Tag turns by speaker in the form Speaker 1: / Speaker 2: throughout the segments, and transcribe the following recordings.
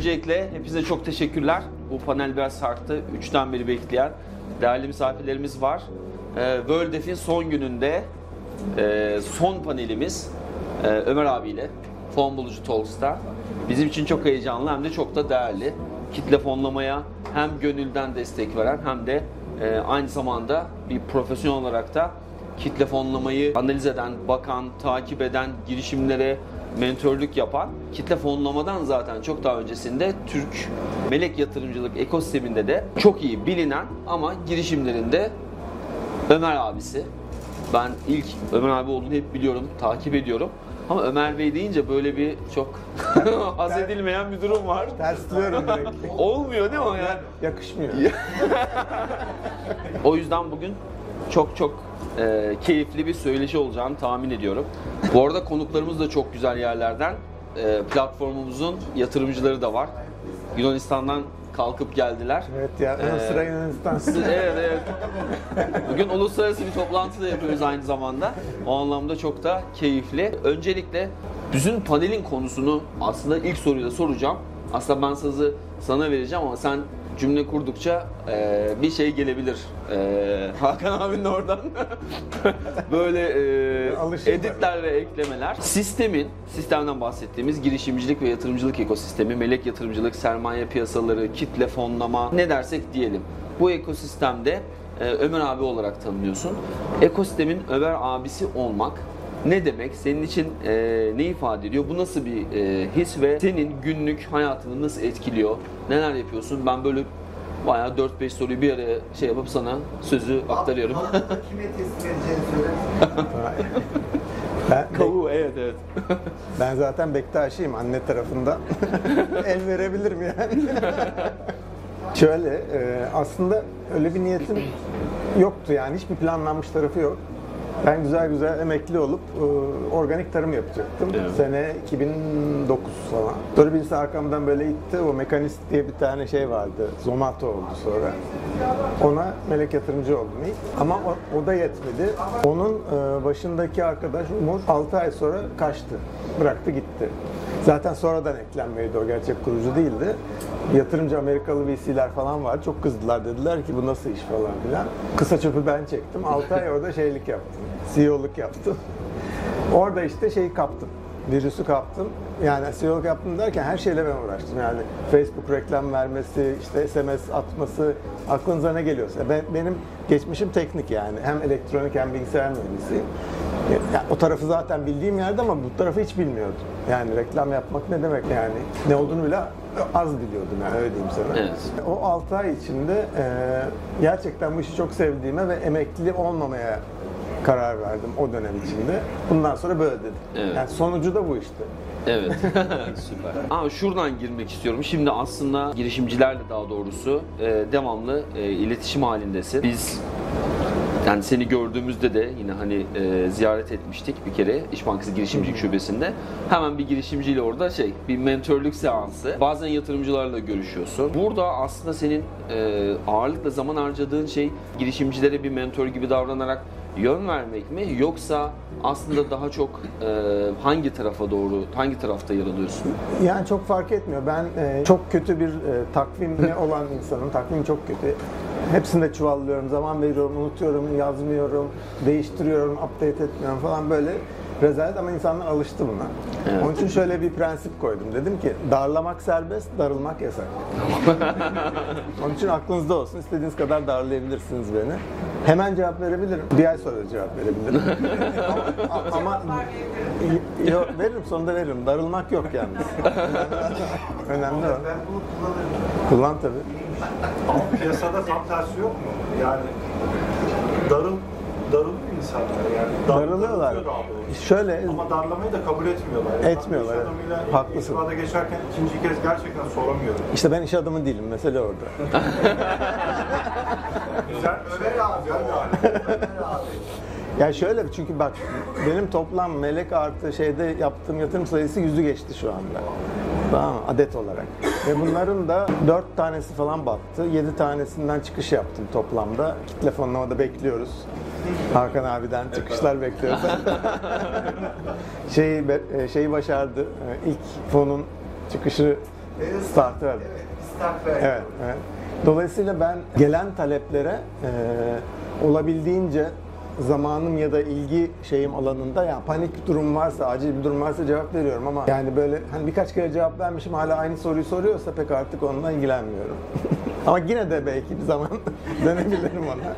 Speaker 1: Öncelikle hepinize çok teşekkürler. Bu panel biraz sarktı. Üçten beri bekleyen değerli misafirlerimiz var. Ee, World Def'in son gününde e, son panelimiz e, Ömer abiyle Fon Bulucu Talks'ta. Bizim için çok heyecanlı hem de çok da değerli. Kitle fonlamaya hem gönülden destek veren hem de e, aynı zamanda bir profesyonel olarak da kitle fonlamayı analiz eden, bakan, takip eden, girişimlere mentörlük yapan kitle fonlamadan zaten çok daha öncesinde Türk melek yatırımcılık ekosisteminde de çok iyi bilinen ama girişimlerinde Ömer abisi. Ben ilk Ömer abi olduğunu hep biliyorum, takip ediyorum. Ama Ömer Bey deyince böyle bir çok haz edilmeyen bir durum var.
Speaker 2: Tersliyorum direkt.
Speaker 1: Olmuyor değil mi o yani?
Speaker 2: Yakışmıyor.
Speaker 1: O yüzden bugün çok çok e, keyifli bir söyleşi olacağını tahmin ediyorum. Bu arada konuklarımız da çok güzel yerlerden. E, platformumuzun yatırımcıları da var. Yunanistan'dan kalkıp geldiler.
Speaker 2: Evet ya
Speaker 1: Ee,
Speaker 2: sıra Yunanistan.
Speaker 1: evet evet. Bugün uluslararası bir toplantı da yapıyoruz aynı zamanda. O anlamda çok da keyifli. Öncelikle bütün panelin konusunu aslında ilk soruyu da soracağım. Aslında ben sözü sana vereceğim ama sen cümle kurdukça e, bir şey gelebilir. E, Hakan abinin oradan böyle e, editler ve eklemeler. Sistemin, sistemden bahsettiğimiz girişimcilik ve yatırımcılık ekosistemi, melek yatırımcılık, sermaye piyasaları, kitle fonlama ne dersek diyelim. Bu ekosistemde e, Ömer abi olarak tanınıyorsun. Ekosistemin Ömer abisi olmak ne demek? Senin için e, ne ifade ediyor? Bu nasıl bir e, his ve senin günlük hayatını nasıl etkiliyor? Neler yapıyorsun? Ben böyle bayağı 4-5 soruyu bir araya şey yapıp sana sözü aktarıyorum.
Speaker 3: Kime teslim edeceğini söyler
Speaker 2: ben,
Speaker 1: Kavuğu evet evet.
Speaker 2: ben zaten Bektaşiyim anne tarafından. El verebilirim yani. Şöyle e, aslında öyle bir niyetim yoktu yani hiçbir planlanmış tarafı yok. Ben güzel güzel emekli olup e, organik tarım yapacaktım.
Speaker 1: Evet.
Speaker 2: Sene 2009 falan. Sonra birisi arkamdan böyle itti. O Mekanist diye bir tane şey vardı. Zomato oldu sonra. Ona melek yatırımcı oldum ilk. Ama o, o da yetmedi. Onun e, başındaki arkadaş Umur 6 ay sonra kaçtı. Bıraktı gitti. Zaten sonradan eklenmeydi o gerçek kurucu değildi. Yatırımcı Amerikalı VC'ler falan var. Çok kızdılar dediler ki bu nasıl iş falan filan. Kısa çöpü ben çektim. 6 ay orada şeylik yaptım. CEO'luk yaptım. Orada işte şeyi kaptım. Virüsü kaptım. Yani CEO'luk yaptım derken her şeyle ben uğraştım. Yani Facebook reklam vermesi, işte SMS atması, aklınıza ne geliyorsa. Ben, benim geçmişim teknik yani. Hem elektronik hem bilgisayar mühendisiyim. Ya, o tarafı zaten bildiğim yerde ama bu tarafı hiç bilmiyordum. Yani reklam yapmak ne demek yani? Ne olduğunu bile az biliyordum yani öyle diyeyim sana.
Speaker 1: Evet.
Speaker 2: O 6 ay içinde e, gerçekten bu işi çok sevdiğime ve emekli olmamaya karar verdim o dönem içinde. Bundan sonra böyle dedim.
Speaker 1: Evet.
Speaker 2: Yani sonucu da bu işte.
Speaker 1: Evet. Süper. Ama şuradan girmek istiyorum. Şimdi aslında girişimcilerle daha doğrusu e, devamlı e, iletişim halindesin. Biz yani seni gördüğümüzde de yine hani e, ziyaret etmiştik bir kere İş Bankası Girişimcilik Şubesi'nde. Hemen bir girişimciyle orada şey bir mentörlük seansı. Bazen yatırımcılarla görüşüyorsun. Burada aslında senin e, ağırlıkla zaman harcadığın şey girişimcilere bir mentor gibi davranarak yön vermek mi yoksa aslında daha çok e, hangi tarafa doğru hangi tarafta yer alıyorsun?
Speaker 2: Yani çok fark etmiyor. Ben e, çok kötü bir e, takvimli olan insanım. Takvim çok kötü. Hepsini de çuvallıyorum, zaman veriyorum, unutuyorum, yazmıyorum, değiştiriyorum, update etmiyorum falan böyle rezalet ama insanlar alıştı buna.
Speaker 1: Evet.
Speaker 2: Onun için şöyle bir prensip koydum. Dedim ki darlamak serbest, darılmak yasak. Onun için aklınızda olsun. İstediğiniz kadar darlayabilirsiniz beni. Hemen cevap verebilirim. Bir ay sonra cevap verebilirim. ama, ama yok veririm sonunda veririm. Darılmak yok yalnız. Önemli o.
Speaker 3: Ben bunu kullanırım.
Speaker 2: Kullan tabii.
Speaker 4: Ama piyasada tam tersi yok mu? Yani darıl darılıyor insanlar yani. Dar-
Speaker 2: Darılıyorlar. Şöyle
Speaker 4: Ama darlamayı da kabul etmiyorlar. Yani
Speaker 2: Etmiyorlar,
Speaker 4: Ben iş adamıyla
Speaker 2: Haklısın.
Speaker 4: irtibata geçerken ikinci kez gerçekten soramıyorum.
Speaker 2: işte ben iş adamı değilim. Mesele orada.
Speaker 4: Güzel
Speaker 3: Ömer abi, Ömer abi.
Speaker 2: Ya şöyle çünkü bak benim toplam melek artı şeyde yaptığım yatırım sayısı yüzü geçti şu anda. Tamam mı? Adet olarak. Ve bunların da dört tanesi falan battı. Yedi tanesinden çıkış yaptım toplamda. Kitle fonlamada bekliyoruz. Hakan abiden çıkışlar bekliyoruz. şeyi, e, şeyi başardı. E, İlk fonun çıkışı Startı verdik.
Speaker 3: Evet, start
Speaker 2: evet. Dolayısıyla ben gelen taleplere e, olabildiğince zamanım ya da ilgi şeyim alanında yani panik durum varsa, acil bir durum varsa cevap veriyorum ama yani böyle hani birkaç kere cevap vermişim hala aynı soruyu soruyorsa pek artık onunla ilgilenmiyorum. ama yine de belki bir zaman dönebilirim ona.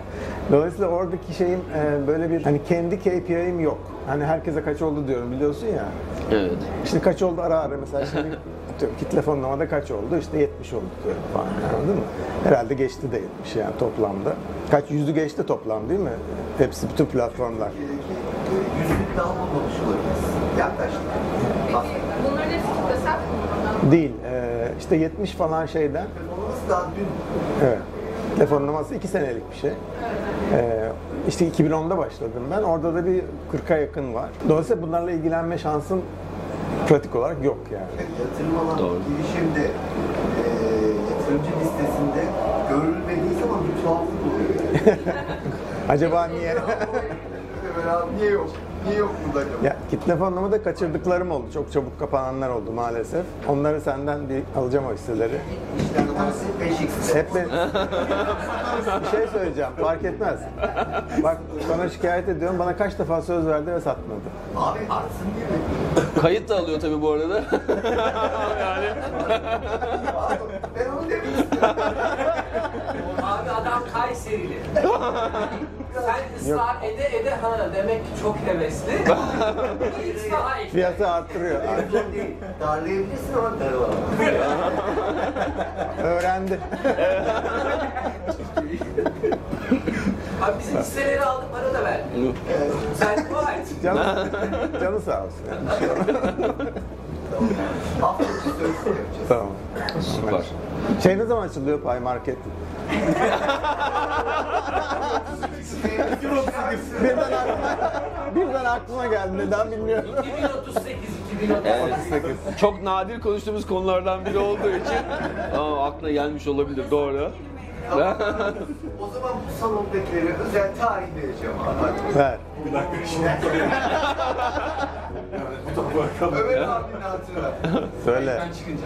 Speaker 2: Dolayısıyla oradaki şeyim e, böyle bir hani kendi KPI'm yok. Hani herkese kaç oldu diyorum biliyorsun ya.
Speaker 1: Evet.
Speaker 2: İşte kaç oldu ara ara mesela şimdi atıyorum kitle fonlamada kaç oldu işte 70 oldu diyorum falan anladın mı? Herhalde geçti de 70 yani toplamda. Kaç yüzü geçti toplam değil mi? Hepsi bütün platformlar.
Speaker 3: Yüzlük daha bulmamış olabiliriz. Yaklaştık.
Speaker 5: Bunların hepsi kitlesel.
Speaker 2: Değil e, işte 70 falan şeyden
Speaker 3: Telefonumuz daha dün
Speaker 2: evet. Telefonlaması 2 senelik bir şey. E, işte 2010'da başladım ben. Orada da bir 40'a yakın var. Dolayısıyla bunlarla ilgilenme şansım pratik olarak yok yani.
Speaker 3: yatırım alan
Speaker 1: Doğru.
Speaker 3: girişimde e, yatırımcı listesinde görülmediği zaman bir tuhaflık oluyor.
Speaker 2: Acaba niye?
Speaker 3: Niye yok? Niye yok burada acaba?
Speaker 2: Ya kitle fonlamada kaçırdıklarım oldu. Çok çabuk kapananlar oldu maalesef. Onları senden bir alacağım o hisseleri.
Speaker 3: İşlem tanesi 5x.
Speaker 2: Hep ben... bir şey söyleyeceğim. Fark etmez. Bak sana şikayet ediyorum. Bana kaç defa söz verdi ve satmadı.
Speaker 3: Abi artsın diye mi?
Speaker 1: Kayıt da alıyor tabii bu arada. yani
Speaker 3: Abi, ben onu demek istiyorum.
Speaker 6: Abi adam Kayserili. Sen ısrar ede ede ha demek ki çok hevesli. Hiç daha ekle.
Speaker 2: Fiyatı arttırıyor.
Speaker 3: Zor değil. Darlayabilirsin ama darlamam.
Speaker 2: Öğrendi.
Speaker 6: Abi bizim hisseleri aldık para da verdik. Sen dua et.
Speaker 2: Canı, canı sağ olsun.
Speaker 3: Yapacağız.
Speaker 2: Tamam.
Speaker 1: süper.
Speaker 2: Şey ne zaman açılıyor Pay Market? Birden aklıma, birden aklıma geldi. Neden bilmiyorum.
Speaker 6: 2038, 2038.
Speaker 1: Çok nadir konuştuğumuz konulardan biri olduğu için aa, aklına gelmiş olabilir doğru.
Speaker 3: O zaman bu salondakilere özel tarih vereceğim abi.
Speaker 2: Ver.
Speaker 3: Ömer abinin hatırına.
Speaker 2: Söyle.
Speaker 6: Ben çıkınca.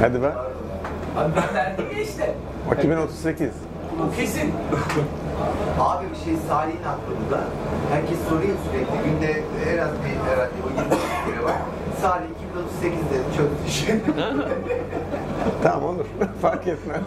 Speaker 2: Hadi be.
Speaker 6: Abi ben verdim ya işte.
Speaker 2: O 2038.
Speaker 6: Bu kesin.
Speaker 3: Abi bir şey Salih'in aklında. Herkes soruyor sürekli. Günde en az bir herhalde o 20 kere var. Salih 2038'de çözdü işi.
Speaker 2: Tamam olur. Fark etmez.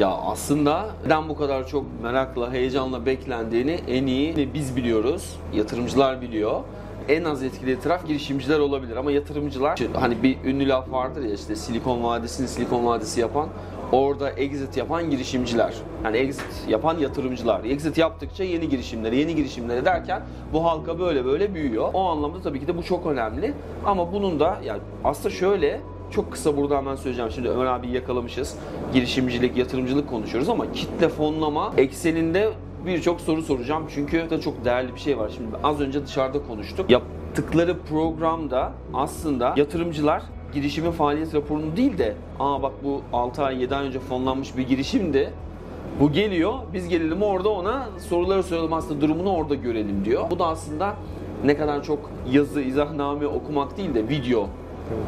Speaker 1: Ya aslında neden bu kadar çok merakla, heyecanla beklendiğini en iyi biz biliyoruz, yatırımcılar biliyor. En az etkili taraf girişimciler olabilir ama yatırımcılar hani bir ünlü laf vardır ya işte Silikon Vadisi'ni Silikon Vadisi yapan orada exit yapan girişimciler. Yani exit yapan yatırımcılar. Exit yaptıkça yeni girişimlere, yeni girişimlere derken bu halka böyle böyle büyüyor. O anlamda tabii ki de bu çok önemli. Ama bunun da yani aslında şöyle çok kısa burada hemen söyleyeceğim. Şimdi Ömer abi yakalamışız. Girişimcilik, yatırımcılık konuşuyoruz ama kitle fonlama ekseninde birçok soru soracağım. Çünkü da çok değerli bir şey var. Şimdi az önce dışarıda konuştuk. Yaptıkları programda aslında yatırımcılar girişimin faaliyet raporunu değil de aa bak bu 6 ay 7 ay önce fonlanmış bir girişimdi. Bu geliyor, biz gelelim orada ona soruları soralım aslında durumunu orada görelim diyor. Bu da aslında ne kadar çok yazı, izahname okumak değil de video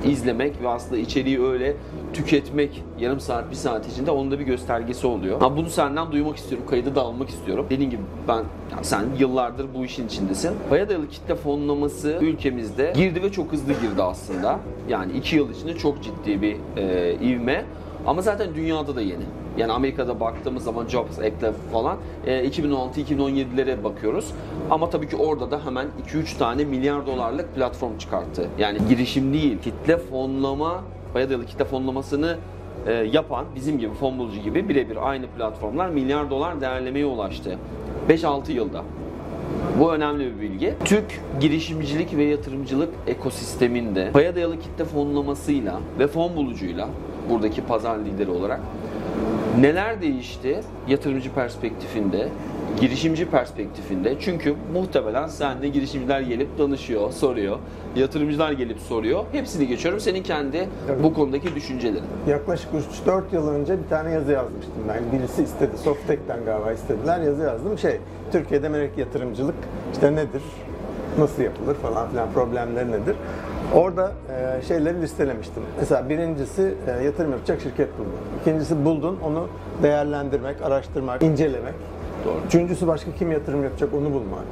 Speaker 1: izlemek ve aslında içeriği öyle tüketmek yarım saat, bir saat içinde onun da bir göstergesi oluyor. Ha, bunu senden duymak istiyorum, kaydı da almak istiyorum. Dediğim gibi ben, sen yıllardır bu işin içindesin. Paya dayalı kitle fonlaması ülkemizde girdi ve çok hızlı girdi aslında. Yani iki yıl içinde çok ciddi bir e, ivme. Ama zaten dünyada da yeni. Yani Amerika'da baktığımız zaman Jobs, Ekle falan e, 2016-2017'lere bakıyoruz. Ama tabii ki orada da hemen 2-3 tane milyar dolarlık platform çıkarttı. Yani girişim değil, kitle fonlama, dayalı kitle fonlamasını e, yapan bizim gibi fon bulucu gibi birebir aynı platformlar milyar dolar değerlemeye ulaştı. 5-6 yılda. Bu önemli bir bilgi. Türk girişimcilik ve yatırımcılık ekosisteminde paya dayalı kitle fonlamasıyla ve fon bulucuyla buradaki pazar lideri olarak neler değişti yatırımcı perspektifinde, girişimci perspektifinde? Çünkü muhtemelen sen de girişimciler gelip danışıyor, soruyor, yatırımcılar gelip soruyor. Hepsini geçiyorum. Senin kendi
Speaker 2: Tabii.
Speaker 1: bu konudaki düşüncelerin.
Speaker 2: Yaklaşık 3-4 yıl önce bir tane yazı yazmıştım ben. Birisi istedi, Softek'ten galiba istediler. Yazı yazdım. Şey, Türkiye'de melek yatırımcılık işte nedir, nasıl yapılır falan filan problemleri nedir? Orada e, şeyleri listelemiştim. Mesela birincisi e, yatırım yapacak şirket buldun. İkincisi buldun onu değerlendirmek, araştırmak, incelemek.
Speaker 1: Doğru.
Speaker 2: Üçüncüsü başka kim yatırım yapacak onu bulmak.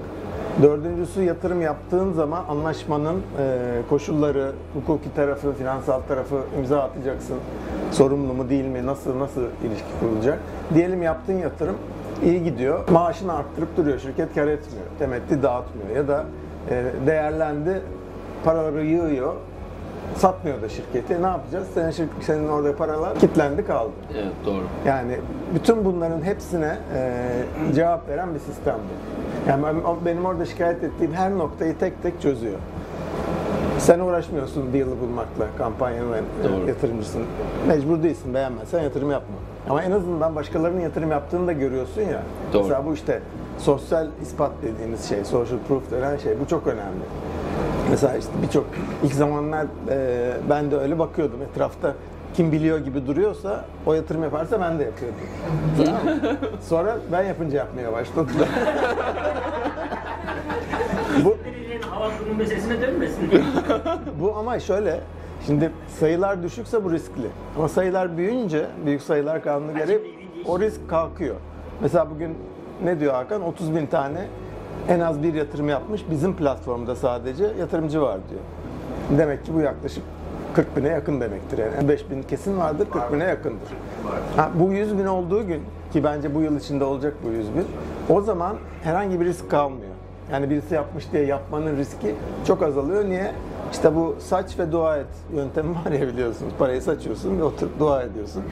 Speaker 2: Dördüncüsü yatırım yaptığın zaman anlaşmanın e, koşulları, hukuki tarafı, finansal tarafı imza atacaksın. Sorumlu mu değil mi, nasıl nasıl ilişki kurulacak. Diyelim yaptığın yatırım iyi gidiyor, maaşını arttırıp duruyor, şirket kar etmiyor, temettü dağıtmıyor ya da e, değerlendi, paraları yığıyor, satmıyor da şirketi. Ne yapacağız? Senin, şirk- senin orada paralar kilitlendi kaldı.
Speaker 1: Evet doğru.
Speaker 2: Yani bütün bunların hepsine e, cevap veren bir sistem bu. Yani ben- o- benim orada şikayet ettiğim her noktayı tek tek çözüyor. Sen uğraşmıyorsun deal'ı bulmakla, kampanyanın e,
Speaker 1: Doğru.
Speaker 2: yatırımcısın. Mecbur değilsin, beğenmezsen yatırım yapma. Ama en azından başkalarının yatırım yaptığını da görüyorsun ya.
Speaker 1: Doğru.
Speaker 2: Mesela bu işte sosyal ispat dediğimiz şey, social proof denen şey, bu çok önemli. Mesela işte birçok ilk zamanlar e, ben de öyle bakıyordum etrafta kim biliyor gibi duruyorsa o yatırım yaparsa ben de yapıyordum. Tamam mı? Sonra ben yapınca yapmaya başladım. bu
Speaker 7: Belediyenin hava durumu meselesine dönmesin.
Speaker 2: bu ama şöyle Şimdi sayılar düşükse bu riskli. Ama sayılar büyüyünce, büyük sayılar kanunu gereği o risk kalkıyor. Mesela bugün ne diyor Hakan? 30 bin tane en az bir yatırım yapmış bizim platformda sadece yatırımcı var diyor. Demek ki bu yaklaşık 40 bine yakın demektir. Yani 5 bin kesin vardır, 40 bine yakındır. Ha, bu 100 bin olduğu gün ki bence bu yıl içinde olacak bu 100 bin. O zaman herhangi bir risk kalmıyor. Yani birisi yapmış diye yapmanın riski çok azalıyor. Niye? İşte bu saç ve dua et yöntemi var ya biliyorsunuz. Parayı saçıyorsun ve oturup dua ediyorsun.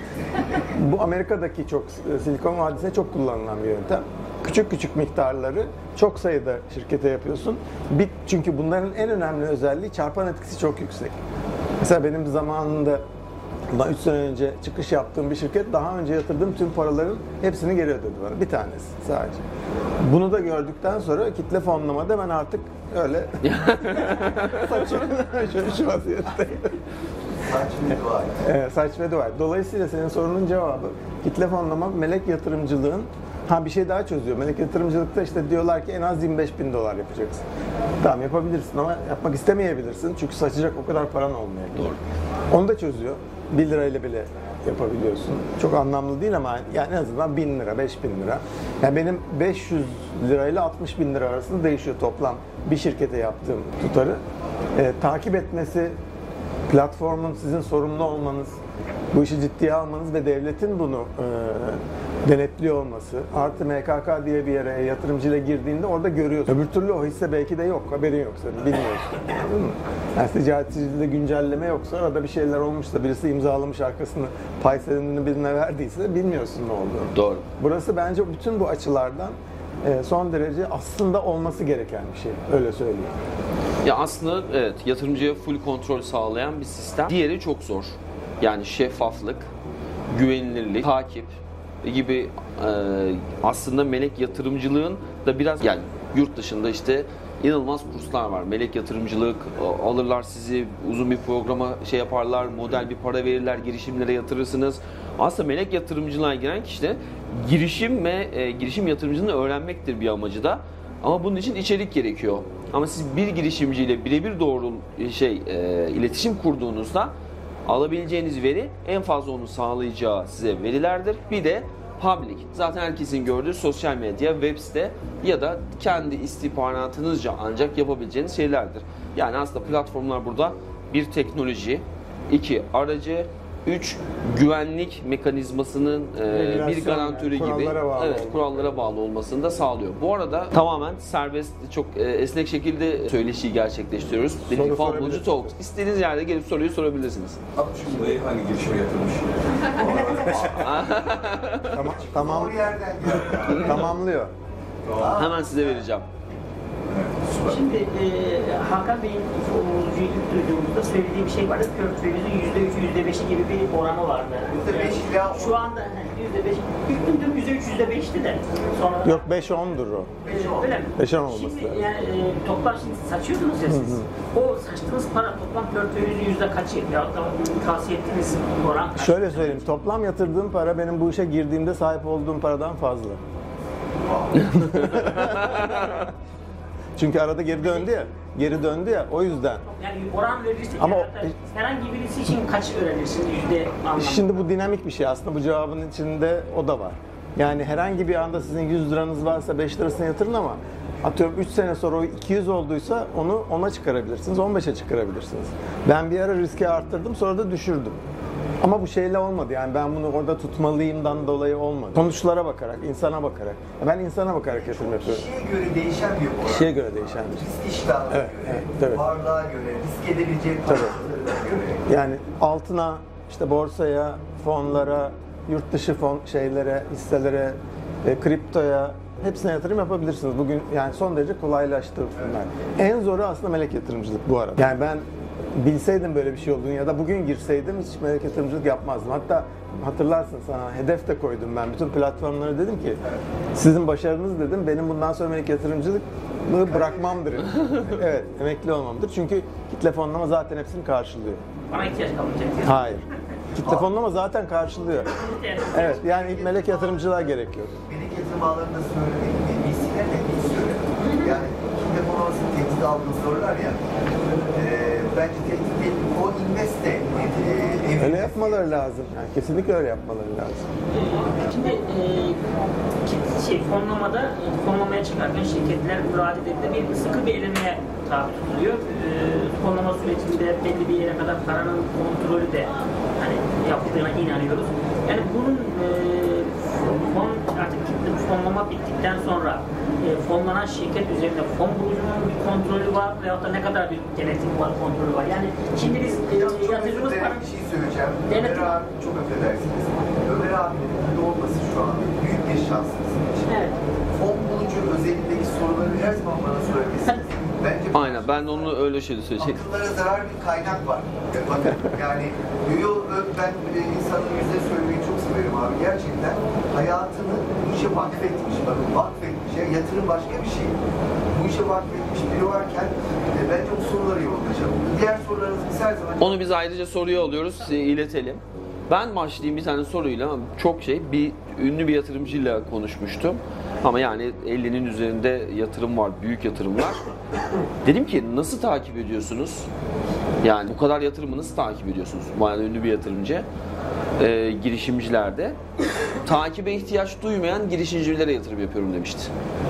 Speaker 2: bu Amerika'daki çok Silikon Vadisi'ne çok kullanılan bir yöntem. Küçük küçük miktarları çok sayıda şirkete yapıyorsun. Bir, çünkü bunların en önemli özelliği çarpan etkisi çok yüksek. Mesela benim zamanında Bundan 3 sene önce çıkış yaptığım bir şirket daha önce yatırdığım tüm paraların hepsini geri ödedi bana. Bir tanesi sadece. Bunu da gördükten sonra kitle fonlamada ben artık öyle saçıyorum. Şöyle şu vaziyetteyim.
Speaker 3: Saç ve dua et.
Speaker 2: Evet, saç ve dua. Dolayısıyla senin sorunun cevabı kitle fonlama melek yatırımcılığın Ha bir şey daha çözüyor. Melek yatırımcılıkta işte diyorlar ki en az 25 bin dolar yapacaksın. Tamam yapabilirsin ama yapmak istemeyebilirsin. Çünkü saçacak o kadar paran olmayabilir.
Speaker 1: Doğru.
Speaker 2: Onu da çözüyor. 1 lirayla bile yapabiliyorsun. Çok anlamlı değil ama yani en azından 1000 lira, 5000 lira. Yani benim 500 lirayla 60 bin lira arasında değişiyor toplam bir şirkete yaptığım tutarı. Ee, takip etmesi, platformun sizin sorumlu olmanız, bu işi ciddiye almanız ve devletin bunu e, denetliyor olması, artı MKK diye bir yere yatırımcıyla girdiğinde orada görüyorsun. Öbür türlü o hisse belki de yok, haberin yok senin, bilmiyorsun. Yani ticaret sicilde güncelleme yoksa arada bir şeyler olmuşsa, birisi imzalamış arkasını pay senedini birine verdiyse bilmiyorsun ne olduğunu.
Speaker 1: Doğru.
Speaker 2: Burası bence bütün bu açılardan e, son derece aslında olması gereken bir şey. Öyle söyleyeyim.
Speaker 1: Ya aslında evet yatırımcıya full kontrol sağlayan bir sistem. Diğeri çok zor. Yani şeffaflık, güvenilirlik, takip gibi e, aslında melek yatırımcılığın da biraz yani yurt dışında işte inanılmaz kurslar var. Melek yatırımcılık alırlar sizi uzun bir programa şey yaparlar, model bir para verirler, girişimlere yatırırsınız. Aslında melek yatırımcılığa giren kişi de girişim ve e, girişim yatırımcılığını öğrenmektir bir amacı da. Ama bunun için içerik gerekiyor. Ama siz bir girişimciyle birebir doğru şey e, iletişim kurduğunuzda alabileceğiniz veri en fazla onu sağlayacağı size verilerdir. Bir de public. Zaten herkesin gördüğü sosyal medya, web site ya da kendi istihbaratınızca ancak yapabileceğiniz şeylerdir. Yani aslında platformlar burada bir teknoloji, iki aracı, üç güvenlik mekanizmasının e, bir garantörü
Speaker 2: yani
Speaker 1: gibi
Speaker 2: bağlı
Speaker 1: evet, kurallara bağlı olmasını da sağlıyor. Bu arada tamamen serbest, çok e, esnek şekilde söyleşiyi gerçekleştiriyoruz. Fabulcu
Speaker 2: sorabilirsiniz.
Speaker 1: Talks. İstediğiniz yerde gelip soruyu sorabilirsiniz.
Speaker 8: Abi şimdi hangi girişime yatırmış?
Speaker 2: Tamam, tamam, tamamlıyor.
Speaker 1: Hemen size vereceğim.
Speaker 7: Şimdi e, Hakan Bey'in o ilk duyduğumuzda söylediği bir şey vardı. Portföyünüzün yüzde üçü, yüzde beşi gibi bir oranı vardı.
Speaker 3: Yüzde beş ila.
Speaker 7: Şu anda yüzde beş. İlk duyduğum yüzde üç, yüzde beşti de. Sonra
Speaker 2: Yok 5-10'dur o.
Speaker 7: E, öyle mi?
Speaker 2: Beş on olması
Speaker 7: Şimdi
Speaker 2: lazım.
Speaker 7: yani e, toplam şimdi saçıyordunuz ya siz. O saçtığınız para toplam portföyünüzün yüzde kaçı? Ya da tavsiye ettiğiniz oran kaç?
Speaker 2: Şöyle söyleyeyim, toplam yatırdığım para benim bu işe girdiğimde sahip olduğum paradan fazla. Çünkü arada geri döndü ya. Geri döndü ya o yüzden.
Speaker 7: Yani oran verirsek
Speaker 2: Ama o-
Speaker 7: herhangi birisi için kaç öğrenirsiniz yüzde anlamında?
Speaker 2: Şimdi bu dinamik bir şey aslında bu cevabın içinde o da var. Yani herhangi bir anda sizin 100 liranız varsa 5 lirasını yatırın ama atıyorum 3 sene sonra o 200 olduysa onu 10'a çıkarabilirsiniz, 15'e çıkarabilirsiniz. Ben bir ara riski arttırdım sonra da düşürdüm. Ama bu şeyle olmadı yani ben bunu orada tutmalıyımdan dolayı olmadı. Sonuçlara bakarak, insana bakarak. Ben insana bakarak yatırım yapıyorum.
Speaker 3: Kişiye göre değişen bir var.
Speaker 2: Kişiye göre değişen bir şey.
Speaker 3: Risk iştahına
Speaker 2: Evet,
Speaker 3: göre,
Speaker 2: evet, tabii.
Speaker 3: varlığa göre, risk edebileceği paralarına göre.
Speaker 2: Yani altına, işte borsaya, fonlara, yurt dışı fon şeylere, hisselere, e, kriptoya hepsine yatırım yapabilirsiniz. Bugün yani son derece kolaylaştı bunlar. En zoru aslında melek yatırımcılık bu arada. Yani ben bilseydim böyle bir şey olduğunu ya da bugün girseydim hiç melek yatırımcılık yapmazdım. Hatta hatırlarsın sana hedef de koydum ben. Bütün platformlara dedim ki sizin başarınız dedim benim bundan sonra melek yatırımcılık bırakmamdır. evet, emekli olmamdır. Çünkü kitle fonlama zaten hepsini karşılıyor.
Speaker 7: Bana ihtiyaç kalmayacak.
Speaker 2: Hayır. Kitle fonlama zaten karşılıyor. Evet yani ilk melek yatırımcılığa gerek yok.
Speaker 3: Melek yatırım ağlarında söylemek, VC'ler de söylüyor. Yani kitle fonlamasının tehdit aldığını sorular ya. E, bence tehdit değil, o invest de e,
Speaker 2: Öyle yapmaları lazım. Yani kesinlikle öyle yapmaları lazım.
Speaker 7: Şimdi e, şey, fonlamada, e, fonlamaya çıkarken şirketler müradelerinde bir sıkı bir elemeye tabi tutuluyor. E, fonlama sürecinde belli bir yere kadar paranın kontrolü de hani yapıldığına inanıyoruz. Yani bunun e, fon, artık fonlama bittikten sonra e, fonlanan şirket üzerinde fon bulucunun bir kontrolü var veyahut da ne kadar bir denetim var, kontrolü var. Yani şimdi biz e,
Speaker 3: dilerim
Speaker 7: paranın
Speaker 3: bir şey söyleyeceğim.
Speaker 7: Devlet-
Speaker 3: Ömer abi çok affedersiniz. Ömer abinin burada olması şu an büyük bir şans bizim için.
Speaker 7: Evet.
Speaker 3: Fon bulucu özelindeki soruları her zaman bana sorabilirsiniz. Bence
Speaker 1: Aynen ben de onu öyle şey söyleyecektim.
Speaker 3: akıllara zarar bir kaynak var. Bakın yani yo, ö- ben insanın yüzde söylemeyi çok severim abi. Gerçekten hayatını bu işe vakfetmiş. Bakın vakfetmiş. Ya, yatırım başka bir şey. Bu işe vakfetmiş biri varken e, bence bu soruları yorulacağım. Diğer sorularınızı biz her zaman
Speaker 1: Onu biz ayrıca soruya alıyoruz, size iletelim. Ben başlayayım bir tane soruyla çok şey bir ünlü bir yatırımcıyla konuşmuştum. Ama yani 50'nin üzerinde yatırım var, büyük yatırımlar. Dedim ki nasıl takip ediyorsunuz? Yani bu kadar yatırımı nasıl takip ediyorsunuz? Bayağı ünlü bir yatırımcı. Ee, girişimcilerde. Takibe ihtiyaç duymayan girişimcilere yatırım yapıyorum demişti.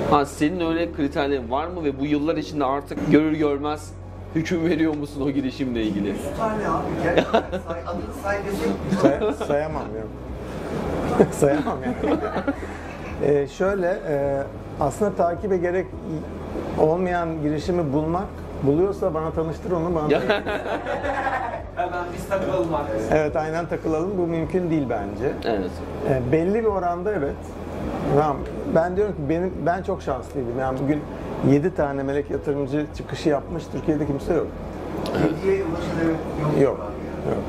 Speaker 1: Ha senin öyle kriterlerin var mı ve bu yıllar içinde artık görür görmez hüküm veriyor musun o girişimle ilgili?
Speaker 3: 100 tane abi. Gerçekten say, adını say
Speaker 2: Say- sayamam yok. sayamam yani. Ee, şöyle e, aslında takibe gerek olmayan girişimi bulmak buluyorsa bana tanıştır onu bana.
Speaker 6: Hemen biz takılalım arkadaşlar.
Speaker 2: evet aynen takılalım bu mümkün değil bence.
Speaker 1: Evet.
Speaker 2: E, belli bir oranda evet. Tamam. Ben diyorum ki benim ben çok şanslıydım. Yani bugün 7 tane melek yatırımcı çıkışı yapmış Türkiye'de kimse yok.
Speaker 3: ulaşılır yok.
Speaker 2: Yok.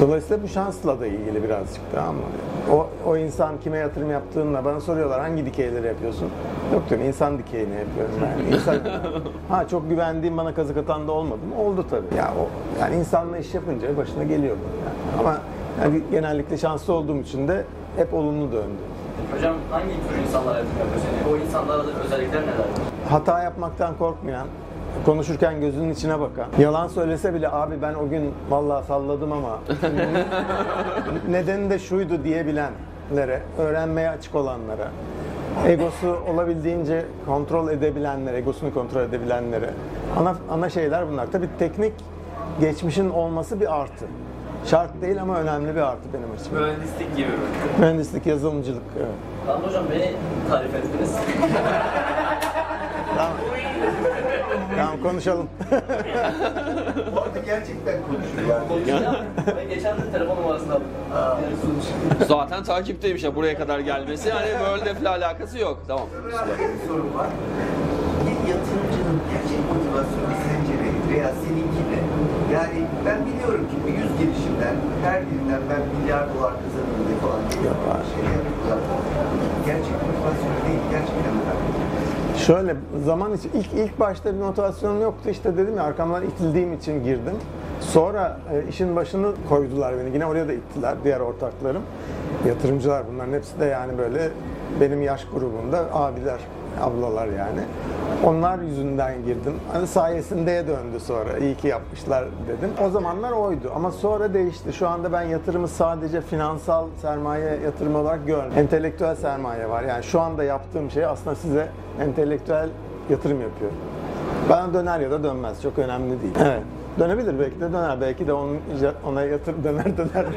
Speaker 2: Dolayısıyla bu şansla da ilgili birazcık tamam mı? O, o insan kime yatırım yaptığınla bana soruyorlar hangi dikeyleri yapıyorsun? Yok diyorum insan dikeyini yapıyorum ben. İnsan, ha çok güvendiğim bana kazık atan da olmadı mı? Oldu tabii. Ya o yani insanla iş yapınca başına geliyor bu yani. Ama yani genellikle şanslı olduğum için de hep olumlu döndü.
Speaker 9: Hocam hangi tür insanlara yatırım yapıyorsun? Yani o insanlara da özellikler neler?
Speaker 2: hata yapmaktan korkmayan, konuşurken gözünün içine bakan, yalan söylese bile abi ben o gün vallahi salladım ama nedeni de şuydu diyebilenlere, öğrenmeye açık olanlara, egosu olabildiğince kontrol edebilenlere, egosunu kontrol edebilenlere. Ana, ana şeyler bunlar. Tabii teknik geçmişin olması bir artı. Şart değil ama önemli bir artı benim açımdan.
Speaker 9: Mühendislik gibi mi?
Speaker 2: Mühendislik, yazılımcılık. Evet.
Speaker 9: Tamam hocam beni tarif ettiniz.
Speaker 2: Tamam. Tamam konuşalım.
Speaker 3: Bu arada gerçekten konuşuyor yani.
Speaker 9: Ben geçen de telefon numarasını aldım. Yani.
Speaker 1: Zaten takipteymiş ya buraya kadar gelmesi. Hani World F'le alakası yok. Tamam.
Speaker 3: Abi bir sorum var. Bir yatırımcının gerçek motivasyonu sence ne? Veya seninki ne? Yani ben biliyorum ki bu 100 girişimden her birinden ben milyar dolar kazanırım diye falan
Speaker 2: abi.
Speaker 3: şey yapıyorlar. Gerçek motivasyonu değil, gerçekten önemli.
Speaker 2: Şöyle zaman için ilk ilk başta bir motivasyonum yoktu işte dedim ya arkamdan itildiğim için girdim. Sonra e, işin başını koydular beni. Yine oraya da ittiler diğer ortaklarım. Yatırımcılar bunların hepsi de yani böyle benim yaş grubunda abiler ablalar yani. Onlar yüzünden girdim. Hani sayesindeye döndü sonra. İyi ki yapmışlar dedim. O zamanlar oydu ama sonra değişti. Şu anda ben yatırımı sadece finansal sermaye yatırımı olarak görmüyorum. Entelektüel sermaye var. Yani şu anda yaptığım şey aslında size entelektüel yatırım yapıyor. Bana döner ya da dönmez. Çok önemli değil. Evet. Dönebilir belki de döner. Belki de onun ona yatır döner döner.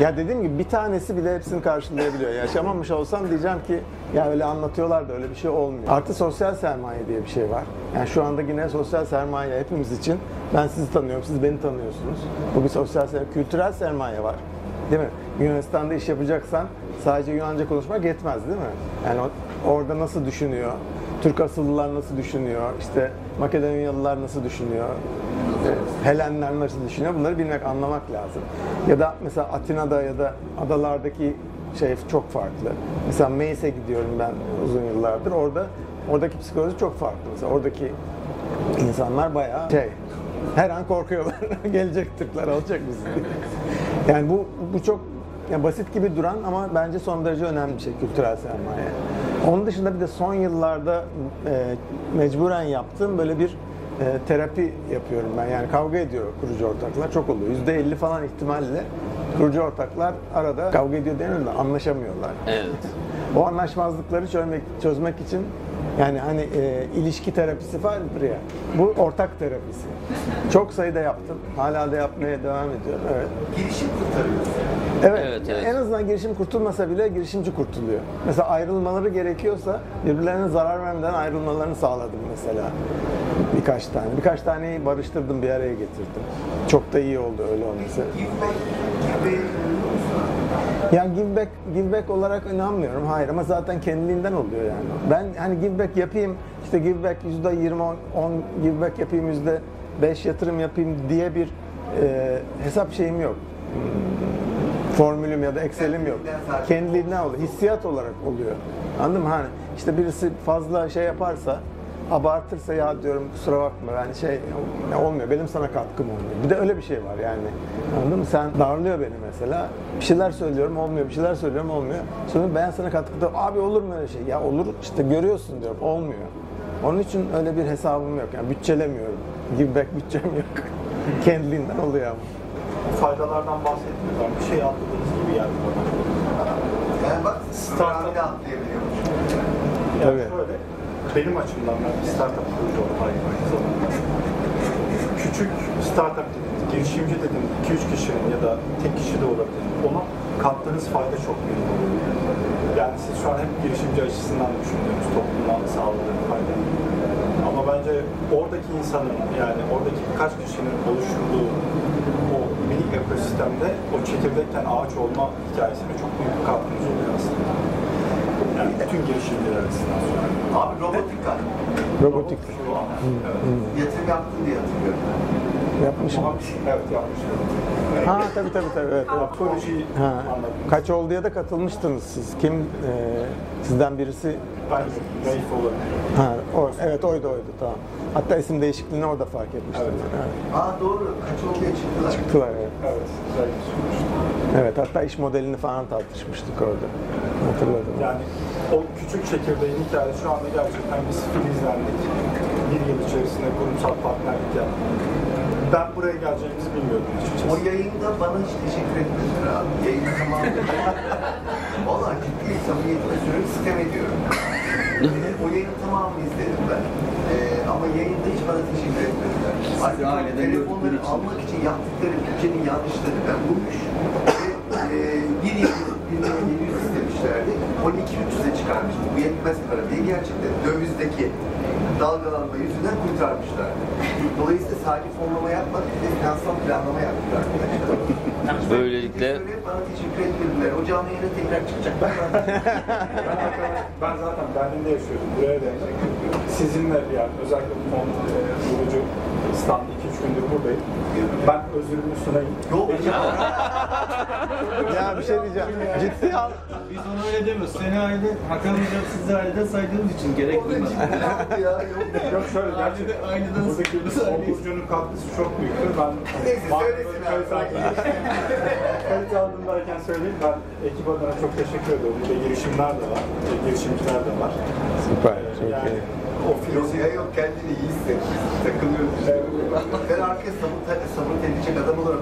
Speaker 2: ya dediğim gibi bir tanesi bile hepsini karşılayabiliyor. Yaşamamış olsam diyeceğim ki ya öyle anlatıyorlar da öyle bir şey olmuyor. Artı sosyal sermaye diye bir şey var. Yani şu anda yine sosyal sermaye hepimiz için. Ben sizi tanıyorum, siz beni tanıyorsunuz. Bu bir sosyal sermaye. Kültürel sermaye var. Değil mi? Yunanistan'da iş yapacaksan sadece Yunanca konuşmak yetmez değil mi? Yani orada nasıl düşünüyor? Türk asıllılar nasıl düşünüyor? İşte Makedonyalılar nasıl düşünüyor? Helenler nasıl düşünüyor? Bunları bilmek, anlamak lazım. Ya da mesela Atina'da ya da adalardaki şey çok farklı. Mesela Meis'e gidiyorum ben uzun yıllardır. Orada oradaki psikoloji çok farklı. Mesela oradaki insanlar bayağı şey her an korkuyorlar. Gelecek Türkler alacak bizi. Yani bu bu çok ya basit gibi duran ama bence son derece önemli bir şey kültürel sermaye. Onun dışında bir de son yıllarda e, mecburen yaptığım böyle bir e, terapi yapıyorum ben. Yani kavga ediyor kurucu ortaklar. Çok oluyor. %50 falan ihtimalle kurucu ortaklar arada kavga ediyor demiyorum da anlaşamıyorlar.
Speaker 1: Evet.
Speaker 2: O anlaşmazlıkları çözmek, çözmek için yani hani e, ilişki terapisi vardır ya. Bu ortak terapisi. Çok sayıda yaptım. Hala da yapmaya devam ediyorum. Evet.
Speaker 3: Girişim kurtarıyor.
Speaker 2: Evet.
Speaker 1: Evet, evet.
Speaker 2: En azından girişim kurtulmasa bile girişimci kurtuluyor. Mesela ayrılmaları gerekiyorsa birbirlerine zarar vermeden ayrılmalarını sağladım mesela. Birkaç tane. Birkaç taneyi barıştırdım, bir araya getirdim. Çok da iyi oldu öyle olması.
Speaker 3: Give back gibi
Speaker 2: Yani give back, give back olarak inanmıyorum. Hayır ama zaten kendiliğinden oluyor yani. Ben hani give back yapayım, işte give back yüzde 20, 10 give back yapayım, yüzde 5 yatırım yapayım diye bir e, hesap şeyim yok. Formülüm ya da Excel'im yok. Kendiliğinden oluyor. Hissiyat olarak oluyor. Anladın mı? Hani işte birisi fazla şey yaparsa abartırsa ya diyorum kusura bakma ben şey olmuyor benim sana katkım olmuyor. Bir de öyle bir şey var yani. Anladın mı? Sen darlıyor beni mesela. Bir şeyler söylüyorum olmuyor. Bir şeyler söylüyorum olmuyor. Sonra ben sana katkıda abi olur mu öyle şey? Ya olur işte görüyorsun diyorum olmuyor. Onun için öyle bir hesabım yok. Yani bütçelemiyorum. Give back bütçem yok. Kendiliğinden oluyor ama.
Speaker 4: Faydalardan bahsetmiyoruz ama bir şey atladığınız gibi geldi bana.
Speaker 3: yani bak
Speaker 4: Startup.
Speaker 3: programda atlayabiliyormuş.
Speaker 4: Yani
Speaker 2: Tabii.
Speaker 4: şöyle, benim açımdan ben bir startup kurucu zamanda. Küçük startup dediniz, girişimci dediniz, 2-3 kişinin ya da tek kişi de olabilir. Ona kattığınız fayda çok büyük. Yani siz şu an hep girişimci açısından düşünüyorsunuz, topluma sağladığı fayda. Ama bence oradaki insanın, yani oradaki birkaç kişinin oluşturduğu o minik ekosistemde o çekirdekken ağaç olma hikayesine çok büyük bir katkınız oluyor aslında. Bütün girişimciler açısından söylüyorum.
Speaker 3: Abi robotika.
Speaker 2: Robotik
Speaker 4: Şu an.
Speaker 3: Yatırım yaptın diye hatırlıyorum.
Speaker 2: yapmışım.
Speaker 4: Evet yapmışım.
Speaker 2: Ha tabii tabii tabii. Evet, evet.
Speaker 4: Projeyi
Speaker 2: Ha, kaç olduya da katılmıştınız siz. Kim e, sizden birisi?
Speaker 4: Ben Raif olabilir.
Speaker 2: Ha, o, evet oydu oydu tamam. Hatta isim değişikliğini orada fark etmiştim.
Speaker 4: Evet.
Speaker 2: Evet.
Speaker 3: Aa doğru. Kaç olduya çıktılar.
Speaker 2: Çıktılar evet.
Speaker 4: Evet.
Speaker 2: Evet hatta iş modelini falan tartışmıştık orada. Hatırladım.
Speaker 4: Yani o küçük çekirdeğin hikayesi şu anda gerçekten biz filizlendik. Bir yıl içerisinde kurumsal partnerlik yaptık. Ben buraya geleceğimizi bilmiyordum
Speaker 3: O
Speaker 4: açıkçası.
Speaker 3: yayında bana hiç teşekkür etmediler abi. Yayını tamamladı. Valla ciddi samimiyetle söylüyorum sitem ediyorum. o yayının tamamını izledim ben. Ama yayında hiç bana teşekkür etmediler. O
Speaker 9: aileden
Speaker 3: telefonları almak için yaptıkları bütçenin yanlışlarını ben bulmuş. Ve e, bir yıl, bir yıl 700 istemişlerdi. 12.300'e çıkarmıştı. Bu yetmez para diye gerçekten dövizdeki dalgalanma yüzünden kurtarmışlar. Dolayısıyla sadece fonlama yapmadık, bir de finansal planlama yaptık arkadaşlar.
Speaker 1: Böylelikle.
Speaker 3: O canlı yayına tekrar çıkacaklar.
Speaker 4: Ben, zaten Berlin'de yaşıyordum. Buraya da sizinle yani özellikle bu fon e, kurucu stand 2-3 gündür buradayım. Ben özürümü sunayım.
Speaker 3: Yok
Speaker 2: Ya bir şey diyeceğim. Ciddi al.
Speaker 10: Biz ona öyle demiyoruz. Seni aile, Hakan Hocam sizi aileden saydığımız için gerek duymadık.
Speaker 3: ya yok.
Speaker 4: Yok şöyle gerçekten
Speaker 10: Aynıdan
Speaker 4: buradaki. Burcu'nun katkısı çok büyüktür. Ben
Speaker 3: Neyse, söylesin abi.
Speaker 4: kalite aldığımdayken söyleyeyim. Ben ekip adına çok teşekkür ediyorum. Bir de girişimler de var. Girişimciler de var.
Speaker 2: Süper. Çok
Speaker 4: Yani
Speaker 2: iyi.
Speaker 4: O
Speaker 3: ya yok kendini iyi hisset. Takılıyoruz işte. Ben arkaya sabır, sabır edecek adam olarak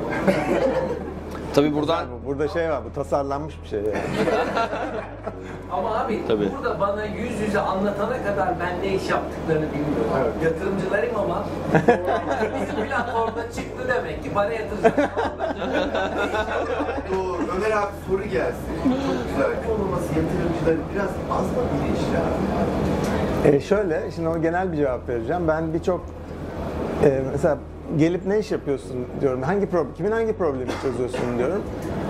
Speaker 1: Tabii buradan
Speaker 2: Burada şey var, bu tasarlanmış bir şey yani.
Speaker 6: Ama abi
Speaker 1: Tabii.
Speaker 6: burada bana yüz yüze anlatana kadar ben ne iş yaptıklarını bilmiyorum.
Speaker 4: Evet.
Speaker 6: Yatırımcılarım ama bizim platformda çıktı demek ki para yatıracak.
Speaker 3: Bu Ömer abi soru gelsin. Çok güzel. Olmaması yatırımcıları biraz az mı bilinçli abi?
Speaker 2: E şöyle, şimdi o genel bir cevap vereceğim. Ben birçok e, mesela gelip ne iş yapıyorsun diyorum. Hangi problem, kimin hangi problemi çözüyorsun diyorum.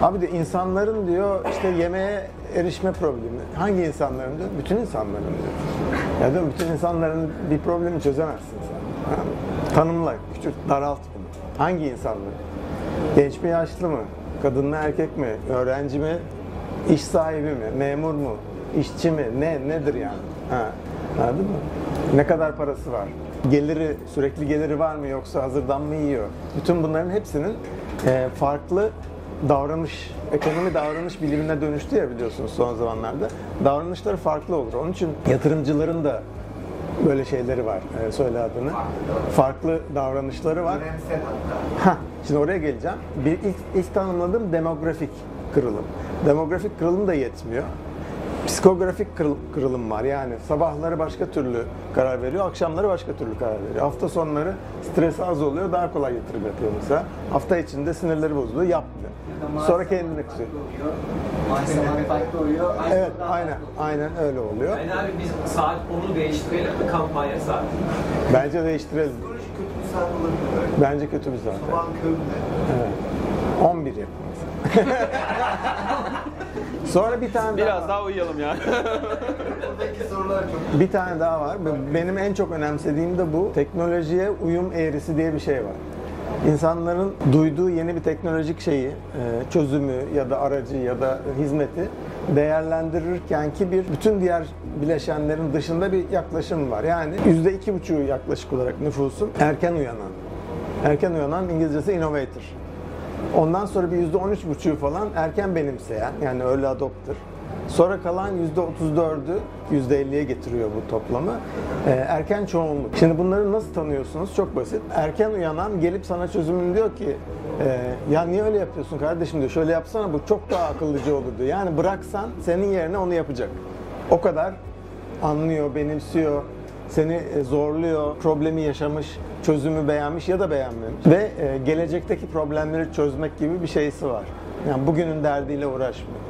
Speaker 2: Abi de insanların diyor işte yemeğe erişme problemi. Hangi insanların diyor? Bütün insanların diyor. Ya diyorum bütün insanların bir problemi çözemezsin sen. Tanımla, küçük, daralt bunu. Hangi insanlar? Genç mi, yaşlı mı? Kadın mı, erkek mi? Öğrenci mi? İş sahibi mi? Memur mu? İşçi mi? Ne, nedir yani? Ha, anladın mı? Ne kadar parası var? Geliri, sürekli geliri var mı yoksa hazırdan mı yiyor? Bütün bunların hepsinin e, farklı davranış, ekonomi davranış bilimine dönüştü ya biliyorsunuz son zamanlarda. Davranışları farklı olur. Onun için yatırımcıların da böyle şeyleri var, e, söyle adını. Farklı davranışları var. Ha, şimdi oraya geleceğim. Bir ilk, ilk tanımladığım demografik kırılım. Demografik kırılım da yetmiyor. Psikografik kırıl- kırılım var. Yani sabahları başka türlü karar veriyor, akşamları başka türlü karar veriyor. Hafta sonları stresi az oluyor, daha kolay yatırım yapıyor mesela. Hafta içinde sinirleri bozuluyor, yapmıyor. Sonra kendini
Speaker 9: farklı oluyor. Aynı
Speaker 2: Evet, aynen, aynen öyle oluyor.
Speaker 6: Yani abi biz saat 10'u değiştirelim mi kampanya saati?
Speaker 2: Bence değiştirelim.
Speaker 3: Psikoloji kötü bir saat olabilir.
Speaker 2: Bence kötü bir zaten.
Speaker 3: Sabahın köründe.
Speaker 2: Evet. 11 yapın. Sonra bir tane daha
Speaker 1: biraz
Speaker 2: var.
Speaker 1: daha uyuyalım ya.
Speaker 3: Buradaki sorular çok
Speaker 2: Bir tane daha var. Benim en çok önemsediğim de bu. Teknolojiye uyum eğrisi diye bir şey var. İnsanların duyduğu yeni bir teknolojik şeyi, e, çözümü ya da aracı ya da hizmeti değerlendirirken ki bir bütün diğer bileşenlerin dışında bir yaklaşım var. Yani yüzde iki buçuğu yaklaşık olarak nüfusun erken uyanan. Erken uyanan İngilizcesi innovator. Ondan sonra bir yüzde on üç buçuğu falan erken benimseyen yani early adopter. Sonra kalan yüzde otuz dördü yüzde elliye getiriyor bu toplamı. Ee, erken çoğunluk. Şimdi bunları nasıl tanıyorsunuz? Çok basit. Erken uyanan gelip sana çözümünü diyor ki e, ya niye öyle yapıyorsun kardeşim diyor. Şöyle yapsana bu çok daha akıllıca olur diyor. Yani bıraksan senin yerine onu yapacak. O kadar anlıyor, benimsiyor, seni e, zorluyor, problemi yaşamış, çözümü beğenmiş ya da beğenmemiş ve e, gelecekteki problemleri çözmek gibi bir şeysi var. Yani bugünün derdiyle uğraşmıyor.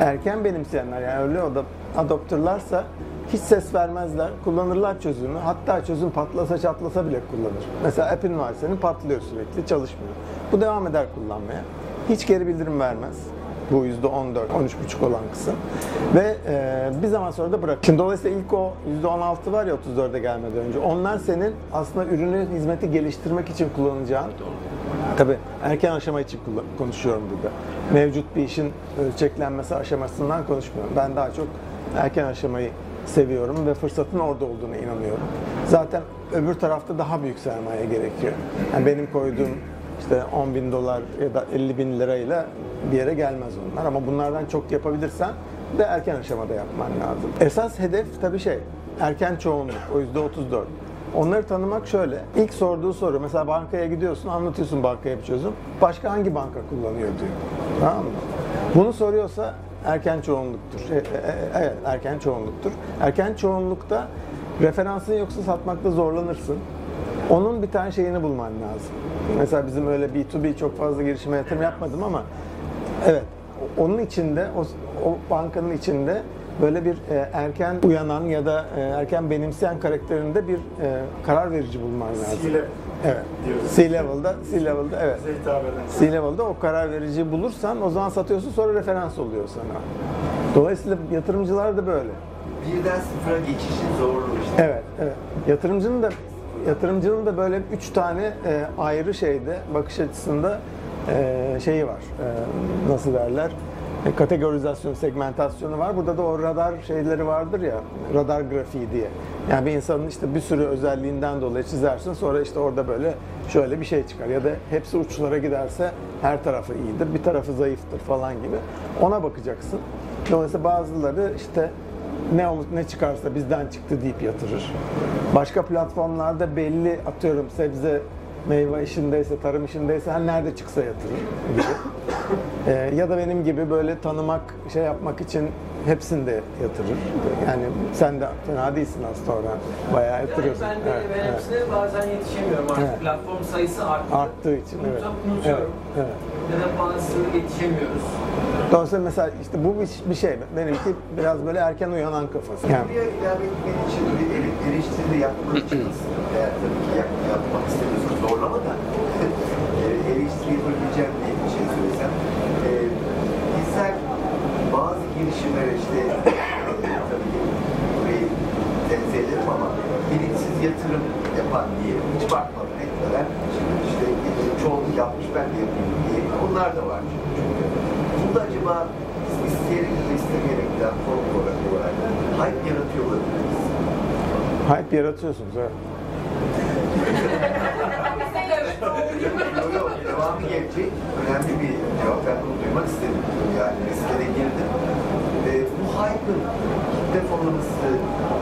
Speaker 2: Erken benimseyenler yani öyle o da adoptörlarsa hiç ses vermezler, kullanırlar çözümü. Hatta çözüm patlasa çatlasa bile kullanır. Mesela app'in var senin patlıyor sürekli, çalışmıyor. Bu devam eder kullanmaya. Hiç geri bildirim vermez. Bu yüzde 14, 13,5 olan kısım. Ve e, bir zaman sonra da bırak. Dolayısıyla ilk o yüzde 16 var ya 34'e gelmeden önce. Onlar senin aslında ürünü, hizmeti geliştirmek için kullanacağın Tabii erken aşama için konuşuyorum burada. Mevcut bir işin ölçeklenmesi aşamasından konuşmuyorum. Ben daha çok erken aşamayı seviyorum ve fırsatın orada olduğuna inanıyorum. Zaten öbür tarafta daha büyük sermaye gerekiyor. Yani benim koyduğum işte 10 bin dolar ya da 50 bin lirayla bir yere gelmez onlar. Ama bunlardan çok yapabilirsen de erken aşamada yapman lazım. Esas hedef tabii şey, erken çoğunluk, o yüzde 34. Onları tanımak şöyle. İlk sorduğu soru mesela bankaya gidiyorsun, anlatıyorsun bankaya bir çözüm. Başka hangi banka kullanıyor diyor. Tamam mı? Bunu soruyorsa erken çoğunluktur. E, e, e, Evet, erken çoğunluktur. Erken çoğunlukta referansın yoksa satmakta zorlanırsın. Onun bir tane şeyini bulman lazım. Mesela bizim öyle B2B çok fazla girişime yatırım yapmadım ama evet onun içinde o, o bankanın içinde böyle bir e, erken uyanan ya da e, erken benimseyen karakterinde bir e, karar verici bulman lazım.
Speaker 4: C-level
Speaker 2: Evet.
Speaker 4: diyoruz.
Speaker 2: C-level'da, C-level'da evet. C-level'da o karar verici bulursan o zaman satıyorsun sonra referans oluyor sana. Dolayısıyla yatırımcılar da böyle.
Speaker 3: birden sıfıra geçişin zorluğu işte.
Speaker 2: Evet, evet. Yatırımcının da yatırımcının da böyle üç tane e, ayrı şeyde bakış açısında e, şeyi var. E, nasıl derler? E, kategorizasyon, segmentasyonu var. Burada da o radar şeyleri vardır ya, radar grafiği diye. Yani bir insanın işte bir sürü özelliğinden dolayı çizersin. Sonra işte orada böyle şöyle bir şey çıkar. Ya da hepsi uçlara giderse her tarafı iyidir, bir tarafı zayıftır falan gibi. Ona bakacaksın. Dolayısıyla bazıları işte ne olur ne çıkarsa bizden çıktı deyip yatırır. Başka platformlarda belli atıyorum sebze meyve işindeyse, tarım işindeyse her nerede çıksa yatırır gibi. Ee, ya da benim gibi böyle tanımak, şey yapmak için hepsinde yatırır. Yani sen de fena değilsin aslında oradan. Bayağı
Speaker 6: Yani
Speaker 2: yatırıyorsun.
Speaker 6: ben de
Speaker 2: Evet,
Speaker 6: ben
Speaker 2: evet.
Speaker 6: hepsine bazen yetişemiyorum artık.
Speaker 2: Evet.
Speaker 6: Platform sayısı arttı.
Speaker 2: Arttığı için evet.
Speaker 6: Unutup unutuyorum.
Speaker 2: Evet, evet.
Speaker 6: Ya da bazı yetişemiyoruz.
Speaker 2: Dolayısıyla mesela işte bu bir, bir şey. Benimki biraz böyle erken uyanan kafası. Yani
Speaker 3: Buraya ilave etmen için bir ele- eleştiri de yapmak için aslında eğer tabii ki yap, yapmak istemiyorsan zorlama da e, eleştiri yapabileceğim diye bir şey söylesem. E, bizler bazı girişimlere işte e, tabii ki burayı tenzih ederim ama bilinçsiz yatırım yapan diye hiç bakmadan etmeden işte çoğunluk yapmış ben de yapayım diye onlar da var çünkü. Burada acaba isteyerek de istemeyerek de form olarak olarak hype yaratıyor olabiliriz.
Speaker 2: hype yaratıyorsunuz. Evet.
Speaker 3: Yok devamı gelecek. Önemli bir cevap. Ben bunu duymak istedim. Yani riske de girdim. Ve bu hype'ın kitle fonlaması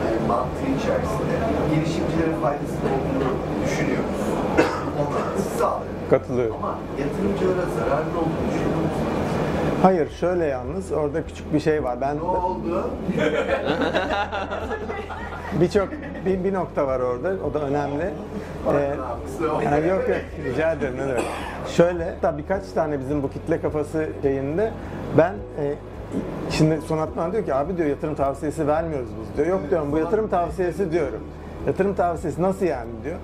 Speaker 3: e, mantığı içerisinde girişimcilere faydasının olduğunu düşünüyoruz. Onlar sağlıyor.
Speaker 2: Katılıyorum.
Speaker 3: Ama yatırımcılara zararlı olduğunu düşünüyor?
Speaker 2: Hayır şöyle yalnız orada küçük bir şey var. Ben
Speaker 3: Ne oldu?
Speaker 2: birçok bir, bir nokta var orada. O da önemli. Ee, yani yok yok rica ederim ne demek. Şöyle hatta birkaç tane bizim bu kitle kafası şeyinde ben e, şimdi Sonat bana diyor ki abi diyor yatırım tavsiyesi vermiyoruz biz diyor. Yok diyorum bu yatırım tavsiyesi diyorum. Yatırım tavsiyesi nasıl yani diyor.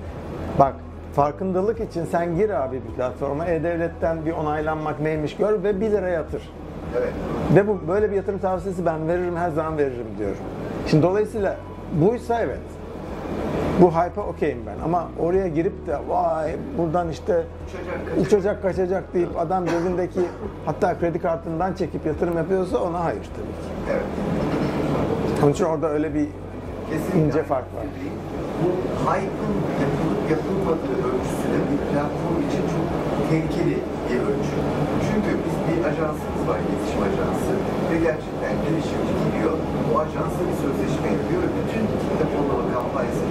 Speaker 2: Bak farkındalık için sen gir abi bir platforma E-Devlet'ten bir onaylanmak neymiş gör ve 1 lira yatır.
Speaker 3: Evet.
Speaker 2: Ve bu böyle bir yatırım tavsiyesi ben veririm her zaman veririm diyorum. Şimdi dolayısıyla buysa evet. Bu hype'a okeyim ben ama oraya girip de vay buradan işte
Speaker 3: Uçacak,
Speaker 2: uçacak kaçacak deyip adam cebindeki hatta kredi kartından çekip yatırım yapıyorsa ona hayır tabii ki.
Speaker 3: Evet.
Speaker 2: Onun için orada öyle bir
Speaker 3: Kesinlikle
Speaker 2: ince fark var.
Speaker 3: Bu hype'ın yapılıp yapılmadığı ölçüsü de bir platform için çok tehlikeli bir ölçü. Çünkü biz bir ajansımız var, iletişim ajansı ve gerçekten girişimci gidiyor, o ajansla bir sözleşme yapıyor ve bütün kitle fonlama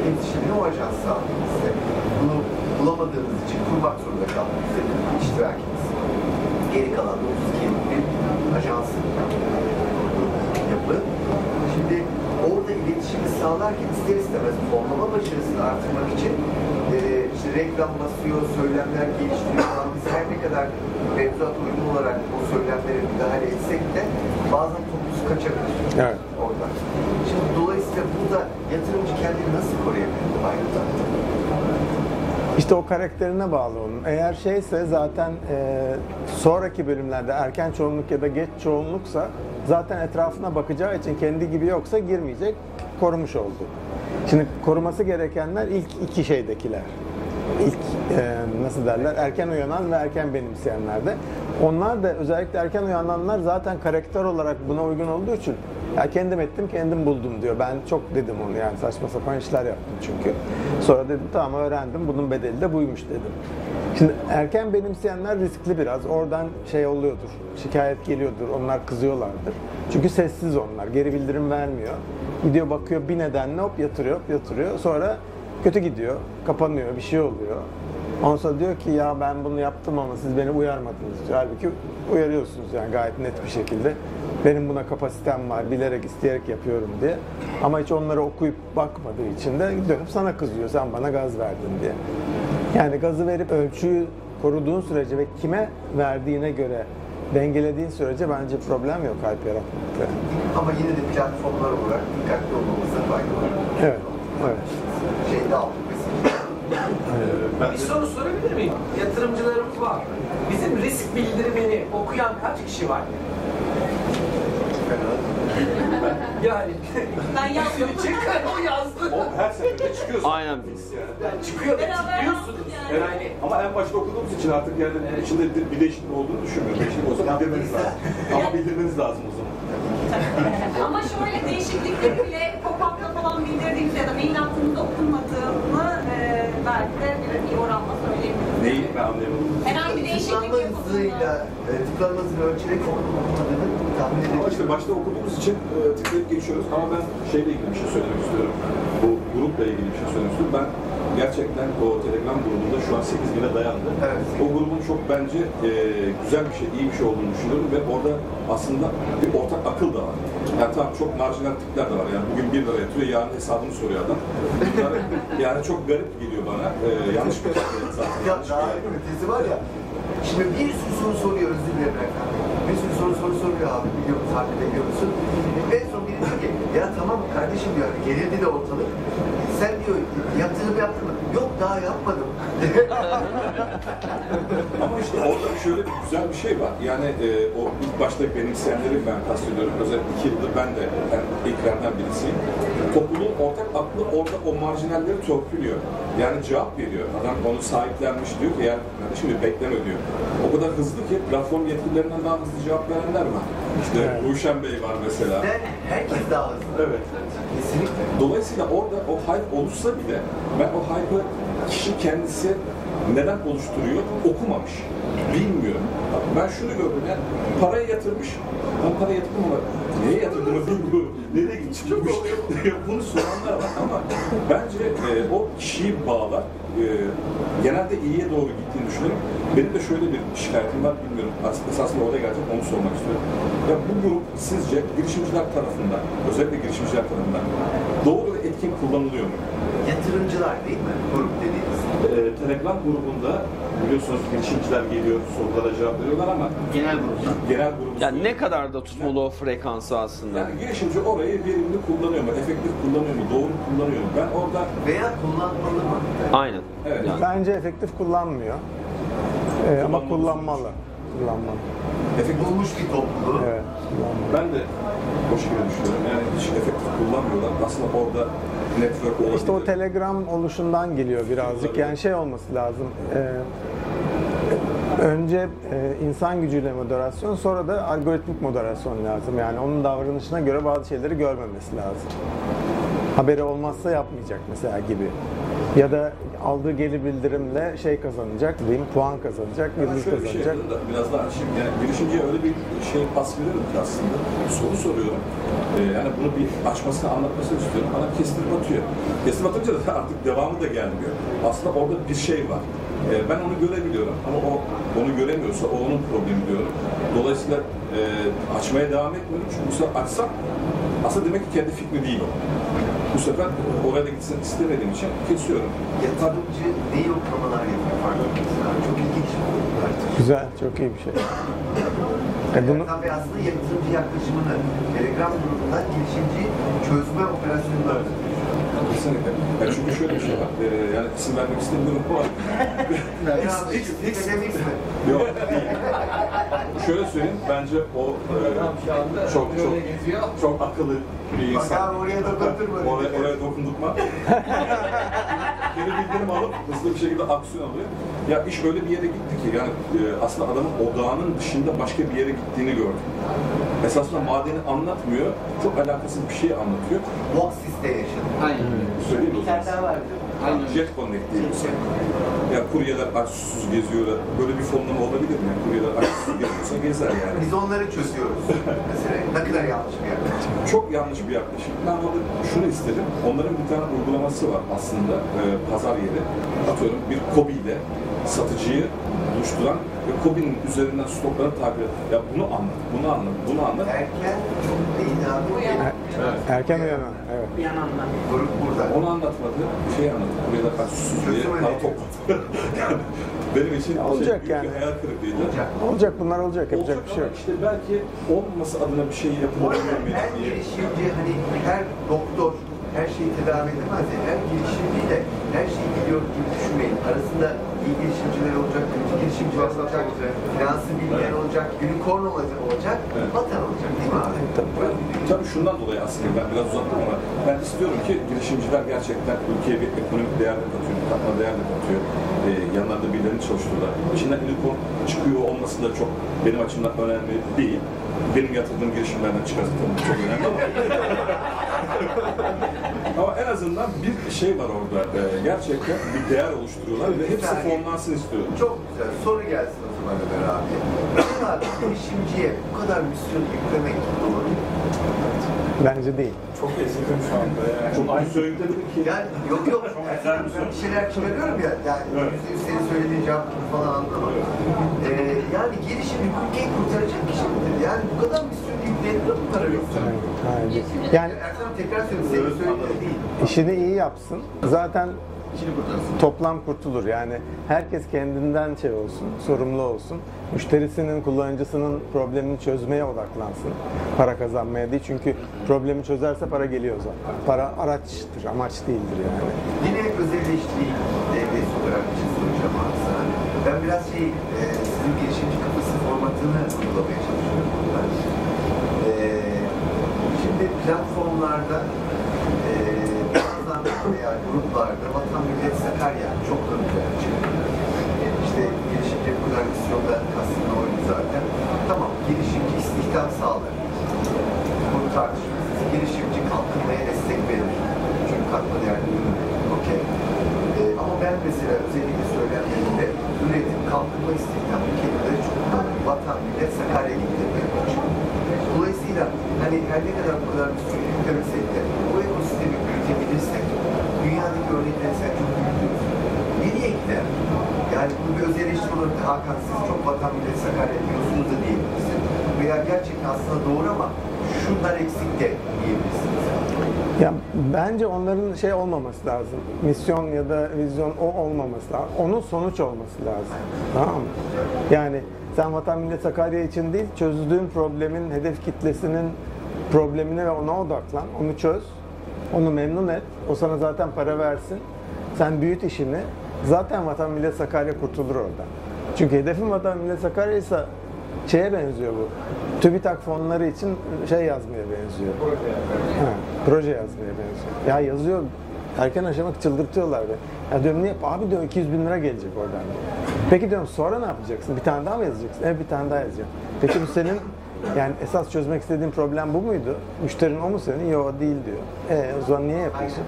Speaker 3: kampanyasının iletişimini o ajans sağlıyor size. Bunu bulamadığımız için kurmak zorunda kaldık bize iştirakimiz. Geri kalan 32 yıllık bir ajansın yapı. Şimdi orada iletişimi sağlarken ister istemez fonlama başarısını artırmak için e, işte reklam basıyor, söylemler geliştiriyor falan. Biz her ne kadar mevzuat uygun olarak o söylemlere müdahale etsek de bazen topuz kaçabilir
Speaker 2: Evet.
Speaker 3: oradan. Yatırımcı kendini nasıl koruyabilir bu?
Speaker 2: İşte o karakterine bağlı onun. Eğer şeyse zaten e, sonraki bölümlerde erken çoğunluk ya da geç çoğunluksa zaten etrafına bakacağı için kendi gibi yoksa girmeyecek, korumuş oldu. Şimdi koruması gerekenler ilk iki şeydekiler. İlk e, nasıl derler erken uyanan ve erken benimseyenler de. Onlar da özellikle erken uyananlar zaten karakter olarak buna uygun olduğu için ya kendim ettim kendim buldum diyor. Ben çok dedim onu yani saçma sapan işler yaptım çünkü. Sonra dedim tamam öğrendim bunun bedeli de buymuş dedim. Şimdi erken benimseyenler riskli biraz. Oradan şey oluyordur. Şikayet geliyordur. Onlar kızıyorlardır. Çünkü sessiz onlar. Geri bildirim vermiyor. Gidiyor bakıyor bir nedenle hop yatırıyor hop yatırıyor. Sonra kötü gidiyor. Kapanıyor. Bir şey oluyor. Ondan sonra diyor ki ya ben bunu yaptım ama siz beni uyarmadınız. Halbuki uyarıyorsunuz yani gayet net bir şekilde. Benim buna kapasitem var, bilerek isteyerek yapıyorum diye. Ama hiç onları okuyup bakmadığı için de dönüp sana kızıyor. Sen bana gaz verdin diye. Yani gazı verip ölçüyü koruduğun sürece ve kime verdiğine göre dengelediğin sürece bence problem yok hype yaratmakta.
Speaker 3: Ama yine de platformlar olarak dikkatli olmamızda fayda var.
Speaker 2: Evet, evet.
Speaker 3: Şeyde aldık mesela.
Speaker 6: Bir soru sorabilir miyim? Yatırımcılarımız var. Bizim risk bildirimini okuyan kaç kişi var? Yani
Speaker 5: Ben yazdım.
Speaker 6: çıkar o yazdı.
Speaker 8: O her seferinde çıkıyorsun.
Speaker 1: Aynen.
Speaker 6: Çıkıyor ve
Speaker 5: Beraber
Speaker 6: titriyorsunuz.
Speaker 5: yazdık yani.
Speaker 6: Yani
Speaker 8: Ama en başta okuduğumuz için artık yani içinde bir değişiklik olduğunu düşünmüyorum. Değişiklik olsa bildirmeniz lazım. Ama bildirmeniz lazım o zaman.
Speaker 5: Ama şöyle değişiklikleri bile pop-up'ta falan bildirdiğimizde ya da mail attığımızda okunmadığını e, belki de bir, bir oranla söyleyebiliriz.
Speaker 8: Neyi ben anlayamadım.
Speaker 5: Herhangi bir değişiklik
Speaker 3: Tıklanma hızıyla, e, tıklanma hızını ölçerek olmadığını tahmin
Speaker 8: Ama
Speaker 3: edebilirim.
Speaker 8: işte başta okuduğumuz için e, tıklayıp geçiyoruz ama ben şeyle ilgili bir şey söylemek istiyorum. Bu grupla ilgili bir şey söylemek istiyorum. Ben gerçekten o Telegram grubunda şu an 8 bine dayandı.
Speaker 3: Evet.
Speaker 8: O grubun çok bence e, güzel bir şey, iyi bir şey olduğunu düşünüyorum ve orada aslında bir ortak akıl da var. Yani tamam çok marjinal tipler de var. Yani bugün 1 lira yatıyor, yarın hesabını soruyor adam. Bunlar yani çok garip geliyor bana. E, yanlış bir şey.
Speaker 3: Ya
Speaker 8: Yanlış bir
Speaker 3: daha
Speaker 8: yer.
Speaker 3: ötesi var ya. Şimdi bir sürü soru soruyor özür dilerim Erkan Bey. Bir sürü soru soru soruyor abi biliyor musun, takip ediyor musun? En son biri diyor ki ya tamam kardeşim diyor gerildi de ortalık. Sen diyor yatırım yaptın mı? Daha yapmadım.
Speaker 8: Ama işte orada şöyle bir güzel bir şey var. Yani e, o ilk başta benimseyenleri ben kastediyorum. Özellikle iki yıldır ben de ben ilklerden birisiyim. Topluluğun ortak aklı orada o marjinalleri torpiliyor. Yani cevap veriyor. Adam onu sahiplenmiş diyor ki ya şimdi bekleme diyor. O kadar hızlı ki platform yetkililerinden daha hızlı cevap verenler var. İşte Ruşen Bey var mesela.
Speaker 3: Ben herkes daha hızlı.
Speaker 8: Evet.
Speaker 3: Kesinlikle.
Speaker 8: Dolayısıyla orada o hype oluşsa bile ben o hype'ı kişi kendisi neden oluşturuyor okumamış. Bilmiyor. Ben şunu gördüm yani parayı yatırmış. Ben parayı yatırdım ama neye yatırdığımı bilmiyorum. Nereye gitmiş? Bunu soranlar var ama bence e, o kişiyi bağlar. E, genelde iyiye doğru gittiğini düşünüyorum. Benim de şöyle bir şikayetim var bilmiyorum. Esasında oraya gelecek onu sormak istiyorum. Ya bu grup sizce girişimciler tarafından, özellikle girişimciler tarafından doğru ve etkin kullanılıyor mu?
Speaker 3: Yatırımcılar değil mi? Grup dediğimiz.
Speaker 8: Telegram grubunda biliyorsunuz girişimciler geliyor, sorulara cevap veriyorlar ama
Speaker 9: Genel grupta.
Speaker 8: genel grubumuz...
Speaker 1: Yani ne kadar da tutmalı o frekansı aslında.
Speaker 8: Yani girişimci orayı verimli kullanıyor mu, efektif kullanıyor mu, doğru kullanıyor mu? Ben orada
Speaker 3: Veya kullanmalı mı?
Speaker 1: Aynen.
Speaker 8: Evet.
Speaker 1: Yani.
Speaker 2: Bence efektif kullanmıyor. Ee, ama
Speaker 8: Kullanmalı.
Speaker 2: kullanmalı.
Speaker 8: Efektif...
Speaker 3: Bulmuş bir topluluğu.
Speaker 2: Evet, kullanmalı.
Speaker 8: Ben de o şekilde düşünüyorum. Yani hiç efektif kullanmıyorlar. Aslında orada network olabilir.
Speaker 2: İşte o Telegram oluşundan geliyor birazcık. Yani şey olması lazım. e, önce e, insan gücüyle moderasyon, sonra da algoritmik moderasyon lazım. Yani onun davranışına göre bazı şeyleri görmemesi lazım. Haberi olmazsa yapmayacak mesela gibi. Ya da aldığı geri bildirimle şey kazanacak, diyeyim, puan kazanacak,
Speaker 8: Ben
Speaker 2: yıldız
Speaker 8: şöyle bir şey
Speaker 2: kazanacak.
Speaker 8: da biraz daha açayım. Yani girişimciye öyle bir şey pas veriyorum ki aslında. Soru soruyorum. Ee, yani bunu bir açmasını, anlatmasını istiyorum. Bana kestirip atıyor. Kestirip atınca da artık devamı da gelmiyor. Aslında orada bir şey var. Ee, ben onu görebiliyorum ama o onu göremiyorsa o onun problemi diyorum. Dolayısıyla e, açmaya devam etmiyorum. Çünkü açsam aslında demek ki kendi fikri değil o. Bu sefer oraya da gitsin istemediğim için kesiyorum.
Speaker 3: Yatırımcı değil oklamalar yapıyor farkındaysan. Çok ilginç.
Speaker 2: Güzel, çok iyi bir şey. E bunu,
Speaker 3: Erkan Bey aslında yatırımcı yaklaşımını Telegram grubundan girişimci çözme operasyonuna
Speaker 8: Kesinlikle. Yani çünkü şöyle bir şey var. Ee, yani isim vermek istemiyorum ama
Speaker 3: Ya hiç hiç mi?
Speaker 8: Yok değil. Şöyle söyleyeyim, bence o e, çok çok çok akıllı bir
Speaker 3: Bak
Speaker 8: insan.
Speaker 3: abi oraya dokundurma.
Speaker 8: Oraya, oraya dokundurma. Geri bildirim alıp hızlı bir şekilde aksiyon alıyor. Ya iş öyle bir yere gitti ki yani e, aslında adamın odağının dışında başka bir yere gittiğini gördüm. Esasında madeni anlatmıyor, çok alakasız bir şey anlatıyor.
Speaker 3: Box siste yaşadı.
Speaker 9: Aynen.
Speaker 8: Söyleyeyim mi o
Speaker 9: Bir tane daha vardı.
Speaker 8: Aynen. Jet Connect diye bir şey. Ya kuryeler aç susuz geziyorlar. Böyle bir fonlama olabilir mi? Kuryeler aç susuz geziyorsa gezer yani.
Speaker 3: Biz onları çözüyoruz. Mesela ne kadar yanlış bir yaklaşım.
Speaker 8: Çok yanlış bir yaklaşım. Ben orada şunu istedim. Onların bir tane uygulaması var aslında e, pazar yeri. Atıyorum bir Kobi ile satıcıyı buluşturan ve Kobi'nin üzerinden stokları takip et. Ya bunu anlat, bunu anlat, bunu anlat.
Speaker 3: Erken değil abi.
Speaker 5: Uyan.
Speaker 2: erken uyanan, evet.
Speaker 7: Uyananlar.
Speaker 3: Grup burada.
Speaker 8: Onu anlatmadı, bir şey anlattı. Buraya da kaç susuz diye para topladı. Yani Benim için
Speaker 2: Olacak
Speaker 8: şey, büyük
Speaker 2: yani.
Speaker 8: bir hayal kırıklığıydı.
Speaker 3: Olacak.
Speaker 2: Olacak bunlar olacak, yapacak
Speaker 8: Olacak
Speaker 2: bir şey yok.
Speaker 8: işte belki olmaması adına bir şey yapılabilir
Speaker 3: her
Speaker 8: diye.
Speaker 3: girişimci hani her doktor, her şeyi tedavi edemez. Yani her girişimciyle her şeyi biliyor gibi düşünmeyin. Arasında iyi girişimciler olacak, kötü girişimciler olacak, finansı bilmeyen olacak, unicorn olacak, olacak, vatan olacak değil mi abi?
Speaker 8: Tabii şundan dolayı aslında ben biraz uzattım ama ben istiyorum ki girişimciler gerçekten ülkeye bir ekonomik değer de katıyor, bir katma değer de katıyor. Ee, yanlarında birilerini çalıştırıyorlar. İçinden unicorn çıkıyor olması da çok benim açımdan önemli değil. Benim yatırdığım girişimlerden çıkarsa tabii çok önemli ama ama en azından bir şey var orada. Ee, gerçekten bir değer oluşturuyorlar ve hepsi fonlansın istiyorum.
Speaker 3: Çok güzel. Soru gelsin o zaman Ömer abi. Ömer abi girişimciye bu kadar misyon yüklemek doğru mu?
Speaker 2: Bence değil.
Speaker 4: Çok ezildim şu anda. Yani.
Speaker 8: Çok aynı söyledim ki.
Speaker 3: Yani yok yok. Yani ben bir şeyler çıkarıyorum ya. Yani yüzde yüz senin söylediğin cevap gibi falan anlamadım. Ee, yani girişimci ülkeyi kurtaracak kişi midir? Yani bu kadar misyon yüklenir mi bu kadar yoksa?
Speaker 2: Hayır. Yani
Speaker 3: Erkan tekrar söyleyeyim. Senin söylediğin değil.
Speaker 2: işini iyi yapsın. Zaten toplam kurtulur. Yani herkes kendinden şey olsun, sorumlu olsun. Müşterisinin, kullanıcısının problemini çözmeye odaklansın. Para kazanmaya değil. Çünkü problemi çözerse para geliyor zaten. Para araçtır, amaç değildir yani.
Speaker 3: Yine özelleştiği devlet olarak şey soracağım sana. Ben biraz şey, e, sizin girişimci kafası formatını uygulamaya çalışıyorum. E, şimdi platformlarda e, bazen veya gruplarda Vatan Millet Sakarya çok ön plana çıkıyor. E, işte girişimci bu kadar misyonda aslında oydu zaten. Tamam, girişimci istihdam sağlar. Bunu tartışmıyoruz. Girişimci kalkınmaya destek verir. Çünkü katma değerli ürün. Okey. Ee, ama ben mesela özellikle söylemlerimde üretim, kalkınma istihdam kelimeleri çok kullanıyorum. Vatan, millet, Sakarya gibi demeye başlıyorum. Dolayısıyla hani her ne kadar bu kadar bir sürü yüklemesek de bu ekosistemi büyütebilirsek dünyadaki örnekleri sen çok büyütüyorsun. Nereye gider? Yani bu bir öz eleştiri olarak Hakan siz çok vatan millet Sakarya diyorsunuz da diyebilirsin. Veya gerçekten aslında doğru ama şunlar eksik de diyebilirsiniz.
Speaker 2: Ya bence onların şey olmaması lazım. Misyon ya da vizyon o olmaması lazım. Onun sonuç olması lazım. Tamam mı? Yani sen Vatan Millet Sakarya için değil, çözdüğün problemin hedef kitlesinin problemine ve ona odaklan. Onu çöz. Onu memnun et. O sana zaten para versin. Sen büyüt işini. Zaten Vatan Millet Sakarya kurtulur oradan. Çünkü hedefin Vatan Millet Sakarya ise şeye benziyor bu. TÜBİTAK fonları için şey yazmaya benziyor. Ha, proje yazmaya benziyor. Ya yazıyor. Erken aşamak çıldırtıyorlar be. Ya diyorum niye? Abi diyor 200 bin lira gelecek oradan. Peki diyorum sonra ne yapacaksın? Bir tane daha mı yazacaksın? Evet bir tane daha yazacağım. Peki bu senin yani esas çözmek istediğin problem bu muydu? Müşterin o mu senin? Yok değil diyor. E o zaman niye yapıyorsun?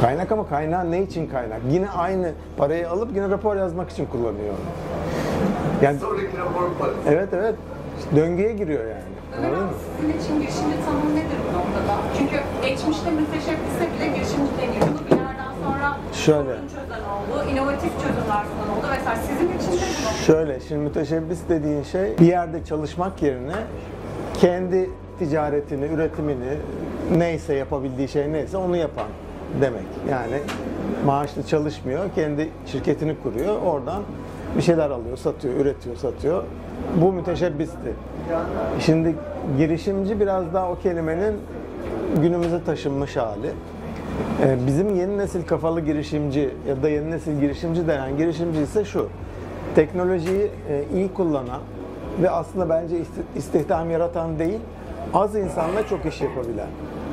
Speaker 2: Kaynak ama kaynağı ne için kaynak? Yine aynı parayı alıp yine rapor yazmak için kullanıyor. Yani
Speaker 3: Sonraki rapor parası.
Speaker 2: evet evet döngüye giriyor yani.
Speaker 5: Ömer abi sizin için girişimci tanımı nedir bu noktada? Çünkü geçmişte müteşebbise bile girişimci deniyor. Bunu bir yerden sonra
Speaker 2: Şöyle.
Speaker 5: sorun çözen oldu, inovatif çözümler sunan oldu vesaire. Sizin için de bu noktada.
Speaker 2: Şöyle, şimdi müteşebbis dediğin şey bir yerde çalışmak yerine kendi ticaretini, üretimini neyse yapabildiği şey neyse onu yapan demek. Yani maaşlı çalışmıyor, kendi şirketini kuruyor, oradan bir şeyler alıyor, satıyor, üretiyor, satıyor. Bu müteşebbisti. Şimdi girişimci biraz daha o kelimenin günümüze taşınmış hali. Ee, Bizim yeni nesil kafalı girişimci ya da yeni nesil girişimci denen girişimci ise şu. Teknolojiyi e, iyi kullanan ve aslında bence isti- istihdam yaratan değil, az insanla çok iş yapabilen.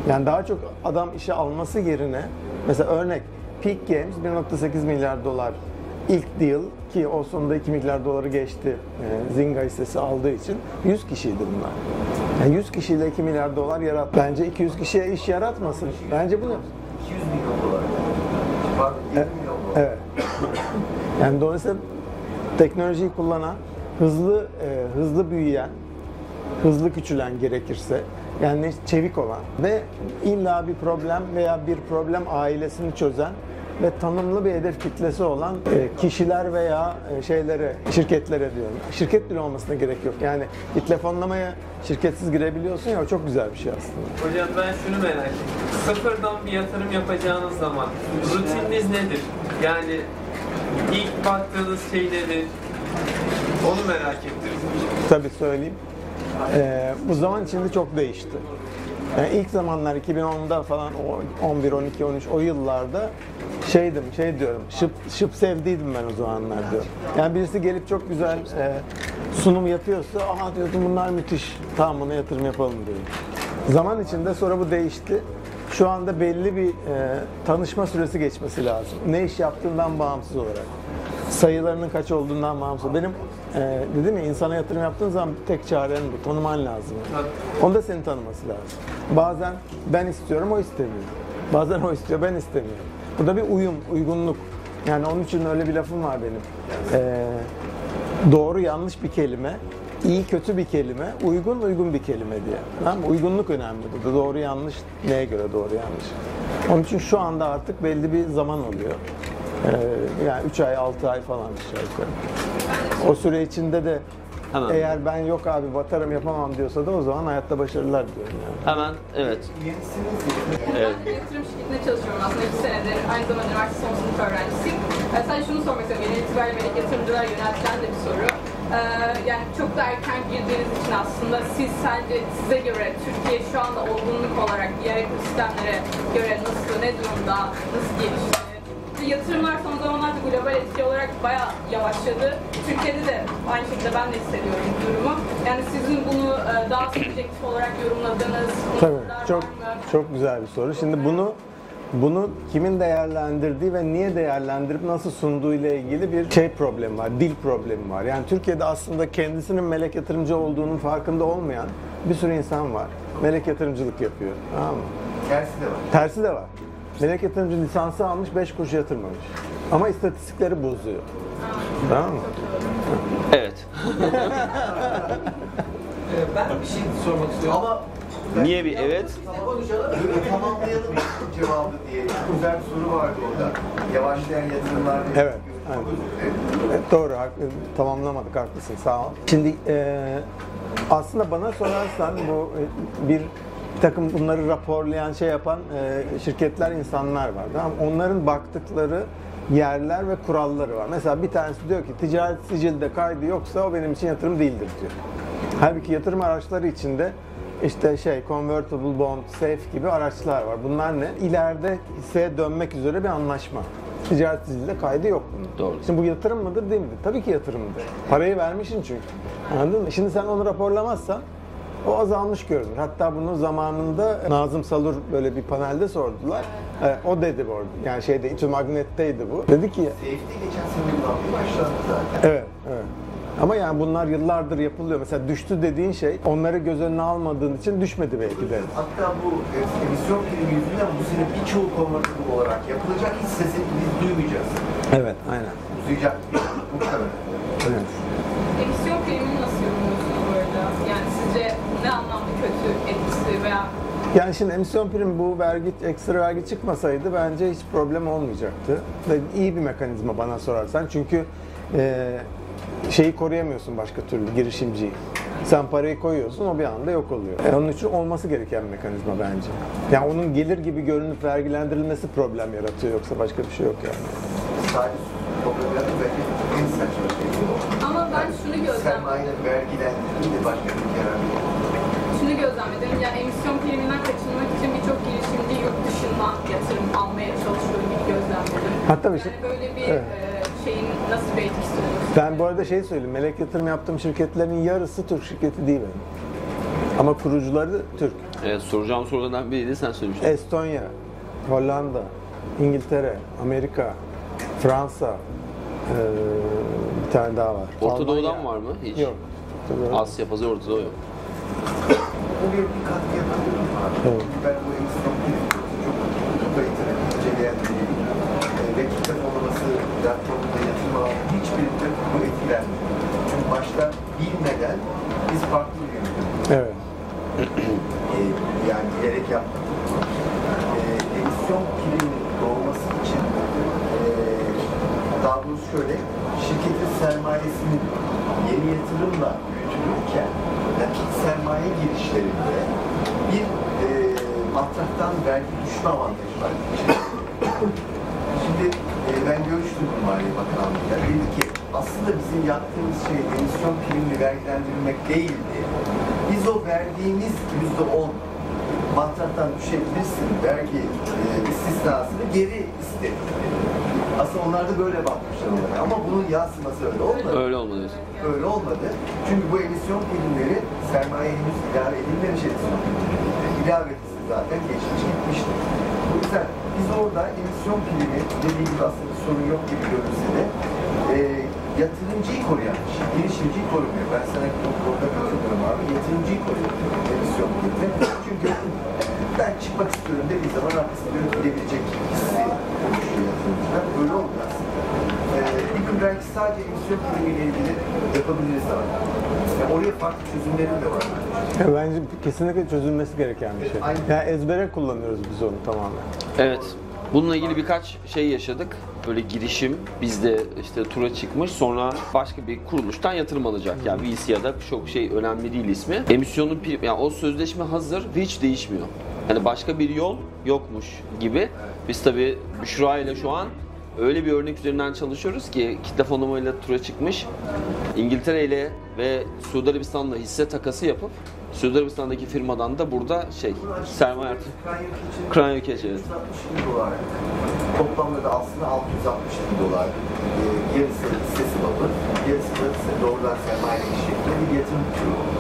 Speaker 2: Yani daha çok adam işe alması yerine, mesela örnek Peak Games 1.8 milyar dolar ilk deal ki o sonunda 2 milyar doları geçti e, Zynga hissesi aldığı için 100 kişiydi bunlar. Yani 100 kişiyle 2 milyar dolar yarat. Bence 200 kişiye iş yaratmasın. Bence bunu
Speaker 3: 200 milyon dolar. Pardon 20 milyon dolar.
Speaker 2: Evet. Yani dolayısıyla teknolojiyi kullanan, hızlı e, hızlı büyüyen, hızlı küçülen gerekirse, yani çevik olan ve illa bir problem veya bir problem ailesini çözen ve tanımlı bir hedef kitlesi olan e, kişiler veya e, şeylere, şirketlere diyorum. Şirket bile olmasına gerek yok. Yani bir telefonlamaya şirketsiz girebiliyorsun ya o çok güzel bir şey aslında.
Speaker 6: Hocam ben şunu merak ettim. Sıfırdan bir yatırım yapacağınız zaman rutininiz nedir? Yani ilk baktığınız şey nedir? Onu merak ettim.
Speaker 2: Tabii söyleyeyim. Ee, bu zaman içinde çok değişti. Yani ilk zamanlar 2010'da falan o 11, 12, 13 o yıllarda şeydim, şey diyorum, şıp, şıp sevdiydim ben o zamanlar diyorum. Yani birisi gelip çok güzel e, sunum yapıyorsa, aha diyordum bunlar müthiş, tamam buna yatırım yapalım diyorum. Zaman içinde sonra bu değişti. Şu anda belli bir e, tanışma süresi geçmesi lazım. Ne iş yaptığından bağımsız olarak. Sayılarının kaç olduğundan bağımsız. Benim e, dedim ya insana yatırım yaptığın zaman tek çaren bu. Tanıman lazım. Onu da seni tanıması lazım. Bazen ben istiyorum o istemiyor. Bazen o istiyor ben istemiyorum. Bu da bir uyum, uygunluk. Yani onun için öyle bir lafım var benim. E, doğru yanlış bir kelime, iyi kötü bir kelime, uygun uygun bir kelime diye. Tamam? Uygunluk önemli burada. Doğru yanlış neye göre doğru yanlış. Onun için şu anda artık belli bir zaman oluyor. Ee, yani 3 ay 6 ay falan aşağı yukarı. O süre içinde de
Speaker 1: Hemen.
Speaker 2: eğer ben yok abi batarım yapamam diyorsa da o zaman hayatta başarılar diyorum yani.
Speaker 1: Hemen evet. Evet.
Speaker 5: Ben yatırım şirketinde çalışıyorum aslında iki senedir. Aynı zamanda üniversite son sınıf öğrencisiyim. Ee, sadece şunu sormak istiyorum. Genel itibariyle melek yatırımcılar yöneltilen de bir soru. Ee, yani çok da erken girdiğiniz için aslında siz sence size göre Türkiye şu anda olgunluk olarak diğer ekosistemlere göre nasıl, ne durumda, nasıl gelişti? Yatırımlar son zamanlarda global etki olarak bayağı yavaşladı. Türkiye'de de aynı şekilde ben de hissediyorum bu durumu. Yani sizin bunu e, daha subjektif olarak yorumladığınız
Speaker 2: Tabii çok çok güzel bir soru. Şimdi bunu bunu kimin değerlendirdiği ve niye değerlendirip nasıl sunduğu ile ilgili bir şey problemi var, dil problemi var. Yani Türkiye'de aslında kendisinin melek yatırımcı olduğunun farkında olmayan bir sürü insan var. Melek yatırımcılık yapıyor. Tamam mı?
Speaker 3: Tersi de var.
Speaker 2: Tersi de var. Melek yatırımcı lisansı almış, 5 kuruş yatırmamış. Ama istatistikleri bozuyor. Tamam mı?
Speaker 1: Evet.
Speaker 9: Ben bir şey sormak istiyorum.
Speaker 3: Ama
Speaker 1: Niye bir evet?
Speaker 3: Tamamlayalım cevabı diye. Güzel bir soru vardı orada. Yavaşlayan yatırımlar diye.
Speaker 2: Evet, aynen. Evet, doğru, tamamlamadık, haklısın, sağ ol. Şimdi e, aslında bana sorarsan bu e, bir takım bunları raporlayan, şey yapan e, şirketler, insanlar var. Tamam? Onların baktıkları yerler ve kuralları var. Mesela bir tanesi diyor ki ticaret sicilde kaydı yoksa o benim için yatırım değildir diyor. Halbuki yatırım araçları içinde işte şey convertible bond, safe gibi araçlar var. Bunlar ne? İleride hisseye dönmek üzere bir anlaşma. Ticaret sicilde kaydı yok bunun.
Speaker 1: Doğru.
Speaker 2: Şimdi bu yatırım mıdır değil midir? Tabii ki yatırımdır. Parayı vermişsin çünkü. Anladın mı? Şimdi sen onu raporlamazsan o azalmış görünür. Hatta bunu zamanında Nazım Salur böyle bir panelde sordular. Ee, o dedi bu arada. Yani şeyde İTÜ Magnet'teydi bu. Dedi ki
Speaker 3: Safety geçen sene kullanmaya başlandı zaten.
Speaker 2: Evet, evet. Ama yani bunlar yıllardır yapılıyor. Mesela düştü dediğin şey onları göz önüne almadığın için düşmedi belki de.
Speaker 3: Hatta bu e, emisyon primi yüzünden bu sene birçoğu convertible olarak yapılacak hissesi biz duymayacağız.
Speaker 2: Evet, aynen.
Speaker 3: Uzayacak muhtemelen.
Speaker 2: Evet.
Speaker 5: Emisyon primini nasıl yorumluyorsunuz bu arada? Yani sizce ne anlamda kötü etkisi veya
Speaker 2: Yani şimdi emisyon primi bu vergi, ekstra vergi çıkmasaydı bence hiç problem olmayacaktı. Ve iyi bir mekanizma bana sorarsan. Çünkü e, şeyi koruyamıyorsun başka türlü girişimciyi. Sen parayı koyuyorsun o bir anda yok oluyor. E, onun için olması gereken mekanizma bence. Yani onun gelir gibi görünüp vergilendirilmesi problem yaratıyor yoksa başka bir şey yok yani.
Speaker 3: Sadece en saçma şey bu.
Speaker 5: ama ben şunu gözlemledim.
Speaker 3: Sermayenin vergilendirildiği de başka bir.
Speaker 5: Şunu Yani emisyon priminden kaçınmak için birçok girişimci yurt dışından yatırım almaya çalışıyor gibi gözlemledim.
Speaker 2: Hatta bir şey-
Speaker 5: Yani böyle bir
Speaker 2: Evet.
Speaker 5: e, şeyin nasıl bir etkisi olur?
Speaker 2: Ben bu arada şey söyleyeyim, melek yatırım yaptığım şirketlerin yarısı Türk şirketi değil benim. Ama kurucuları Türk.
Speaker 1: Evet, soracağım sorulardan biriydi sen söylemiştin.
Speaker 2: Estonya, Hollanda, İngiltere, Amerika, Fransa, eee, bir tane daha var.
Speaker 1: Orta Doğu'dan var mı hiç?
Speaker 2: Yok.
Speaker 1: Asya pazarı Orta Doğu yok.
Speaker 3: Oraya bir katkı yapabilirim abi.
Speaker 2: Evet.
Speaker 3: Ben bu primi çok çok kaliteli inceleyen biriyim. E, ve kitap olması, platformda hiçbirinde bu etkilenmiyor. Çünkü başta bilmeden biz farklı bir yöntem
Speaker 2: Evet.
Speaker 3: e, yani bilerek yaptık. E, emisyon priminin doğması için e, daha doğrusu şöyle şirketin sermayesinin yeni yatırımla sermaye girişlerinde bir e, matraftan vergi düşme avantajı var. Şimdi e, ben görüştüm bu Maliye Bakanlığı'yla. Dedi ki aslında bizim yaptığımız şey emisyon primini vergilendirmek değildi. Biz o verdiğimiz yüzde on matraktan düşebilirsin. Vergi e, istisnasını geri iste. Aslında onlar da böyle bakmışlar olaya. Ama bunun yansıması öyle olmadı.
Speaker 1: Öyle olmadı.
Speaker 3: Öyle olmadı. Çünkü bu emisyon primleri sermaye henüz ilave edilmemiş emisyon primleri. İlavesi zaten geçmiş gitmişti. O yüzden biz orada emisyon primi dediğim gibi aslında sorun yok gibi görünse de e, yatırımcıyı koruyan, girişimciyi korumuyor. Ben sana orada katılıyorum abi. Yatırımcıyı koruyor emisyon primi. Çünkü ben çıkmak istiyorum dediği zaman arkasında gidebilecek hissi oluşuyor yatırımcılar. Böyle olmuyor aslında. Ee, bir gün belki sadece emisyon primiyle ilgili yapabiliriz abi. Yani çözümlerim de var.
Speaker 2: Ya bence kesinlikle çözülmesi gereken bir şey.
Speaker 3: Aynen.
Speaker 2: Ya ezbere kullanıyoruz biz onu tamamen.
Speaker 1: Evet. Bununla ilgili birkaç şey yaşadık. Böyle girişim bizde işte tura çıkmış sonra başka bir kuruluştan yatırım alacak. Yani VC ya da çok şey önemli değil ismi. Emisyonun prim, yani o sözleşme hazır ve hiç değişmiyor. Yani başka bir yol yokmuş gibi. Biz tabii Büşra ile şu an öyle bir örnek üzerinden çalışıyoruz ki kitle fonlamayla tura çıkmış. İngiltere ile ve Suudi Arabistan'la hisse takası yapıp Suudi Arabistan'daki firmadan da burada şey sermaye artı. Kran Ülke evet.
Speaker 3: 160 bin dolar. Toplamda da aslında 660 bin dolar. Ee, yarısı hissesi babı, yarısı da doğrudan sermaye şeklinde bir yatırım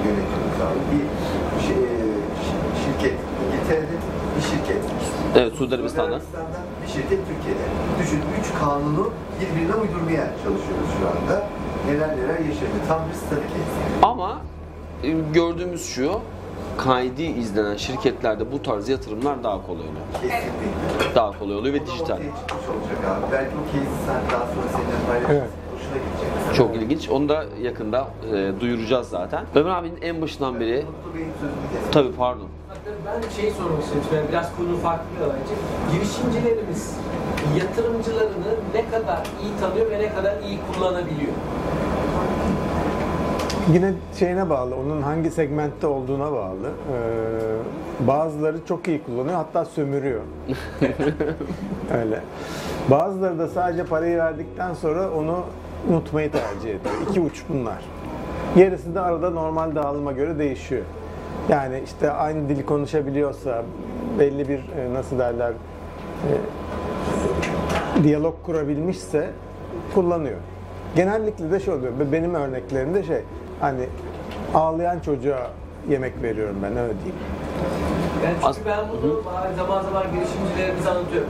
Speaker 3: yönetiyoruz abi. Bir şey, e, şi- şirket, İngiltere'de bir şirket.
Speaker 1: Evet Suudi Arabistan'da.
Speaker 3: Arabistan'dan bir şirket Türkiye'de. Düşün, üç kanunu birbirine uydurmaya çalışıyoruz şu anda. Neler neler yaşanıyor. Tam bir statü
Speaker 1: Ama e, gördüğümüz şu kaydi izlenen şirketlerde bu tarz yatırımlar daha kolay oluyor.
Speaker 3: Kesinlikle.
Speaker 1: Daha kolay oluyor ve dijital.
Speaker 3: olacak abi. Belki o case'i sen daha sonra seninle paylaşırsın.
Speaker 2: Evet.
Speaker 3: Hoşuna gidecek.
Speaker 1: Çok ilginç. Onu da yakında e, duyuracağız zaten. Ömer abinin en başından beri tabii pardon.
Speaker 6: Ben şey sormak istiyorum. Yani biraz konu farklı bir bence. Girişimcilerimiz yatırımcılarını ne kadar iyi tanıyor ve ne kadar iyi kullanabiliyor?
Speaker 2: Yine şeyine bağlı, onun hangi segmentte olduğuna bağlı. Ee, bazıları çok iyi kullanıyor, hatta sömürüyor. Öyle. Bazıları da sadece parayı verdikten sonra onu unutmayı tercih ediyor. İki uç bunlar. Gerisi de arada normal dağılıma göre değişiyor. Yani işte aynı dili konuşabiliyorsa, belli bir e, nasıl derler, e, diyalog kurabilmişse kullanıyor. Genellikle de şey oluyor. Benim örneklerimde şey hani ağlayan çocuğa yemek veriyorum ben öyle diyeyim.
Speaker 6: Yani çünkü
Speaker 1: As-
Speaker 6: ben bunu zaman zaman girişimcilerimize anlatıyorum.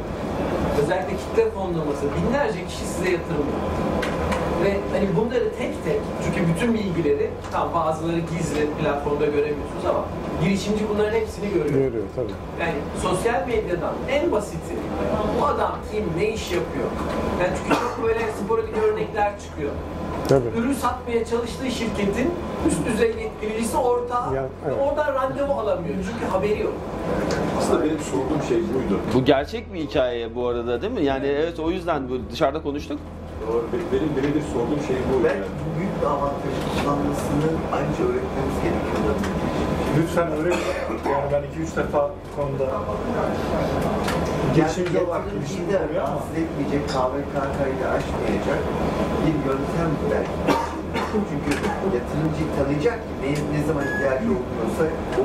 Speaker 6: Özellikle kitle fonlaması, binlerce kişi size yatırım yapıyor. Ve hani bunları tek tek, çünkü bütün bilgileri, tam bazıları gizli platformda göremiyorsunuz ama girişimci bunların hepsini görüyor.
Speaker 2: Görüyor tabii.
Speaker 6: Yani sosyal medyadan en basiti, bu adam kim, ne iş yapıyor? Yani çünkü çok böyle sporadik örnekler çıkıyor.
Speaker 2: Tabii.
Speaker 6: Ürün satmaya çalıştığı şirketin üst düzey yetkilicisi ortağı
Speaker 2: Ya,
Speaker 6: ve
Speaker 2: evet.
Speaker 6: oradan randevu alamıyor çünkü haberi yok.
Speaker 8: Aslında benim sorduğum şey buydu.
Speaker 1: Bu gerçek bir hikaye bu arada değil mi? Yani evet o yüzden böyle dışarıda konuştuk.
Speaker 8: Doğru. Benim, benim bir sorduğum şey buydu.
Speaker 3: Belki
Speaker 8: Yani.
Speaker 3: bu büyük bir avantajı kullanmasını ayrıca öğretmemiz gerekiyor.
Speaker 4: Lütfen öyle yani ben 2-3 defa bu konuda girişimci
Speaker 3: Yani
Speaker 4: olarak girişimci
Speaker 3: da
Speaker 4: oluyor ama
Speaker 3: rahatsız etmeyecek, KVKK'yı da aşmayacak bir yöntem belki. Çünkü yatırımcıyı tanıyacak ki ne, ne zaman ihtiyacı oluyorsa o,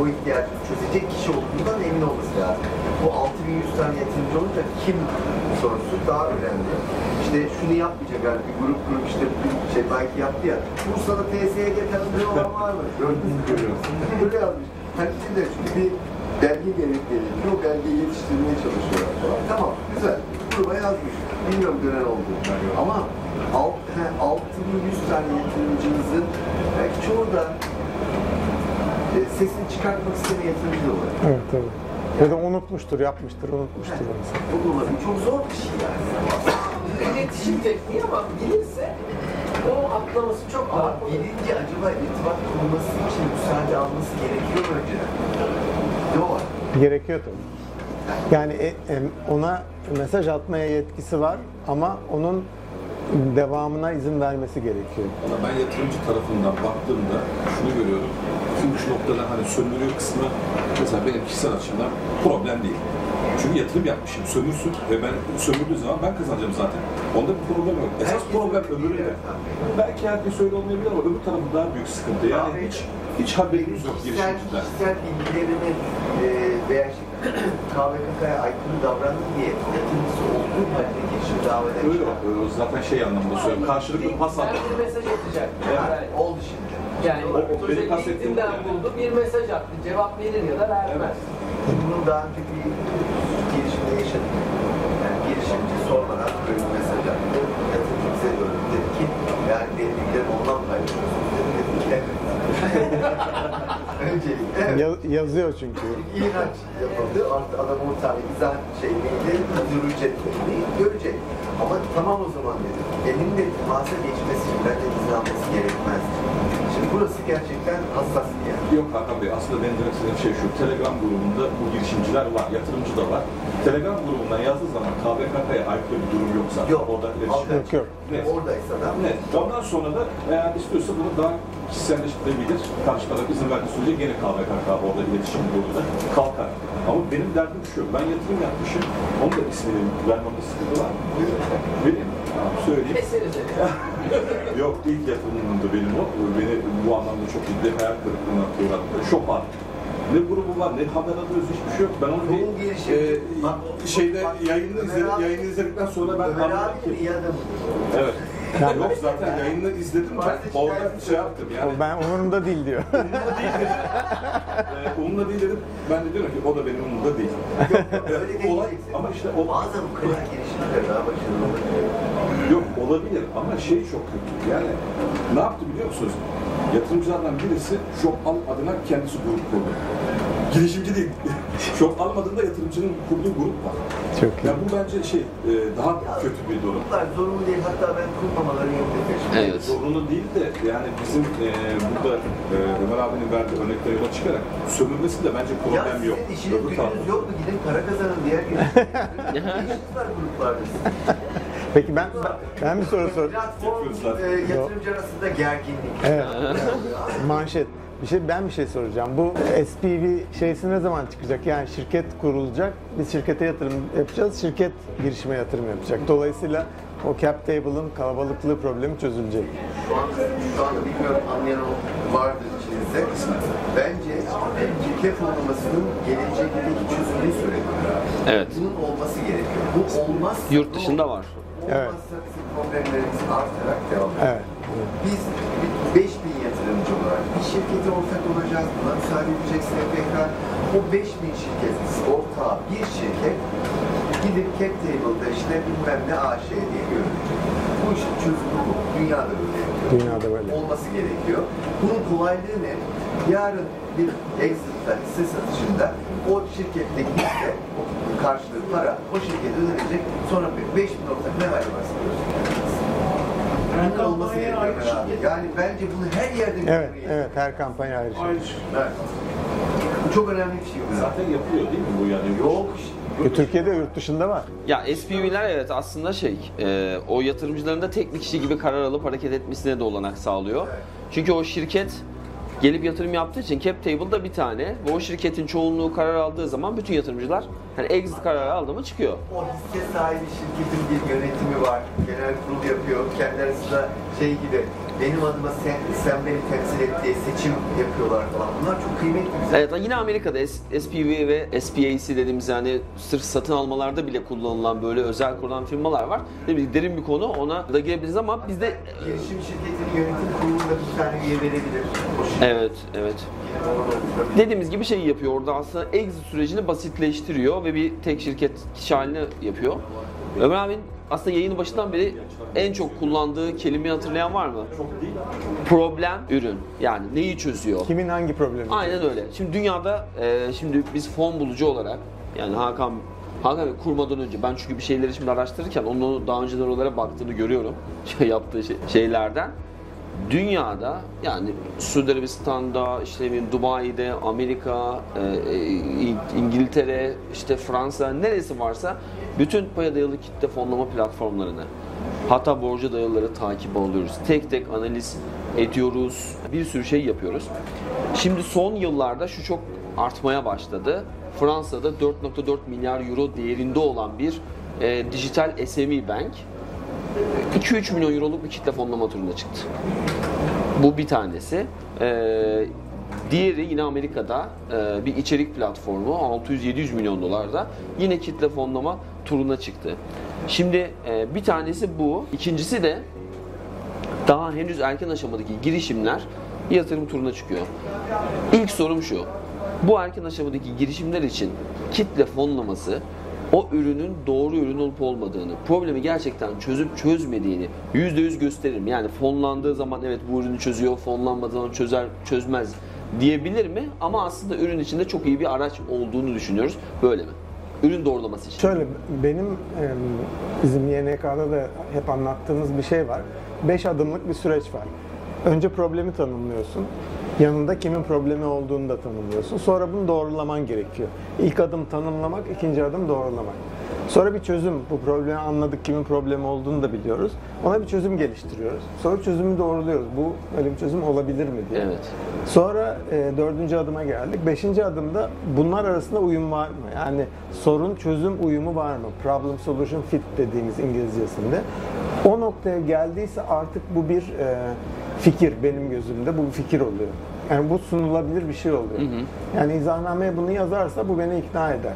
Speaker 3: o ihtiyacı çözecek kişi olduğundan emin olması lazım. Bu 6100 tane yatırımcı olunca kim sorusu daha önemli. İşte şunu yapmayacak yani bir grup grup işte bir şey belki yaptı ya. Bursa'da TSE'ye tanıdığı olan var mı? Gördünüz mü? Görüyorsun. Böyle yazmış. Hani şimdi de çünkü bir belge gerek gerekiyor. O belgeyi yetiştirmeye çalışıyorlar falan. Tamam, güzel. Gruba yazmış. Bilmiyorum dönen oldu. Ama alt, he, 6100 tane yatırımcımızın belki çoğu da e, sesini çıkartmak isteyen yatırımcı var.
Speaker 2: Evet tabii. Ya da unutmuştur, yapmıştır, unutmuştur.
Speaker 3: Bu da olabilir. Çok zor bir şey yani.
Speaker 6: İletişim tekniği ama bilirse o atlaması çok kolay.
Speaker 3: bilinci acaba irtibat kurması için müsaade alması gerekiyor mu önceden? Var?
Speaker 2: Gerekiyor tabii. Yani e- ona mesaj atmaya yetkisi var ama onun devamına izin vermesi gerekiyor.
Speaker 8: Ama ben yatırımcı tarafından baktığımda şunu görüyorum. Tüm şu noktada hani sömürüyor kısmı mesela benim kişisel açımdan problem değil. Çünkü yatırım yapmışım, sömürsün ve ben sömürdüğü zaman ben kazanacağım zaten. Onda bir problem yok. Esas problem
Speaker 3: evet.
Speaker 8: Belki herkes öyle olmayabilir ama öbür tarafı daha büyük sıkıntı. Yani hiç hiç haberimiz yok girişimciler.
Speaker 3: kişisel bilgilerini e, veya KVKK'ya aykırı davrandı diye yatırımcısı olduğu halde girişim davet eden
Speaker 8: Öyle öyle zaten şey anlamında söylüyorum. Karşılıklı pas
Speaker 6: Ben bir mesaj atacak.
Speaker 8: Evet.
Speaker 6: Yani,
Speaker 3: oldu şimdi.
Speaker 6: yani
Speaker 8: O- o benim kastettiğim yani.
Speaker 6: buldu, bir mesaj attı. Cevap verir ya da vermez.
Speaker 3: Bunun daha önce bir girişimde yaşadık. Yani girişimci sormadan böyle bir mesaj attı. Yatırımcı bize döndü. Dedi ki yani benim bilgilerim ondan paylaşıyorsunuz. Dedi, dedim ki evet. Öncelikle evet.
Speaker 2: Ya- yazıyor çünkü.
Speaker 3: İhraç yapıldı. Artık adam o tane izah şeyliğiyle müdür ücretlerini görecek. Ama tamam o zaman dedim. Elinin de temasa geçmesi için bence alması gerekmez. Şimdi burası gerçekten hassas bir yer.
Speaker 8: Yok Hakan Bey aslında benim demek istediğim şey şu. Telegram grubunda bu girişimciler var, yatırımcı da var. Telegram grubundan yazdığı zaman KVKK'ya aykırı bir durum yoksa
Speaker 3: Yok.
Speaker 8: orada iletişim.
Speaker 2: Yok yok.
Speaker 8: Net.
Speaker 3: Oradaysa da
Speaker 8: Net. Ondan sonra da eğer istiyorsa bunu daha kişiselleştirebilir. Karşı taraf izin verdiği sürece gene KVKK orada iletişim yolunda kalkar. Ama benim derdim şu, ben yatırım yapmışım, onun da ismini vermemde sıkıntı var. Benim, söyleyeyim.
Speaker 6: Keseriz.
Speaker 8: Yok ilk yatırımımdı benim o. Beni bu anlamda çok ciddi hayal kırıklığına uğrattı. Şopar. Ne grubu var, ne haber alıyoruz, hiçbir şey yok. Ben onu bir
Speaker 3: Çoğu girişim.
Speaker 8: e,
Speaker 3: Bak,
Speaker 8: şeyde
Speaker 3: bak,
Speaker 8: yayını, izledim, yayını izledikten sonra ben
Speaker 3: Ömer abi
Speaker 8: ki.
Speaker 3: iyi adam.
Speaker 8: Evet. Yok zaten yayını izledim ben. Orada şey yaptım yani.
Speaker 2: O ben umurumda değil diyor.
Speaker 8: e, onunla değil dedim. Ben de diyorum ki o da benim umurumda değil.
Speaker 3: Öyle
Speaker 8: Evet, olay
Speaker 3: diyeceksin.
Speaker 8: ama işte o
Speaker 3: Bazen bu kadar girişimler daha başarılı olabilir.
Speaker 8: Yok olabilir ama şey çok kötü. Yani ne yaptı biliyor musunuz? Yatırımcılardan birisi Shop Al adına kendisi grup kurdu. Girişimci değil. Shop Al adında yatırımcının kurduğu grup var.
Speaker 2: Çok iyi.
Speaker 8: Ya bu bence şey e, daha kötü bir durum.
Speaker 3: Bunlar zorunlu değil. Hatta ben kurmamaları yolunda peşinde.
Speaker 1: Evet.
Speaker 8: Zorunlu değil de yani bizim e, burada e, Ömer abinin verdiği örnekleri yola çıkarak sömürmesinde bence
Speaker 3: Ya
Speaker 8: problem yok.
Speaker 3: sizin işiniz yok mu? Gidin para kazanın diğer işiniz var gruplarda?
Speaker 2: Peki ben ben bir soru sor.
Speaker 3: Platform e, yatırımcı arasında gerginlik.
Speaker 2: Evet. Manşet. Bir şey ben bir şey soracağım. Bu SPV şeysi ne zaman çıkacak? Yani şirket kurulacak. Biz şirkete yatırım yapacağız. Şirket girişime yatırım yapacak. Dolayısıyla o cap table'ın kalabalıklığı problemi çözülecek.
Speaker 3: Şu anda, şu anda bilmiyorum anlayan vardır içinizde. Bence kitle fonlamasının gelecekteki çözümünü söylediler.
Speaker 1: Evet.
Speaker 3: Bunun olması gerekiyor. Bu olmazsa
Speaker 1: Yurt dışında var.
Speaker 2: Evet.
Speaker 3: Olmazsa bizim problemlerimiz artarak devam ediyor.
Speaker 2: Evet.
Speaker 3: Biz 5000 yatırımcı olarak bir şirkete ortak olacağız. Buna müsaade edecek SPK. O 5000 şirket ortağı bir şirket gidip cap table'da işte bilmem ne AŞ diye görünecek. Bu işin çözümü bu. Dünyada böyle yapıyor.
Speaker 2: Dünyada böyle.
Speaker 3: Olması gerekiyor. Bunun kolaylığı ne? Yarın bir exit'ta, hisse satışında o şirketteki hisse, karşılığı para o şirkete ödenecek. Sonra 5000 ortak ne hali varsa bunun olması gerekiyor abi. Yani bence bunu her yerde
Speaker 2: Evet,
Speaker 3: görüyoruz.
Speaker 2: evet her kampanya ayrı şey.
Speaker 3: Evet. Bu çok önemli bir şey. bu.
Speaker 8: Zaten yapılıyor değil mi bu yani?
Speaker 3: Yok.
Speaker 2: E, Türkiye'de yurt dışında var.
Speaker 1: Ya SPV'ler evet aslında şey, e, o yatırımcıların da teknik kişi gibi karar alıp hareket etmesine de olanak sağlıyor. Çünkü o şirket gelip yatırım yaptığı için cap table'da bir tane ve o şirketin çoğunluğu karar aldığı zaman bütün yatırımcılar hani exit kararı aldı mı çıkıyor.
Speaker 3: O hisse sahibi şirketin bir yönetimi var. Genel kurul yapıyor. Kendi arasında şey gibi benim adıma sen, sen beni temsil et diye seçim yapıyorlar falan. Bunlar çok kıymetli bize.
Speaker 1: Evet yine Amerika'da SPV ve SPAC dediğimiz yani sırf satın almalarda bile kullanılan böyle özel kurulan firmalar var. Tabii derin bir konu ona da girebiliriz ama bizde
Speaker 3: Girişim şirketinin yönetim kurulunda bir tane üye verebilir.
Speaker 1: Evet evet dediğimiz gibi şey yapıyor orada aslında exit sürecini basitleştiriyor ve bir tek şirket kişi haline yapıyor. Ömer abinin aslında yayının başından beri en çok kullandığı kelimeyi hatırlayan var mı? Problem, ürün. Yani neyi çözüyor?
Speaker 2: Kimin hangi problemi?
Speaker 1: Aynen öyle. Şimdi dünyada e, şimdi biz fon bulucu olarak yani Hakan Hakan Bey kurmadan önce ben çünkü bir şeyleri şimdi araştırırken onun daha önceden oralara baktığını görüyorum. Şey yaptığı şey- şeylerden. Dünyada yani Suudi Arabistan'da, işte bileyim Dubai'de, Amerika, e, e, İng- İngiltere, işte Fransa neresi varsa bütün paya dayalı kitle fonlama platformlarını hatta borca dayalıları takip alıyoruz. Tek tek analiz ediyoruz. Bir sürü şey yapıyoruz. Şimdi son yıllarda şu çok artmaya başladı. Fransa'da 4.4 milyar euro değerinde olan bir e, dijital SME bank 2-3 milyon euroluk bir kitle fonlama turuna çıktı. Bu bir tanesi. Ee, diğeri yine Amerika'da e, bir içerik platformu 600-700 milyon dolarda yine kitle fonlama turuna çıktı. Şimdi e, bir tanesi bu. İkincisi de daha henüz erken aşamadaki girişimler yatırım turuna çıkıyor. İlk sorum şu. Bu erken aşamadaki girişimler için kitle fonlaması o ürünün doğru ürün olup olmadığını, problemi gerçekten çözüp çözmediğini %100 gösteririm. Yani fonlandığı zaman evet bu ürünü çözüyor, fonlanmadığı zaman çözer, çözmez diyebilir mi? Ama aslında ürün içinde çok iyi bir araç olduğunu düşünüyoruz. Böyle mi? Ürün doğrulaması için.
Speaker 2: Şöyle benim bizim YNK'da da hep anlattığımız bir şey var. 5 adımlık bir süreç var. Önce problemi tanımlıyorsun. Yanında kimin problemi olduğunu da tanımlıyorsun. Sonra bunu doğrulaman gerekiyor. İlk adım tanımlamak, ikinci adım doğrulamak. Sonra bir çözüm, bu problemi anladık, kimin problemi olduğunu da biliyoruz. Ona bir çözüm geliştiriyoruz. Sonra çözümü doğruluyoruz. Bu öyle bir çözüm olabilir mi diye.
Speaker 1: Evet.
Speaker 2: Sonra e, dördüncü adıma geldik. Beşinci adımda bunlar arasında uyum var mı? Yani sorun çözüm uyumu var mı? Problem solution fit dediğimiz İngilizcesinde. O noktaya geldiyse artık bu bir e, fikir benim gözümde. Bu bir fikir oluyor. Yani bu sunulabilir bir şey oluyor. Yani izahnameye bunu yazarsa bu beni ikna eder.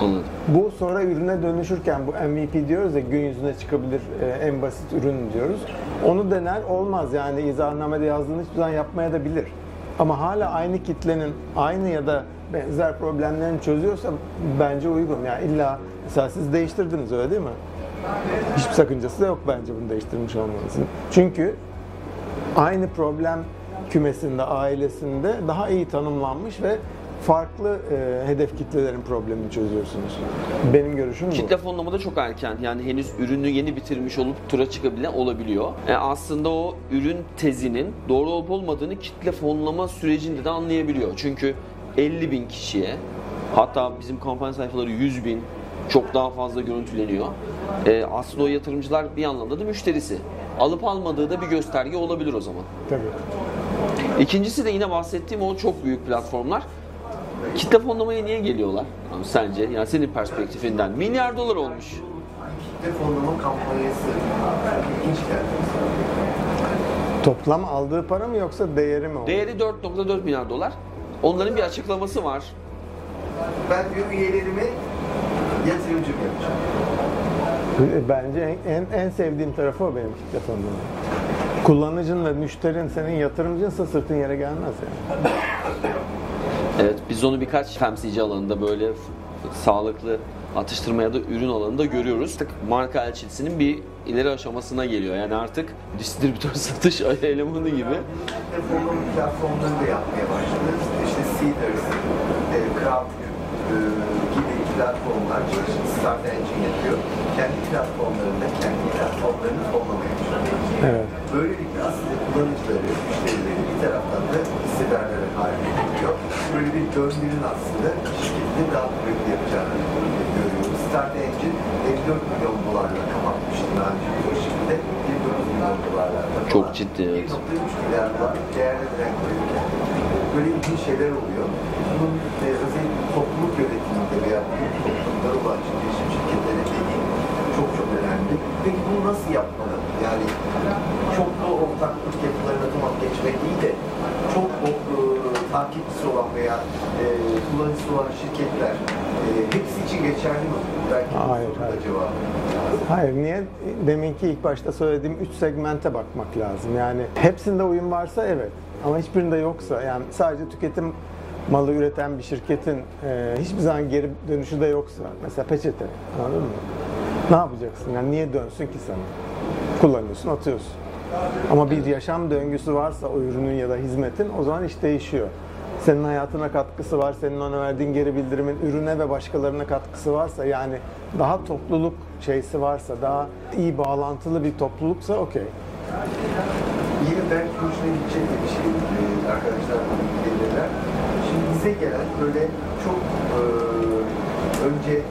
Speaker 1: Anladım.
Speaker 2: Bu sonra ürüne dönüşürken bu MVP diyoruz ya gün yüzüne çıkabilir e, en basit ürün diyoruz. Onu dener olmaz yani izahnamede yazdığını hiçbir zaman yapmaya da bilir. Ama hala aynı kitlenin aynı ya da benzer problemlerini çözüyorsa bence uygun. Yani illa mesela siz değiştirdiniz öyle değil mi? Hiçbir sakıncası da yok bence bunu değiştirmiş olmanızın. Çünkü aynı problem kümesinde, ailesinde daha iyi tanımlanmış ve farklı e, hedef kitlelerin problemini çözüyorsunuz. Benim görüşüm bu.
Speaker 1: Kitle fonlamada çok erken. Yani henüz ürünü yeni bitirmiş olup tura çıkabilen olabiliyor. E aslında o ürün tezinin doğru olup olmadığını kitle fonlama sürecinde de anlayabiliyor. Çünkü 50 bin kişiye hatta bizim kampanya sayfaları 100 bin çok daha fazla görüntüleniyor. E, aslında o yatırımcılar bir anlamda da müşterisi. Alıp almadığı da bir gösterge olabilir o zaman.
Speaker 2: Tabii.
Speaker 1: İkincisi de yine bahsettiğim o çok büyük platformlar. Kitle fonlamaya niye geliyorlar sence? Yani senin perspektifinden. Milyar dolar olmuş.
Speaker 3: Kitle fonlama kampanyası ilginç geldi.
Speaker 2: Toplam aldığı para mı yoksa değeri mi? o?
Speaker 1: Değeri 4.4 milyar dolar. Onların bir açıklaması var.
Speaker 3: Ben diyor üyelerimi yatırımcı yapacağım?
Speaker 2: E, Bence en, en, en sevdiğim tarafı o benim kitle fonlama. Kullanıcın ve müşterin senin yatırımcınsa sırtın yere gelmez yani.
Speaker 1: Evet biz onu birkaç FMCG alanında böyle sağlıklı atıştırma ya da ürün alanında görüyoruz. Artık marka elçisinin bir ileri aşamasına geliyor. Yani artık distribütör satış elemanı gibi.
Speaker 3: Kitle fonlama platformları da yapmaya başladı. İşte Seeders, e, Crowd e, gibi platformlar, Start Engine yapıyor. Kendi platformlarında, kendi platformlarını fonlamaya başladı.
Speaker 2: Evet.
Speaker 3: Böylelikle aslında kullanıcıları, müşterileri bir taraftan da hissedarları haline getiriyor. Böyle bir döngünün aslında şirketini daha kuvvetli yapacağını görüyoruz. Start Engine 54 milyon dolarla kapatmıştı daha önce o şirkette 29 milyon dolarla kapatmıştı.
Speaker 1: Çok ciddi, evet.
Speaker 3: 1.3 milyar dolar değerlendiren koyuyor. Böyle ilginç şeyler oluyor. Bunun e, özellikle topluluk yönetiminde veya büyük toplulukları olan girişim şirketleri dediğim çok çok önemli. Peki bunu nasıl yapmalı? Yani çok da ortaklık yapılarına tamam geçmek iyi de çok o, takipçisi olan veya e, kullanıcısı olan şirketler e, hepsi için geçerli mi? Belki
Speaker 2: Hayır, hayır.
Speaker 3: cevabı.
Speaker 2: Hayır niye? Deminki ilk başta söylediğim üç segmente bakmak lazım. Yani hepsinde uyum varsa evet. Ama hiçbirinde yoksa yani sadece tüketim malı üreten bir şirketin e, hiçbir zaman geri dönüşü de yoksa mesela peçete anladın mı? Ne yapacaksın? Yani niye dönsün ki sana? Kullanıyorsun, atıyorsun. Ama bir yaşam döngüsü varsa o ürünün ya da hizmetin o zaman iş değişiyor. Senin hayatına katkısı var, senin ona verdiğin geri bildirimin ürüne ve başkalarına katkısı varsa yani daha topluluk şeysi varsa, daha iyi bağlantılı bir topluluksa okey.
Speaker 3: Yine belki hoşuna gidecek de bir şey e, arkadaşlar bilirler. Şimdi bize gelen böyle çok e, önce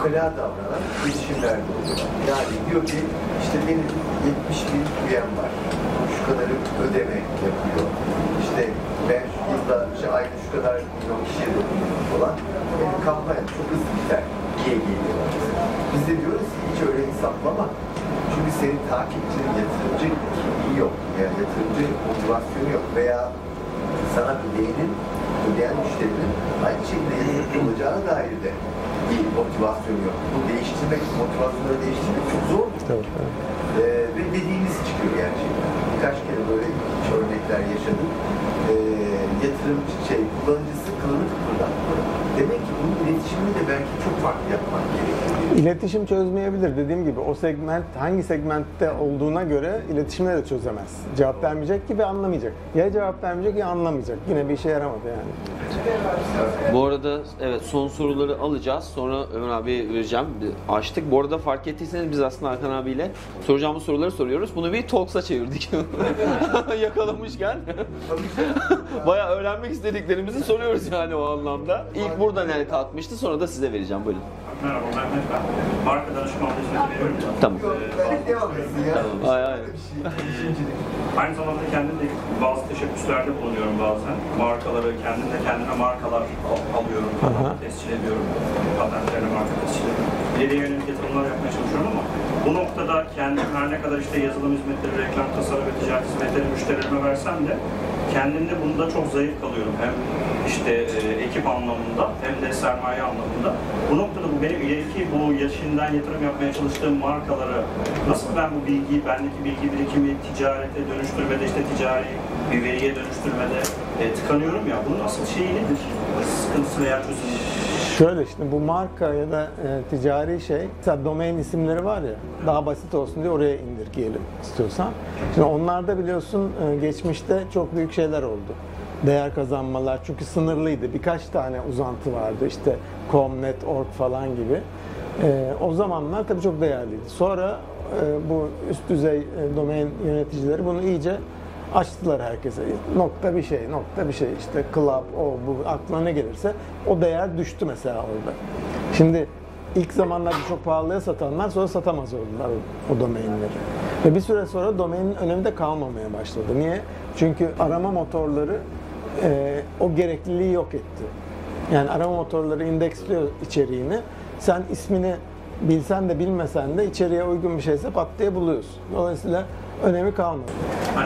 Speaker 3: ukala davranan girişimler oluyor. Yani diyor ki işte benim 70 bin üyem var. Şu kadarı ödeme yapıyor. İşte ben şu yılda işte ayda şu kadar milyon kişiye dokunuyorum falan. Benim kampanya çok hızlı biter diye geliyorlar. Biz de diyoruz ki hiç öyle hesaplama. Çünkü senin takipçinin yatırımcı kimliği yok. Yani yatırımcı motivasyonu yok veya sana ödeyenin, ödeyen müşterinin aynı şekilde yatırımcı olacağına dair de bir motivasyonu yok. Bu değiştirmek, motivasyonları değiştirmek çok zor.
Speaker 2: Tabii, tabii.
Speaker 3: Ee, ve dediğiniz çıkıyor gerçekten. Birkaç kere böyle örnekler yaşadım. Ee, yatırımcı şey, kullanıcısı kılını kıpırdatmadı. Demek ki bunun iletişimini de belki çok farklı yapmak gerekiyor.
Speaker 2: İletişim çözmeyebilir. Dediğim gibi o segment hangi segmentte olduğuna göre iletişimle de çözemez. Cevap vermeyecek gibi anlamayacak. Ya cevap vermeyecek ya anlamayacak. Yine bir işe yaramadı yani.
Speaker 1: Bu arada evet son soruları alacağız. Sonra Ömer abiye vereceğim. Açtık. Bu arada fark ettiyseniz biz aslında Hakan abiyle soracağımız soruları soruyoruz. Bunu bir talks'a çevirdik. Yakalamışken. Bayağı öğrenmek istediklerimizi soruyoruz yani o anlamda. İlk buradan el kalkmıştı. Sonra da size vereceğim. Buyurun.
Speaker 11: Merhaba Mehmet ben. Marka danışmanlığı hizmeti veriyorum.
Speaker 1: Tamam.
Speaker 3: Ben devam etsin ya.
Speaker 1: Ay ay.
Speaker 11: Aynı zamanda kendim de bazı teşebbüslerde bulunuyorum bazen. Markaları, kendim de kendime markalar al- alıyorum,
Speaker 2: Aha.
Speaker 11: tescil ediyorum. Patentlerine marka tescil ediyorum. İleriye yönelik yatırımlar yapmaya çalışıyorum ama bu noktada kendim her ne kadar işte yazılım hizmetleri, reklam tasarım ve ticaret hizmetleri müşterilerime versem de kendimde bunda çok zayıf kalıyorum. Hem işte e, ekip anlamında hem de sermaye anlamında. Bu noktada bu benim ileriki bu yaşından yatırım yapmaya çalıştığım markalara nasıl ben bu bilgiyi, bendeki bilgi birikimi ticarete dönüştürmede, işte ticari bir veriye dönüştürmede e, tıkanıyorum ya. Bunun asıl şeyi nedir? Sıkıntısı veya çözümü?
Speaker 2: Şöyle şimdi bu marka ya da e, ticari şey, mesela domain isimleri var ya, daha basit olsun diye oraya indirgeyelim istiyorsan. Şimdi onlarda biliyorsun e, geçmişte çok büyük şeyler oldu. Değer kazanmalar çünkü sınırlıydı. Birkaç tane uzantı vardı işte com, net, org falan gibi. E, o zamanlar tabii çok değerliydi. Sonra e, bu üst düzey e, domain yöneticileri bunu iyice açtılar herkese. Nokta bir şey, nokta bir şey. işte club, o bu aklına ne gelirse o değer düştü mesela orada. Şimdi ilk zamanlarda çok pahalıya satanlar sonra satamaz oldular o, domainleri. Ve bir süre sonra domainin önemi de kalmamaya başladı. Niye? Çünkü arama motorları e, o gerekliliği yok etti. Yani arama motorları indeksliyor içeriğini. Sen ismini bilsen de bilmesen de içeriye uygun bir şeyse pat diye buluyorsun. Dolayısıyla önemi kalmadı.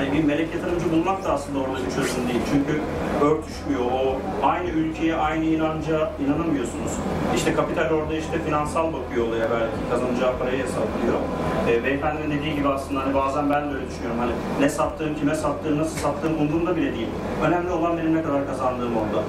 Speaker 11: Bir melek yatırımcı bulmak da aslında orada bir çözüm değil. Çünkü örtüşmüyor. O aynı ülkeye, aynı inanca inanamıyorsunuz. İşte kapital orada işte finansal bakıyor olaya belki kazanacağı parayı hesaplıyor. E, beyefendinin dediği gibi aslında hani bazen ben de öyle düşünüyorum. Hani ne sattığım, kime sattığım, nasıl sattığım umurumda bile değil. Önemli olan benim ne kadar kazandığım orada.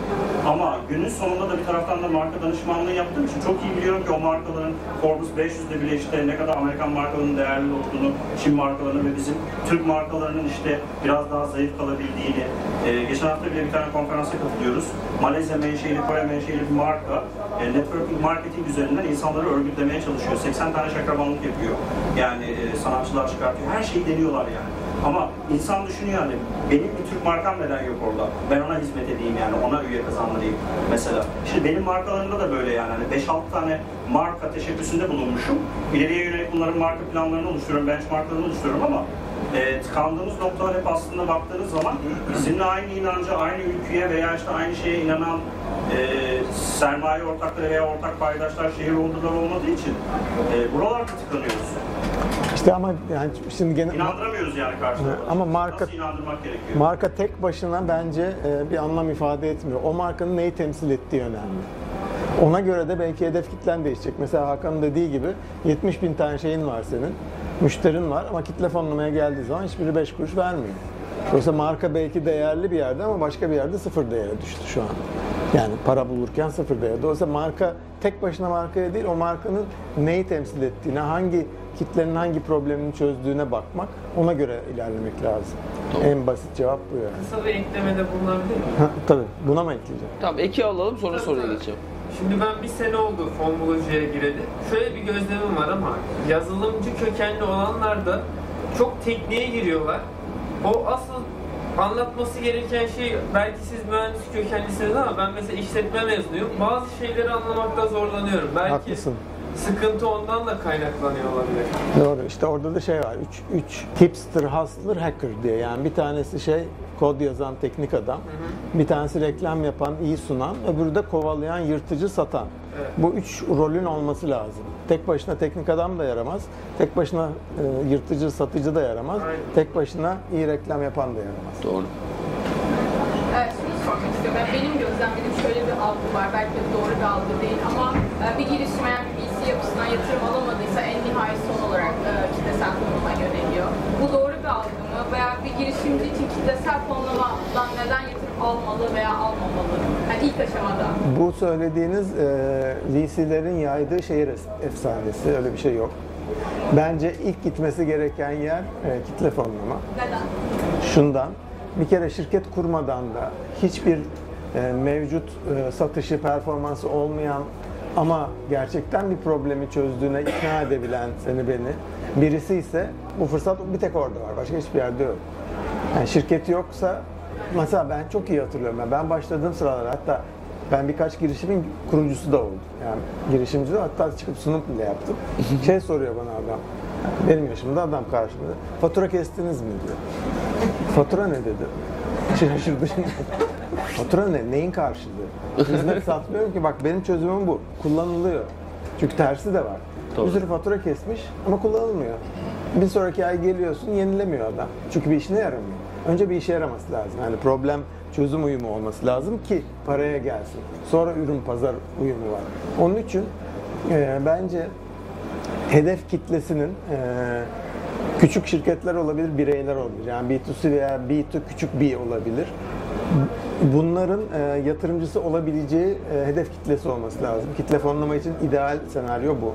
Speaker 11: Ama günün sonunda da bir taraftan da marka danışmanlığı yaptığım için çok iyi biliyorum ki o markaların Forbes 500'de bile işte ne kadar Amerikan markalarının değerli olduğunu, Çin markalarının ve bizim Türk markalarının işte biraz daha zayıf kalabildiğini. Ee, geçen hafta bile bir tane konferansa katılıyoruz. Malezya menşeli, Kore menşeli bir marka e, networking marketing üzerinden insanları örgütlemeye çalışıyor. 80 tane şakrabanlık yapıyor. Yani e, sanatçılar çıkartıyor. Her şeyi deniyorlar yani. Ama insan düşünüyor hani benim bir Türk markam neden yok orada? Ben ona hizmet edeyim yani ona üye kazandırayım mesela. Şimdi benim markalarımda da böyle yani hani 5-6 tane marka teşebbüsünde bulunmuşum. İleriye yönelik bunların marka planlarını oluşturuyorum, benchmarklarını oluşturuyorum ama e, tıkandığımız noktalar hep aslında baktığınız zaman bizimle aynı inanca, aynı ülkeye veya işte aynı şeye inanan e, sermaye ortakları veya ortak paydaşlar, şehir ordular olmadığı için e, buralarda tıkanıyoruz.
Speaker 2: İşte ama yani şimdi gene
Speaker 11: İnandıramıyoruz yani karşı
Speaker 2: Evet,
Speaker 11: tarafa.
Speaker 2: ama marka-
Speaker 11: Nasıl inandırmak gerekiyor?
Speaker 2: marka tek başına bence e, bir anlam ifade etmiyor. O markanın neyi temsil ettiği önemli. Ona göre de belki hedef kitlen değişecek. Mesela Hakan'ın dediği gibi 70 bin tane şeyin var senin. Müşterin var ama kitle fonlamaya geldiği zaman hiçbiri 5 kuruş vermiyor. Dolayısıyla marka belki değerli bir yerde ama başka bir yerde sıfır değere düştü şu an. Yani para bulurken sıfır değer. Dolayısıyla marka tek başına markaya değil o markanın neyi temsil ettiğine, hangi kitlenin hangi problemini çözdüğüne bakmak, ona göre ilerlemek lazım. En basit cevap bu yani.
Speaker 12: Kısa bir eklemede bulunabilir miyim?
Speaker 2: Ha, tabii buna mı ekleyeceğim?
Speaker 1: Tamam eki alalım sonra soruya geçeceğim.
Speaker 12: Şimdi ben bir sene oldu formolojiye gireli. Şöyle bir gözlemim var ama yazılımcı kökenli olanlar da çok tekniğe giriyorlar. O asıl anlatması gereken şey belki siz mühendis kökenlisiniz ama ben mesela işletme mezunuyum. Bazı şeyleri anlamakta zorlanıyorum. Belki
Speaker 2: Haklısın.
Speaker 12: sıkıntı ondan da kaynaklanıyor olabilir.
Speaker 2: Doğru. İşte orada da şey var. Üç, üç hipster, hustler, hacker diye. Yani bir tanesi şey kod yazan teknik adam. Bir tanesi reklam yapan, iyi sunan, öbürü de kovalayan, yırtıcı, satan. Bu üç rolün olması lazım. Tek başına teknik adam da yaramaz. Tek başına e, yırtıcı, satıcı da yaramaz. Tek başına iyi reklam yapan da yaramaz.
Speaker 1: Doğru.
Speaker 5: Evet, şunu sormak istiyorum. Yani benim gözlemlediğim şöyle bir algı var. Belki de doğru bir algı değil ama e, bir girişim eğer bir VC yapısından yatırım alamadıysa en nihai son olarak e, kitlesel fonlama yöneliyor. Bu doğru bir algı mı? Veya bir girişimci kitlesel fonlamadan neden yatırım almalı veya almamalı? Yani ilk aşamada.
Speaker 2: Bu söylediğiniz e, VC'lerin yaydığı şehir es- efsanesi. Öyle bir şey yok. Bence ilk gitmesi gereken yer e, kitle fonlama.
Speaker 5: Neden?
Speaker 2: Şundan, bir kere şirket kurmadan da hiçbir e, mevcut e, satışı, performansı olmayan ama gerçekten bir problemi çözdüğüne ikna edebilen seni beni birisi ise bu fırsat bir tek orada var. Başka hiçbir yerde yok. Yani şirket yoksa mesela ben çok iyi hatırlıyorum. Yani ben başladığım sıralar hatta ben birkaç girişimin kurucusu da oldum. Yani girişimci de hatta çıkıp sunum bile yaptım. Şey soruyor bana adam. Benim yaşımda adam karşımda. Fatura kestiniz mi diyor. Fatura ne dedi? Şaşırdı. Fatura ne? Neyin karşılığı? Hizmet satmıyorum ki bak benim çözümüm bu. Kullanılıyor. Çünkü tersi de var.
Speaker 1: Doğru.
Speaker 2: Bir sürü fatura kesmiş ama kullanılmıyor. Bir sonraki ay geliyorsun yenilemiyor adam. Çünkü bir işine yaramıyor. Önce bir işe yaraması lazım. Yani problem çözüm uyumu olması lazım ki paraya gelsin. Sonra ürün pazar uyumu var. Onun için e, bence hedef kitlesinin e, küçük şirketler olabilir, bireyler olabilir. Yani B2C veya B2 küçük B olabilir. Bunların e, yatırımcısı olabileceği e, hedef kitlesi olması lazım. Kitle fonlama için ideal senaryo bu.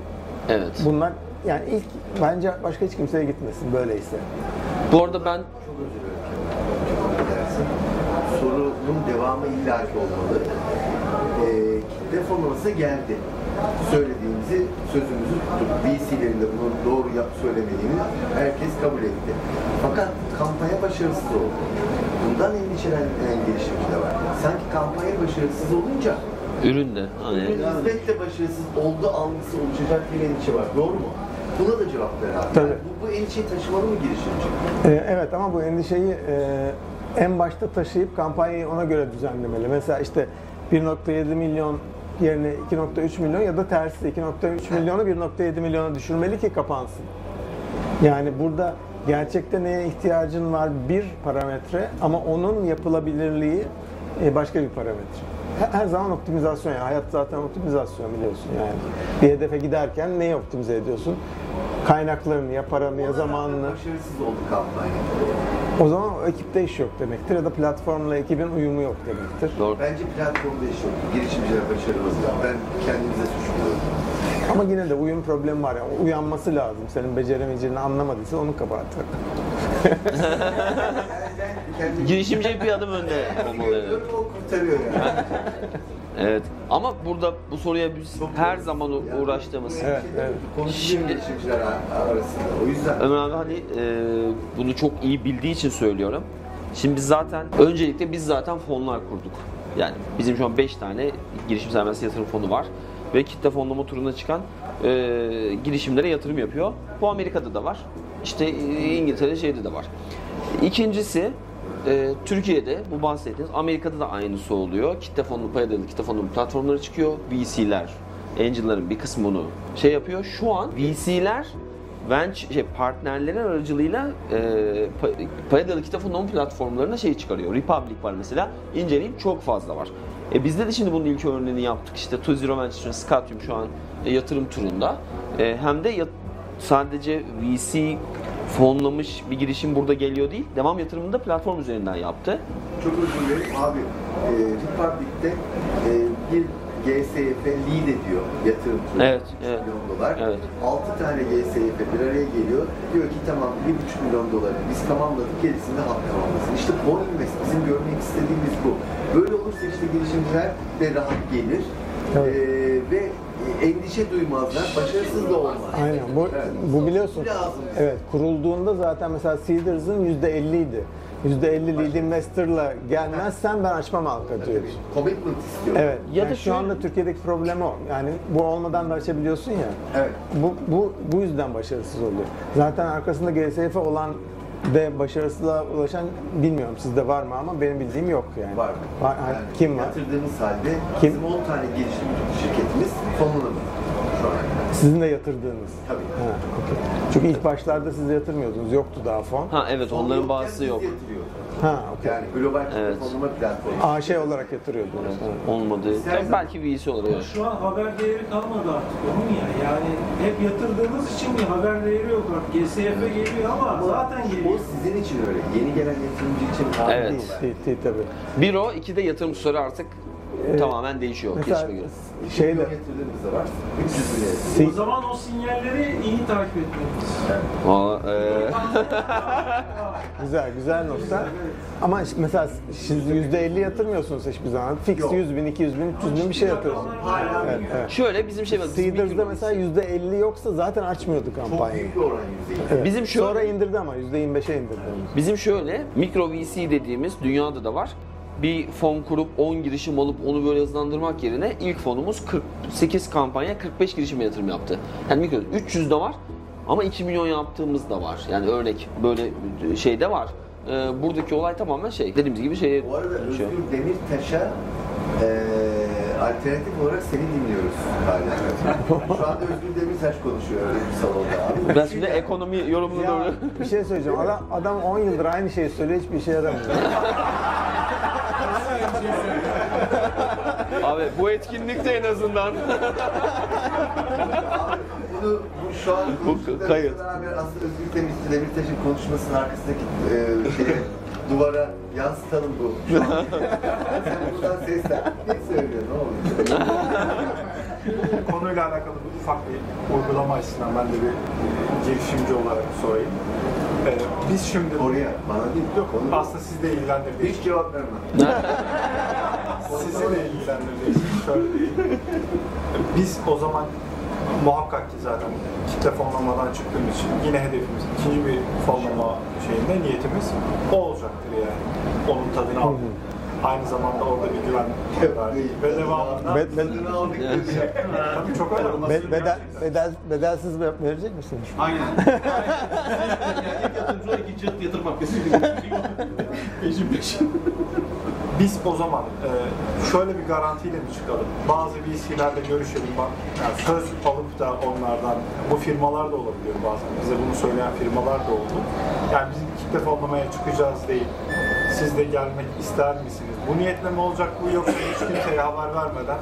Speaker 1: Evet.
Speaker 2: Bunlar yani ilk bence başka hiç kimseye gitmesin böyleyse.
Speaker 1: Bu arada ben
Speaker 3: Çok özür dilerim. Affedersin. Sorunun devamı illaki olmalı. Ee, kitle fonlaması geldi. Söylediğimizi, sözümüzü tuttuk. VC'lerin de bunu doğru yap söylemediğini herkes kabul etti. Fakat kampanya başarısız oldu. Bundan endişelenen girişimci de var. Sanki kampanya başarısız olunca
Speaker 1: ürün de hani
Speaker 3: ürün hizmetle başarısız oldu algısı oluşacak bir endişe var. Doğru mu? Buna da cevap ver abi.
Speaker 2: Tabii.
Speaker 3: Yani bu, bu endişeyi taşımalı mı girişimci?
Speaker 2: Ee, evet ama bu endişeyi e, en başta taşıyıp kampanyayı ona göre düzenlemeli. Mesela işte 1.7 milyon yerine 2.3 milyon ya da tersi 2.3 milyonu 1.7 milyona düşürmeli ki kapansın. Yani burada gerçekte neye ihtiyacın var bir parametre ama onun yapılabilirliği e, başka bir parametre. Her- zaman optimizasyon yani hayat zaten optimizasyon biliyorsun yani. Bir hedefe giderken neyi optimize ediyorsun? Kaynaklarını ya paranı ya zamanını.
Speaker 3: Başarısız oldu kampanya.
Speaker 2: O zaman o ekipte iş yok demektir ya da platformla ekibin uyumu yok demektir.
Speaker 1: doğru.
Speaker 3: Bence platformda iş yok. Girişimciler başarılı. Ben kendimize suçluyorum.
Speaker 2: Ama yine de uyum problemi var ya. Uyanması lazım. Senin beceremeyeceğini anlamadıysa.
Speaker 3: Yani ben kendimi
Speaker 1: Girişimci bir adım önde olmalı.
Speaker 3: Kurtarıyor yani.
Speaker 1: Evet. Ama burada bu soruya biz her zaman u- uğraştığımız.
Speaker 2: Evet, evet.
Speaker 3: Konuşuyor
Speaker 1: Şimdi-
Speaker 3: girişimciler arasında. O yüzden
Speaker 1: Ömer abi hani e, bunu çok iyi bildiği için söylüyorum. Şimdi biz zaten öncelikle biz zaten fonlar kurduk. Yani bizim şu an 5 tane girişim sermayesi yatırım fonu var ve kitle fonlama turuna çıkan e, girişimlere yatırım yapıyor. Bu Amerika'da da var. İşte e, İngiltere'de şeyde de var. İkincisi e, Türkiye'de bu bahsettiğiniz Amerika'da da aynısı oluyor. Kitle fonu, pay dayalı kitle fonu platformları çıkıyor. VC'ler, Angel'ların bir kısmı bunu şey yapıyor. Şu an VC'ler venture şey, partnerlerin aracılığıyla e, pa- paya dayalı kitap fonlama platformlarına şey çıkarıyor. Republic var mesela. İnceleyeyim çok fazla var. E, bizde de şimdi bunun ilk örneğini yaptık. İşte To Zero Ventures, Scatium şu an e, yatırım turunda. E, hem de ya- sadece VC fonlamış bir girişim burada geliyor değil. Devam yatırımını da platform üzerinden yaptı.
Speaker 3: çok özür dilerim abi. E, Republic'te e, bir GSF lead ediyor yatırım türü.
Speaker 1: Evet,
Speaker 3: 3
Speaker 1: evet.
Speaker 3: milyon dolar.
Speaker 1: Evet.
Speaker 3: 6 tane GSF bir araya geliyor. Diyor ki tamam 1,5 milyon doları biz tamamladık gerisini de halk tamamlasın. İşte Core Invest bizim görmek istediğimiz bu. Böyle olursa işte girişimciler de rahat gelir.
Speaker 2: Evet.
Speaker 3: E, ve endişe duymazlar. Başarısız da olmaz.
Speaker 2: Aynen. Bu,
Speaker 3: Evet.
Speaker 2: bu biliyorsun.
Speaker 3: Lazım.
Speaker 2: Evet. Kurulduğunda zaten mesela Seeders'ın %50 idi. %50 lead investor'la gelmezsen ben açmam halka diyor.
Speaker 3: Commitment istiyor.
Speaker 2: Evet.
Speaker 1: Ya
Speaker 2: yani
Speaker 1: da
Speaker 2: şu
Speaker 1: şöyle-
Speaker 2: anda Türkiye'deki problem o. Yani bu olmadan da açabiliyorsun ya.
Speaker 3: Evet.
Speaker 2: Bu, bu, bu yüzden başarısız oluyor. Zaten arkasında GSF olan de başarısızlığa ulaşan bilmiyorum sizde var mı ama benim bildiğim yok yani.
Speaker 3: Var.
Speaker 2: Var,
Speaker 3: Yani
Speaker 2: kim var?
Speaker 3: Yatırdığımız halde
Speaker 2: Kim?
Speaker 3: bizim 10 tane girişim şirketimiz an.
Speaker 2: Sizin de yatırdığınız.
Speaker 3: Tabii.
Speaker 2: Ha, okey. Çünkü ilk başlarda siz yatırmıyordunuz. Yoktu daha fon.
Speaker 1: Ha evet onların bazısı
Speaker 3: biz
Speaker 1: yok.
Speaker 2: Ha, okey.
Speaker 3: Yani global
Speaker 1: Evet.
Speaker 3: fonlama platformu.
Speaker 2: Aa, şey olarak yatırıyordunuz. Ha.
Speaker 1: Olmadı. Yani belki VC olarak. evet.
Speaker 13: Şu an haber değeri kalmadı artık onun ya. Yani hep yatırdığınız için bir haber değeri yok artık. GSF geliyor ama zaten
Speaker 3: O
Speaker 13: geliyor.
Speaker 3: sizin için öyle. Yeni gelen yatırımcı için
Speaker 1: Evet.
Speaker 3: değil.
Speaker 2: Değil, tabii.
Speaker 1: Bir o, iki de yatırım tutarı artık tamamen değişiyor
Speaker 2: Mesela
Speaker 1: gelişime göre.
Speaker 3: 300 liraya.
Speaker 13: O zaman o sinyalleri iyi takip etmeliyiz.
Speaker 1: Valla, eee,
Speaker 2: güzel, güzel nokta. Ama mesela siz %50 yatırmıyorsunuz hiçbir zaman. Fix
Speaker 3: Yok.
Speaker 2: 100 bin, 200 bin, 300 bin bir şey yatırıyorsunuz. Evet, evet.
Speaker 1: şöyle bizim şey var.
Speaker 2: Seeders'da mesela %50 yoksa zaten açmıyordu
Speaker 3: Çok
Speaker 2: kampanyayı.
Speaker 3: büyük bir oran yüzdeyi.
Speaker 2: Evet.
Speaker 1: Bizim şöyle-
Speaker 2: Sonra indirdi ama %25'e indirdi.
Speaker 1: Bizim şöyle mikro VC dediğimiz dünyada da var. Bir fon kurup 10 girişim alıp onu böyle hızlandırmak yerine ilk fonumuz 48 kampanya 45 girişime yatırım yaptı. Yani mikro 300 de var ama 2 milyon yaptığımız da var. Yani örnek böyle şey de var. Ee, buradaki olay tamamen şey dediğimiz gibi şeye
Speaker 3: Bu arada Özgür
Speaker 1: dönüşüyor.
Speaker 3: Demirtaş'a eee alternatif olarak seni dinliyoruz hala. Şu anda Özgür Demirtaş konuşuyor öyle bir salonda abi.
Speaker 1: Ben şimdi ekonomi yorumunu doğru.
Speaker 2: bir şey söyleyeceğim. Adam, adam 10 yıldır aynı şeyi söylüyor hiçbir işe yaramıyor.
Speaker 1: Abi bu etkinlikte en azından.
Speaker 3: Bunu bu şu an
Speaker 1: Bu
Speaker 3: konuştuklarımızla
Speaker 1: kayıt.
Speaker 3: beraber aslında Özgür Demir- Demirtaş'ın konuşmasının arkasındaki eee şeye, duvara yansıtalım bu. Şu an. Sen buradan seslen. Ne söylüyor? Ne oluyor?
Speaker 4: Konuyla alakalı bir ufak bir uygulama açısından ben de bir e, girişimci olarak sorayım. Ee, biz şimdi
Speaker 3: Oraya bana değil.
Speaker 4: Yok,
Speaker 3: Konu-
Speaker 4: aslında siz de ilgilendirdiği
Speaker 3: Hiç cevap verme.
Speaker 4: Sizi de ilgilendirdiği için şöyle diyeyim. Biz o zaman muhakkak ki zaten kitle fonlamadan çıktığımız için yine hedefimiz ikinci bir fonlama şeyinde niyetimiz o olacaktır yani. Onun tadını almak. Aynı zamanda orada bir güven verdik ve devamında
Speaker 2: Be-
Speaker 3: dedi.
Speaker 4: tabii çok önemli.
Speaker 2: be- bedel, bedel, bedelsiz ver- verecek misiniz?
Speaker 10: Aynen. yani ilk yatırımcı olarak ikinci yat- yatırım hakkı. Peşin peşin.
Speaker 4: Biz o zaman e, şöyle bir garantiyle mi çıkalım? Bazı VC'lerle görüşelim bak. Yani söz alıp da onlardan, bu firmalar da olabiliyor bazen. Bize bunu söyleyen firmalar da oldu. Yani biz bir kitle fonlamaya çıkacağız değil. Siz de gelmek ister misiniz? Bu niyetle mi olacak bu yoksa hiç kimseye haber vermeden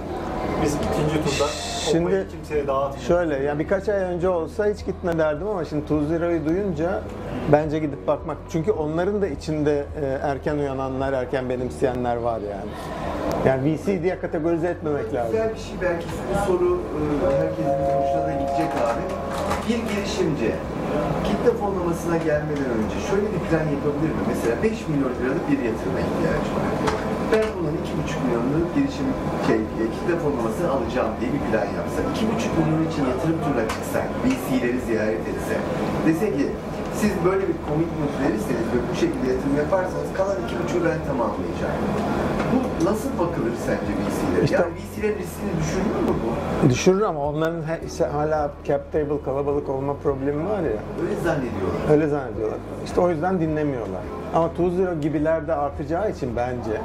Speaker 4: biz ikinci turda
Speaker 2: Şimdi
Speaker 4: şimdi kimseye dağıtmayalım.
Speaker 2: Şöyle yani birkaç ay önce olsa hiç gitme derdim ama şimdi Tuz Lira'yı duyunca bence gidip bakmak. Çünkü onların da içinde e, erken uyananlar, erken benimseyenler var yani. Yani VC diye kategorize etmemek lazım.
Speaker 3: Güzel bir şey belki bu soru e, herkesin hoşuna da gidecek abi. Bir girişimci kitle fonlamasına gelmeden önce şöyle bir plan yapabilir mi? Mesela 5 milyon liralık bir yatırıma ihtiyacı var. Ben bunun 2,5 milyonluk girişim şey, e, kitle fonlamasını alacağım diye bir plan yapsa. 2,5 milyon için yatırım turuna çıksak, VC'leri ziyaret etse. Dese ki siz böyle bir commitment verirseniz ve bu şekilde yatırım yaparsanız kalan 2,5'ü ben tamamlayacağım. Bu nasıl bakılır sence VC'lere?
Speaker 2: İşte-
Speaker 3: yani VC'lerin riskini düşürür mü bu?
Speaker 2: Düşürür ama onların he- işte hala cap table kalabalık olma problemi var ya.
Speaker 3: Öyle zannediyorlar.
Speaker 2: Öyle zannediyorlar. İşte o yüzden dinlemiyorlar. Ama Tuz Lira gibiler de artacağı için bence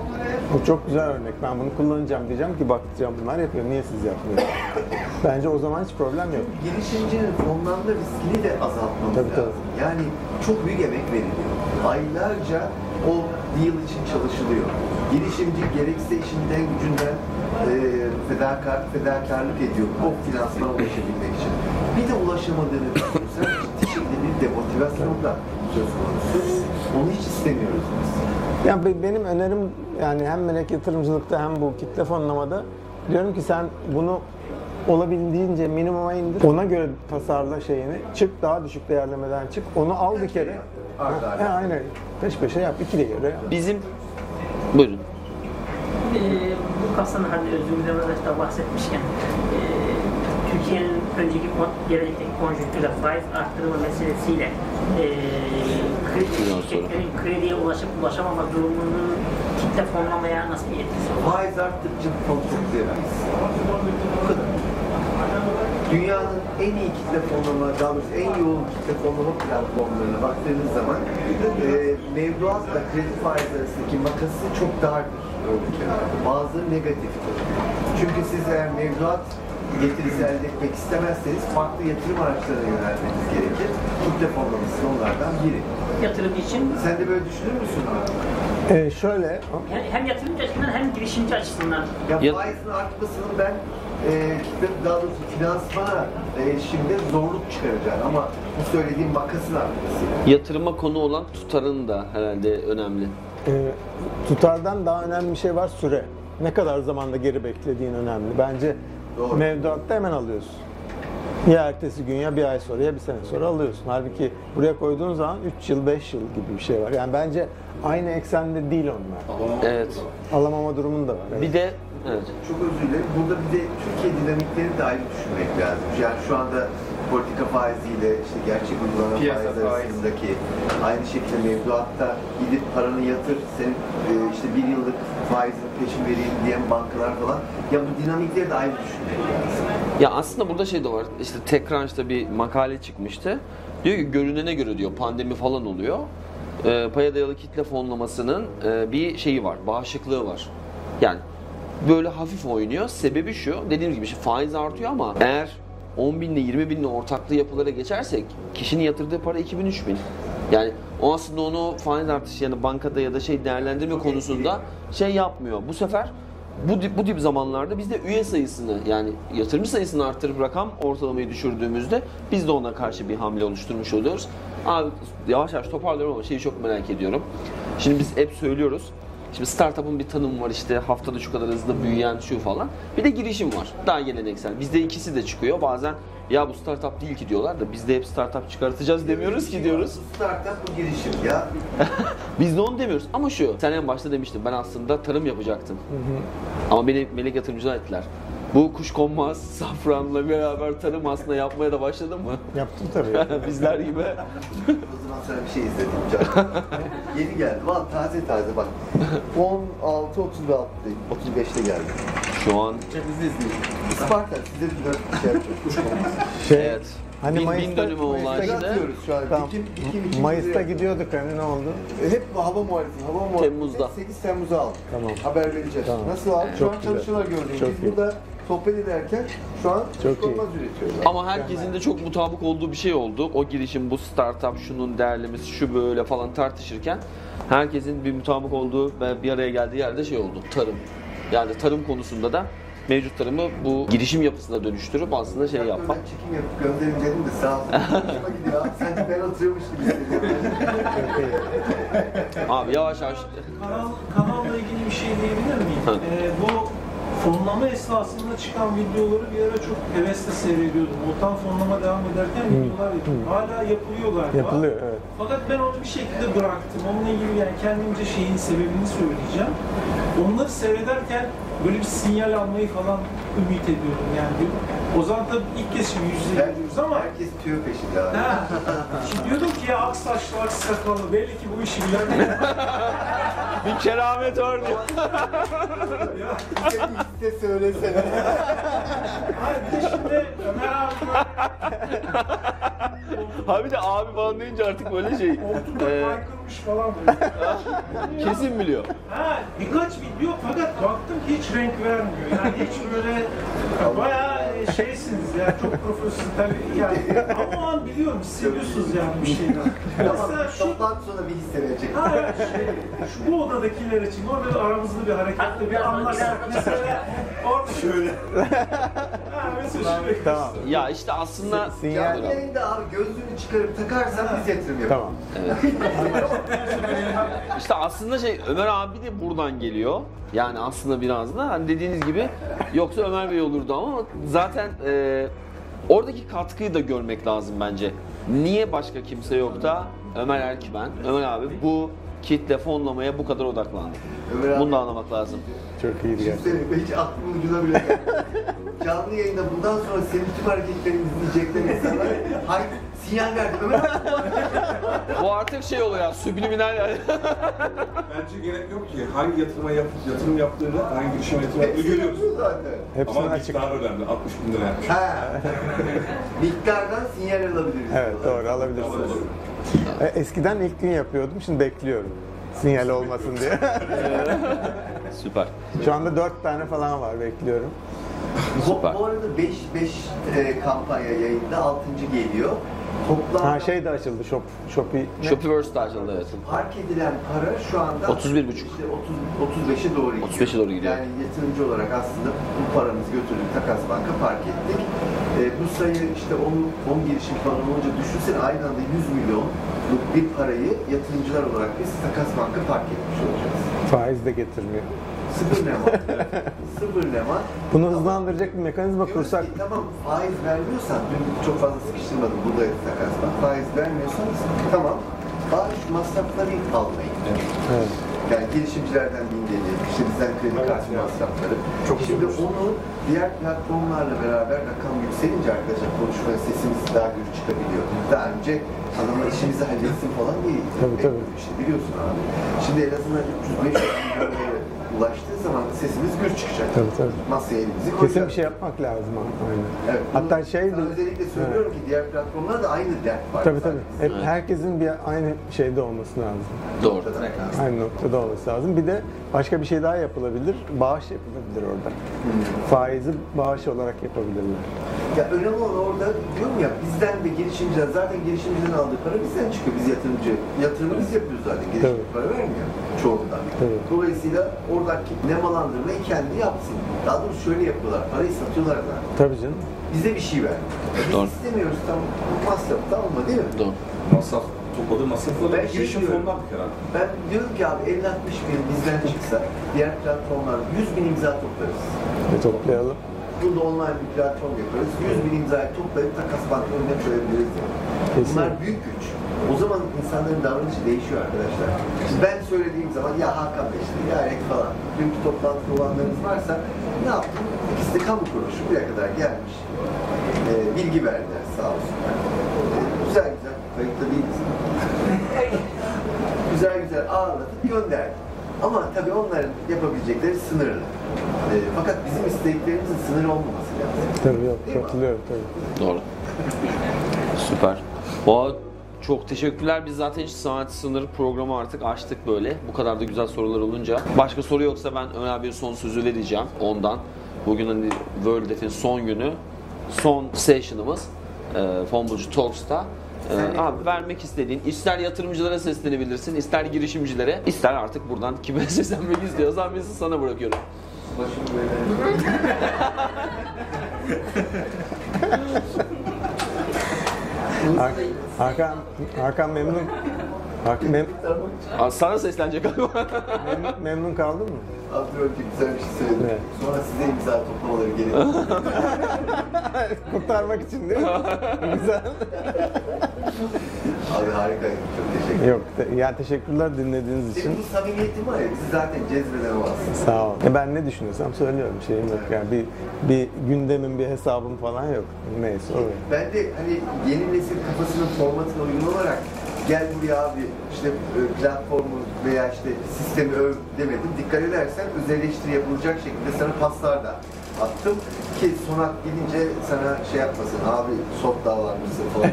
Speaker 2: bu çok güzel örnek. Ben bunu kullanacağım diyeceğim ki bakacağım bunlar yapıyor. Niye siz yapmıyorsunuz? bence o zaman hiç problem yok.
Speaker 3: Girişimcinin fonlanma riskini de azaltmamız
Speaker 2: Tabii, tabii.
Speaker 3: lazım. Yani çok büyük emek veriliyor. Aylarca o deal için çalışılıyor. Girişimci gerekse işinden gücünden e, fedakar, fedakarlık ediyor o finansmana ulaşabilmek için. Bir de ulaşamadığını düşünürsen ciddi şekilde bir demotivasyon da söz konusu. Onu hiç istemiyoruz biz.
Speaker 2: Yani be- benim önerim yani hem melek yatırımcılıkta hem bu kitle fonlamada diyorum ki sen bunu olabildiğince minimuma indir. Ona göre tasarla şeyini. Çık daha düşük değerlemeden çık. Onu al bir kere.
Speaker 3: Arda
Speaker 2: Ha,
Speaker 3: arda.
Speaker 2: ha, aynen. Peş peşe yap. iki de göre.
Speaker 1: Bizim buyurun.
Speaker 7: Ee, bu kapsamda hani Özgür Demirtaş da bahsetmişken e, Türkiye'nin önceki kon- gelecekteki konjonktürde faiz arttırma meselesiyle e, kredi,
Speaker 1: sonra.
Speaker 7: şirketlerin krediye ulaşıp ulaşamama durumunun kitle fonlamaya nasıl bir etkisi olur?
Speaker 3: Faiz arttıkça fon. Bu kadar. Dünyanın en iyi kitle fonlama, daha doğrusu en yoğun kitle fonlama platformlarına baktığınız zaman e, mevduatla kredi faiz arasındaki makası çok dardır ülkelerde. Bazıları negatiftir. Çünkü siz eğer mevduat getirisi elde etmek istemezseniz farklı yatırım araçlarına yönelmeniz gerekir. Kitle fonlaması onlardan biri.
Speaker 7: Yatırım için
Speaker 3: Sen de böyle düşünür müsün abi?
Speaker 2: Ee, şöyle,
Speaker 7: hem- hem yatırımcı açısından hem girişimci açısından
Speaker 3: Ya
Speaker 1: Ya-
Speaker 3: faizin artmasının ben e, daha doğrusu finansmana erişimde zorluk çıkaracağını ama bu söylediğim makasın artması.
Speaker 1: Yatırıma konu olan tutarın da herhalde önemli.
Speaker 2: e, tutardan daha önemli bir şey var süre. Ne kadar zamanda geri beklediğin önemli. Bence
Speaker 3: Doğru.
Speaker 2: mevduatta hemen alıyorsun. Ya ertesi gün ya bir ay sonra ya bir sene sonra alıyorsun. Halbuki buraya koyduğun zaman 3 yıl 5 yıl gibi bir şey var. Yani bence aynı eksende değil onlar.
Speaker 1: Evet.
Speaker 2: Alamama durumun da var. evet.
Speaker 1: Bir de evet.
Speaker 3: Çok özür dilerim. Burada bir de Türkiye dinamikleri de ayrı düşünmek lazım. Yani şu anda politika faiziyle işte gerçek uygulanan
Speaker 12: Piyasa
Speaker 3: faiz arasındaki aynı şekilde mevduatta gidip paranı yatır, senin e, işte bir yıllık faizin peşin vereyim diyen bankalar falan. Ya bu dinamikleri de ayrı düşünmek lazım.
Speaker 1: Ya aslında burada şey de var. İşte TechCrunch'ta bir makale çıkmıştı. Diyor ki görünene göre diyor pandemi falan oluyor. Ee, paya dayalı kitle fonlamasının e, bir şeyi var. Bağışıklığı var. Yani böyle hafif oynuyor. Sebebi şu. Dediğim gibi işte faiz artıyor ama eğer 10 binle 20 binle ortaklı yapılara geçersek kişinin yatırdığı para 2000 3000. Yani o aslında onu faiz artışı yani bankada ya da şey değerlendirme konusunda şey yapmıyor. Bu sefer bu, tip- bu tip zamanlarda biz de üye sayısını yani yatırımcı sayısını arttırıp rakam ortalamayı düşürdüğümüzde biz de ona karşı bir hamle oluşturmuş oluyoruz. Abi yavaş yavaş toparlıyorum ama şeyi çok merak ediyorum. Şimdi biz hep söylüyoruz. Şimdi startup'ın bir tanımı var işte haftada şu kadar hızlı büyüyen şu falan. Bir de girişim var. Daha geleneksel. Bizde ikisi de çıkıyor. Bazen ya bu startup değil ki diyorlar da biz de hep startup çıkartacağız demiyoruz ki diyoruz.
Speaker 3: Startup bu girişim ya.
Speaker 1: Biz de onu demiyoruz. Ama şu, sen en başta demiştin ben aslında tarım yapacaktım. Ama beni melek yatırımcılar ettiler. Bu kuşkonmaz safranla beraber tarım aslında yapmaya da başladın mı?
Speaker 2: Yaptım tabii.
Speaker 1: Bizler gibi.
Speaker 3: O zaman sana bir şey izledim Can. Yeni geldi. Valla taze taze bak. 16 36 35'te geldi.
Speaker 1: Şu an
Speaker 3: Bizi izleyin. Isparta size bir şey yapacağım.
Speaker 2: Şey,
Speaker 1: evet.
Speaker 2: Hani
Speaker 1: bin,
Speaker 2: Mayıs'ta-
Speaker 1: bin dönüme
Speaker 2: Mayıs'ta
Speaker 1: ulaştı.
Speaker 3: atıyoruz şu an.
Speaker 2: Tamam.
Speaker 3: Dikim, dikim, dikim
Speaker 2: Mayıs'ta gidiyorduk hani ne oldu?
Speaker 3: E, Hep hava muhalefeti. Hava muhalefeti.
Speaker 1: Temmuz'da.
Speaker 3: 8 Temmuz'a aldık.
Speaker 2: Tamam.
Speaker 3: Haber vereceğiz.
Speaker 2: Tamam.
Speaker 3: Nasıl? Şu
Speaker 2: Çok
Speaker 3: an
Speaker 2: güzel.
Speaker 3: çalışıyorlar gördüğünüz.
Speaker 2: Çok
Speaker 3: Biz
Speaker 2: iyi.
Speaker 3: burada sohbet ederken şu an
Speaker 2: Çok iyi.
Speaker 3: olmaz üretiyoruz.
Speaker 1: Ama herkesin de çok mutabık olduğu bir şey oldu. O girişim, bu startup, şunun değerlemesi, şu böyle falan tartışırken herkesin bir mutabık olduğu ve bir araya geldiği yerde şey oldu. Tarım. Yani tarım konusunda da mevcut tarımı bu girişim yapısına dönüştürüp aslında şey yapmak.
Speaker 3: Ben çekim yapıp gönderin dedim de sağ olsun. Hoşuma gidiyor. Sanki ben oturuyormuş gibi hissediyorum.
Speaker 1: Abi yavaş yavaş
Speaker 13: Kanal, kanalla ilgili bir şey diyebilir miyim? Ee, bu fonlama esnasında çıkan videoları bir ara çok hevesle seyrediyordum. Otan fonlama devam ederken videolar yapıyordum. Hala yapılıyor galiba.
Speaker 2: Yapılıyor evet.
Speaker 13: Fakat ben onu bir şekilde bıraktım. Onunla ilgili yani kendimce şeyin sebebini söyleyeceğim. Onları seyrederken böyle bir sinyal almayı falan ümit ediyordum yani. O zaman tabii ilk kez şimdi yüz yüze geliyoruz ama
Speaker 3: Herkes tüyo peşinde abi.
Speaker 13: Ha. Şimdi diyordum ki ya ak saçlı ak sakallı belli ki bu işi bilen
Speaker 1: bir keramet var diyor.
Speaker 3: Bize de söylesene.
Speaker 13: Hayır bir de şimdi Ömer abi
Speaker 1: Abi de abi falan deyince artık böyle şey.
Speaker 13: koltukta
Speaker 1: e,
Speaker 13: kaykırmış falan böyle.
Speaker 1: kesin biliyor.
Speaker 13: Ha birkaç video fakat baktım ki hiç renk vermiyor. Yani hiç böyle bayağı şeysiniz ya çok profesyonel yani. Ama o an biliyorum hissediyorsunuz yani bir.
Speaker 3: Tamam,
Speaker 13: Mesela şu
Speaker 3: toplantı sonra bir hissedecek.
Speaker 13: Ha, evet, şey, şu bu odadakiler için orada aramızda bir hareketli bir anlaşsak mesela orada şöyle. ha, mesela şöyle.
Speaker 2: Tamam.
Speaker 1: Ya işte aslında
Speaker 2: Sinyal.
Speaker 3: Canlı yayında abi gözlüğünü çıkarıp takarsan biz yatırım yaparız.
Speaker 2: Tamam.
Speaker 1: İşte aslında şey Ömer abi de buradan geliyor. Yani aslında biraz da hani dediğiniz gibi yoksa Ömer Bey olurdu ama zaten e, oradaki katkıyı da görmek lazım bence. Niye başka kimse yok da Ömer Erkmen, Ömer abi bu kitle fonlamaya bu kadar odaklandı.
Speaker 3: Ömer abi-
Speaker 1: Bunu da anlamak lazım.
Speaker 2: Çok iyiydi gerçekten.
Speaker 3: Düşünsene hiç aklımın ucuna bile gelmedi. Canlı yayında bundan sonra senin tüm hareketlerini izleyecekler insanlar. Hay, Sinyal verdi. Ömer abi
Speaker 1: Bu artık şey oluyor ya, subliminal yani.
Speaker 8: Bence gerek yok ki. Hangi yatırıma yap, yatırım yaptığını, hangi girişime yatırım yaptığını
Speaker 3: hepsi
Speaker 8: görüyoruz.
Speaker 3: zaten.
Speaker 2: Hepsini
Speaker 8: Ama
Speaker 2: açık.
Speaker 8: miktar önemli. 60 bin lira yapmış.
Speaker 3: Ha. Miktardan sinyal alabiliriz.
Speaker 2: Evet doğru alabilirsiniz. E, Eskiden ilk gün yapıyordum, şimdi bekliyorum. Sinyal olmasın diye.
Speaker 1: Süper.
Speaker 2: Şu anda dört tane falan var, bekliyorum.
Speaker 3: Bu,
Speaker 1: Süper.
Speaker 3: bu arada 5 5 e, kampanya yayında 6. geliyor. Toplam
Speaker 2: Ha şey de açıldı, Shop, Shopee. ne?
Speaker 1: Shopify açıldı evet.
Speaker 3: Fark edilen para şu anda
Speaker 1: 31,5.
Speaker 3: işte 30 35'e doğru gidiyor.
Speaker 1: 35'e doğru gidiyor.
Speaker 3: Yani yatırımcı olarak aslında bu paramızı götürdük Takas Bank'a park ettik. E, bu sayı işte 10 10 girişim falan olunca düşünsene aynı anda 100 milyonluk bir parayı yatırımcılar olarak biz Takas Bank'a park etmiş olacağız.
Speaker 2: Faiz de getirmiyor.
Speaker 3: Sıfır ne var? Sıfır ne var?
Speaker 2: Bunu hızlandıracak bir mekanizma
Speaker 3: Diyoruz
Speaker 2: kursak
Speaker 3: ki, tamam faiz vermiyorsan, dün çok fazla sıkıştırmadım burada takas var. Faiz vermiyorsan tamam bağış masrafları almayın.
Speaker 2: Evet.
Speaker 3: Yani girişimcilerden bin gelir, işte bizden kredi kartı masrafları.
Speaker 2: Çok
Speaker 3: Şimdi onu diğer platformlarla beraber rakam yükselince arkadaşlar konuşmaya sesimiz daha gür çıkabiliyor. Daha önce adamlar işimizi halletsin falan diye
Speaker 2: Tabii, tabii.
Speaker 3: işte biliyorsun abi. Şimdi en azından 300-500 milyon ulaştığı zaman sesimiz gür çıkacak.
Speaker 2: Tabii, tabii.
Speaker 3: Masaya elimizi koyacağız.
Speaker 2: kesin bir şey yapmak lazım. Aynen.
Speaker 3: Evet,
Speaker 2: Hatta
Speaker 3: bunu
Speaker 2: şey
Speaker 3: özellikle söylüyorum ki diğer platformlarda aynı dert var.
Speaker 2: Tabii tabii. Hep
Speaker 1: Evet.
Speaker 2: herkesin bir aynı şeyde olması lazım.
Speaker 1: Doğru.
Speaker 2: Aynı noktada olması lazım. Bir de başka bir şey daha yapılabilir. Bağış yapılabilir orada. Faizi bağış olarak yapabilirler.
Speaker 3: Ya önemli olan orada diyorum ya bizden ve girişimciler zaten girişimciden aldığı para bizden çıkıyor. Biz yatırımcı. Yatırımı biz yapıyoruz zaten. Girişimci
Speaker 2: Tabii.
Speaker 3: para vermiyor çoğundan.
Speaker 2: Tabii.
Speaker 3: Dolayısıyla oradaki nemalandırmayı kendi yapsın. Daha doğrusu şöyle yapıyorlar. Parayı satıyorlar zaten.
Speaker 2: Tabii canım.
Speaker 3: Bize bir şey ver. Biz
Speaker 1: Doğru.
Speaker 3: istemiyoruz tam masraf tamam mı değil mi?
Speaker 1: Doğru.
Speaker 8: Masraf, topladığı masrafları
Speaker 3: Ben şey
Speaker 8: girişim
Speaker 3: diyorum.
Speaker 8: fonundan bir kere.
Speaker 3: Ben diyorum ki abi 50-60 bin bizden çıksa diğer platformlar 100 bin imza toplarız.
Speaker 2: Bir toplayalım.
Speaker 3: Burada online bir platform yaparız. 100 bin imzayı toplayıp takas bankı önüne koyabiliriz. Yani.
Speaker 2: Kesin.
Speaker 3: Bunlar büyük güç. O zaman insanların davranışı değişiyor arkadaşlar. Şimdi ben söylediğim zaman ya Hakan Bey işte gayret falan. Dünkü toplantıda olanlarınız varsa ne yaptım? İkisi de kamu kuruluşu buraya kadar gelmiş. Ee, bilgi verdiler sağ olsunlar. Ee, güzel güzel. Kayıtlı değiliz. Güzel ağırladık gönderdik. Ama tabii onların yapabilecekleri sınırlı. Ee, fakat bizim isteklerimizin sınırı olmaması lazım.
Speaker 2: Tabii yok.
Speaker 3: Değil mi?
Speaker 2: Katılıyorum tabii.
Speaker 1: Doğru. Süper. O çok teşekkürler. Biz zaten hiç saat sınırı programı artık açtık böyle. Bu kadar da güzel sorular olunca. Başka soru yoksa ben Ömer Bey'e son sözü vereceğim ondan. Bugün hani World Def'in son günü. Son session'ımız. E, Fonbucu Talks'ta. E, abi vermek istediğin, ister yatırımcılara seslenebilirsin, ister girişimcilere, ister artık buradan kime seslenmek istiyorsan bizi sana bırakıyorum.
Speaker 3: Başım böyle.
Speaker 2: Hak- Hakan, Hakan memnun. Hakan mem-
Speaker 1: Aa, Sana seslenecek galiba.
Speaker 2: memnun, memnun kaldın mı?
Speaker 3: Ki güzel bir şey söyledim.
Speaker 2: Evet.
Speaker 3: Sonra size imza toplamaları gerekiyor.
Speaker 2: Kurtarmak için değil mi? Güzel.
Speaker 3: Abi harikaydı. Çok teşekkür ederim.
Speaker 2: Yok, te- ya teşekkürler dinlediğiniz için.
Speaker 3: Senin bu samimiyetin var ya bizi zaten cezbeden o aslında.
Speaker 2: Sağ ol. E ben ne düşünüyorsam söylüyorum. Şeyim yok yani bir bir gündemin bir hesabım falan yok. Neyse o.
Speaker 3: Ben de hani yeni nesil kafasının formatına uygun olarak gel buraya abi işte e, platformu veya işte sistemi öv demedim. Dikkat edersen öz eleştiri yapılacak şekilde sana paslar da attım ki Sonat gelince sana şey yapmasın abi soft davranmışsın falan.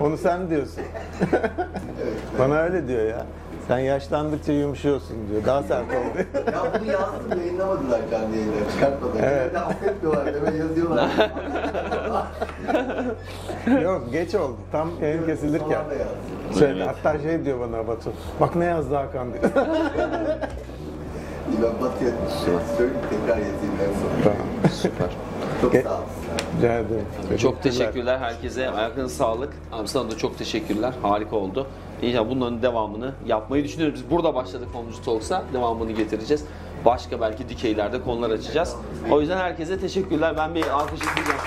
Speaker 2: Onu sen diyorsun.
Speaker 3: evet.
Speaker 2: Bana öyle diyor ya. Sen yaşlandıkça yumuşuyorsun diyor. Daha sert ol diyor.
Speaker 3: Ya bunu yazdım yayınlamadılar canlı yayında çıkartmadılar.
Speaker 2: Evet.
Speaker 3: Evet. affetmiyorlar deme yazıyorlar.
Speaker 2: Yok geç oldu. Tam yayın kesilirken. Şey,
Speaker 1: Evet.
Speaker 2: Hatta şey diyor bana Batu. Bak ne yazdı Hakan diyor.
Speaker 3: Ben Batı'ya söyleyeyim tekrar yazayım en son.
Speaker 2: tamam.
Speaker 1: Süper.
Speaker 3: Çok
Speaker 2: Ge-
Speaker 3: sağ.
Speaker 2: Rica ederim.
Speaker 1: Çok teşekkürler herkese. Ayaklarına sağlık. Abi sana da çok teşekkürler. Harika oldu. İnşallah bunların devamını yapmayı düşünüyoruz. Biz burada başladık Fonlucu Talks'a. Devamını getireceğiz. Başka belki dikeylerde konular açacağız. O yüzden herkese teşekkürler. Ben bir alkış isteyeceğim.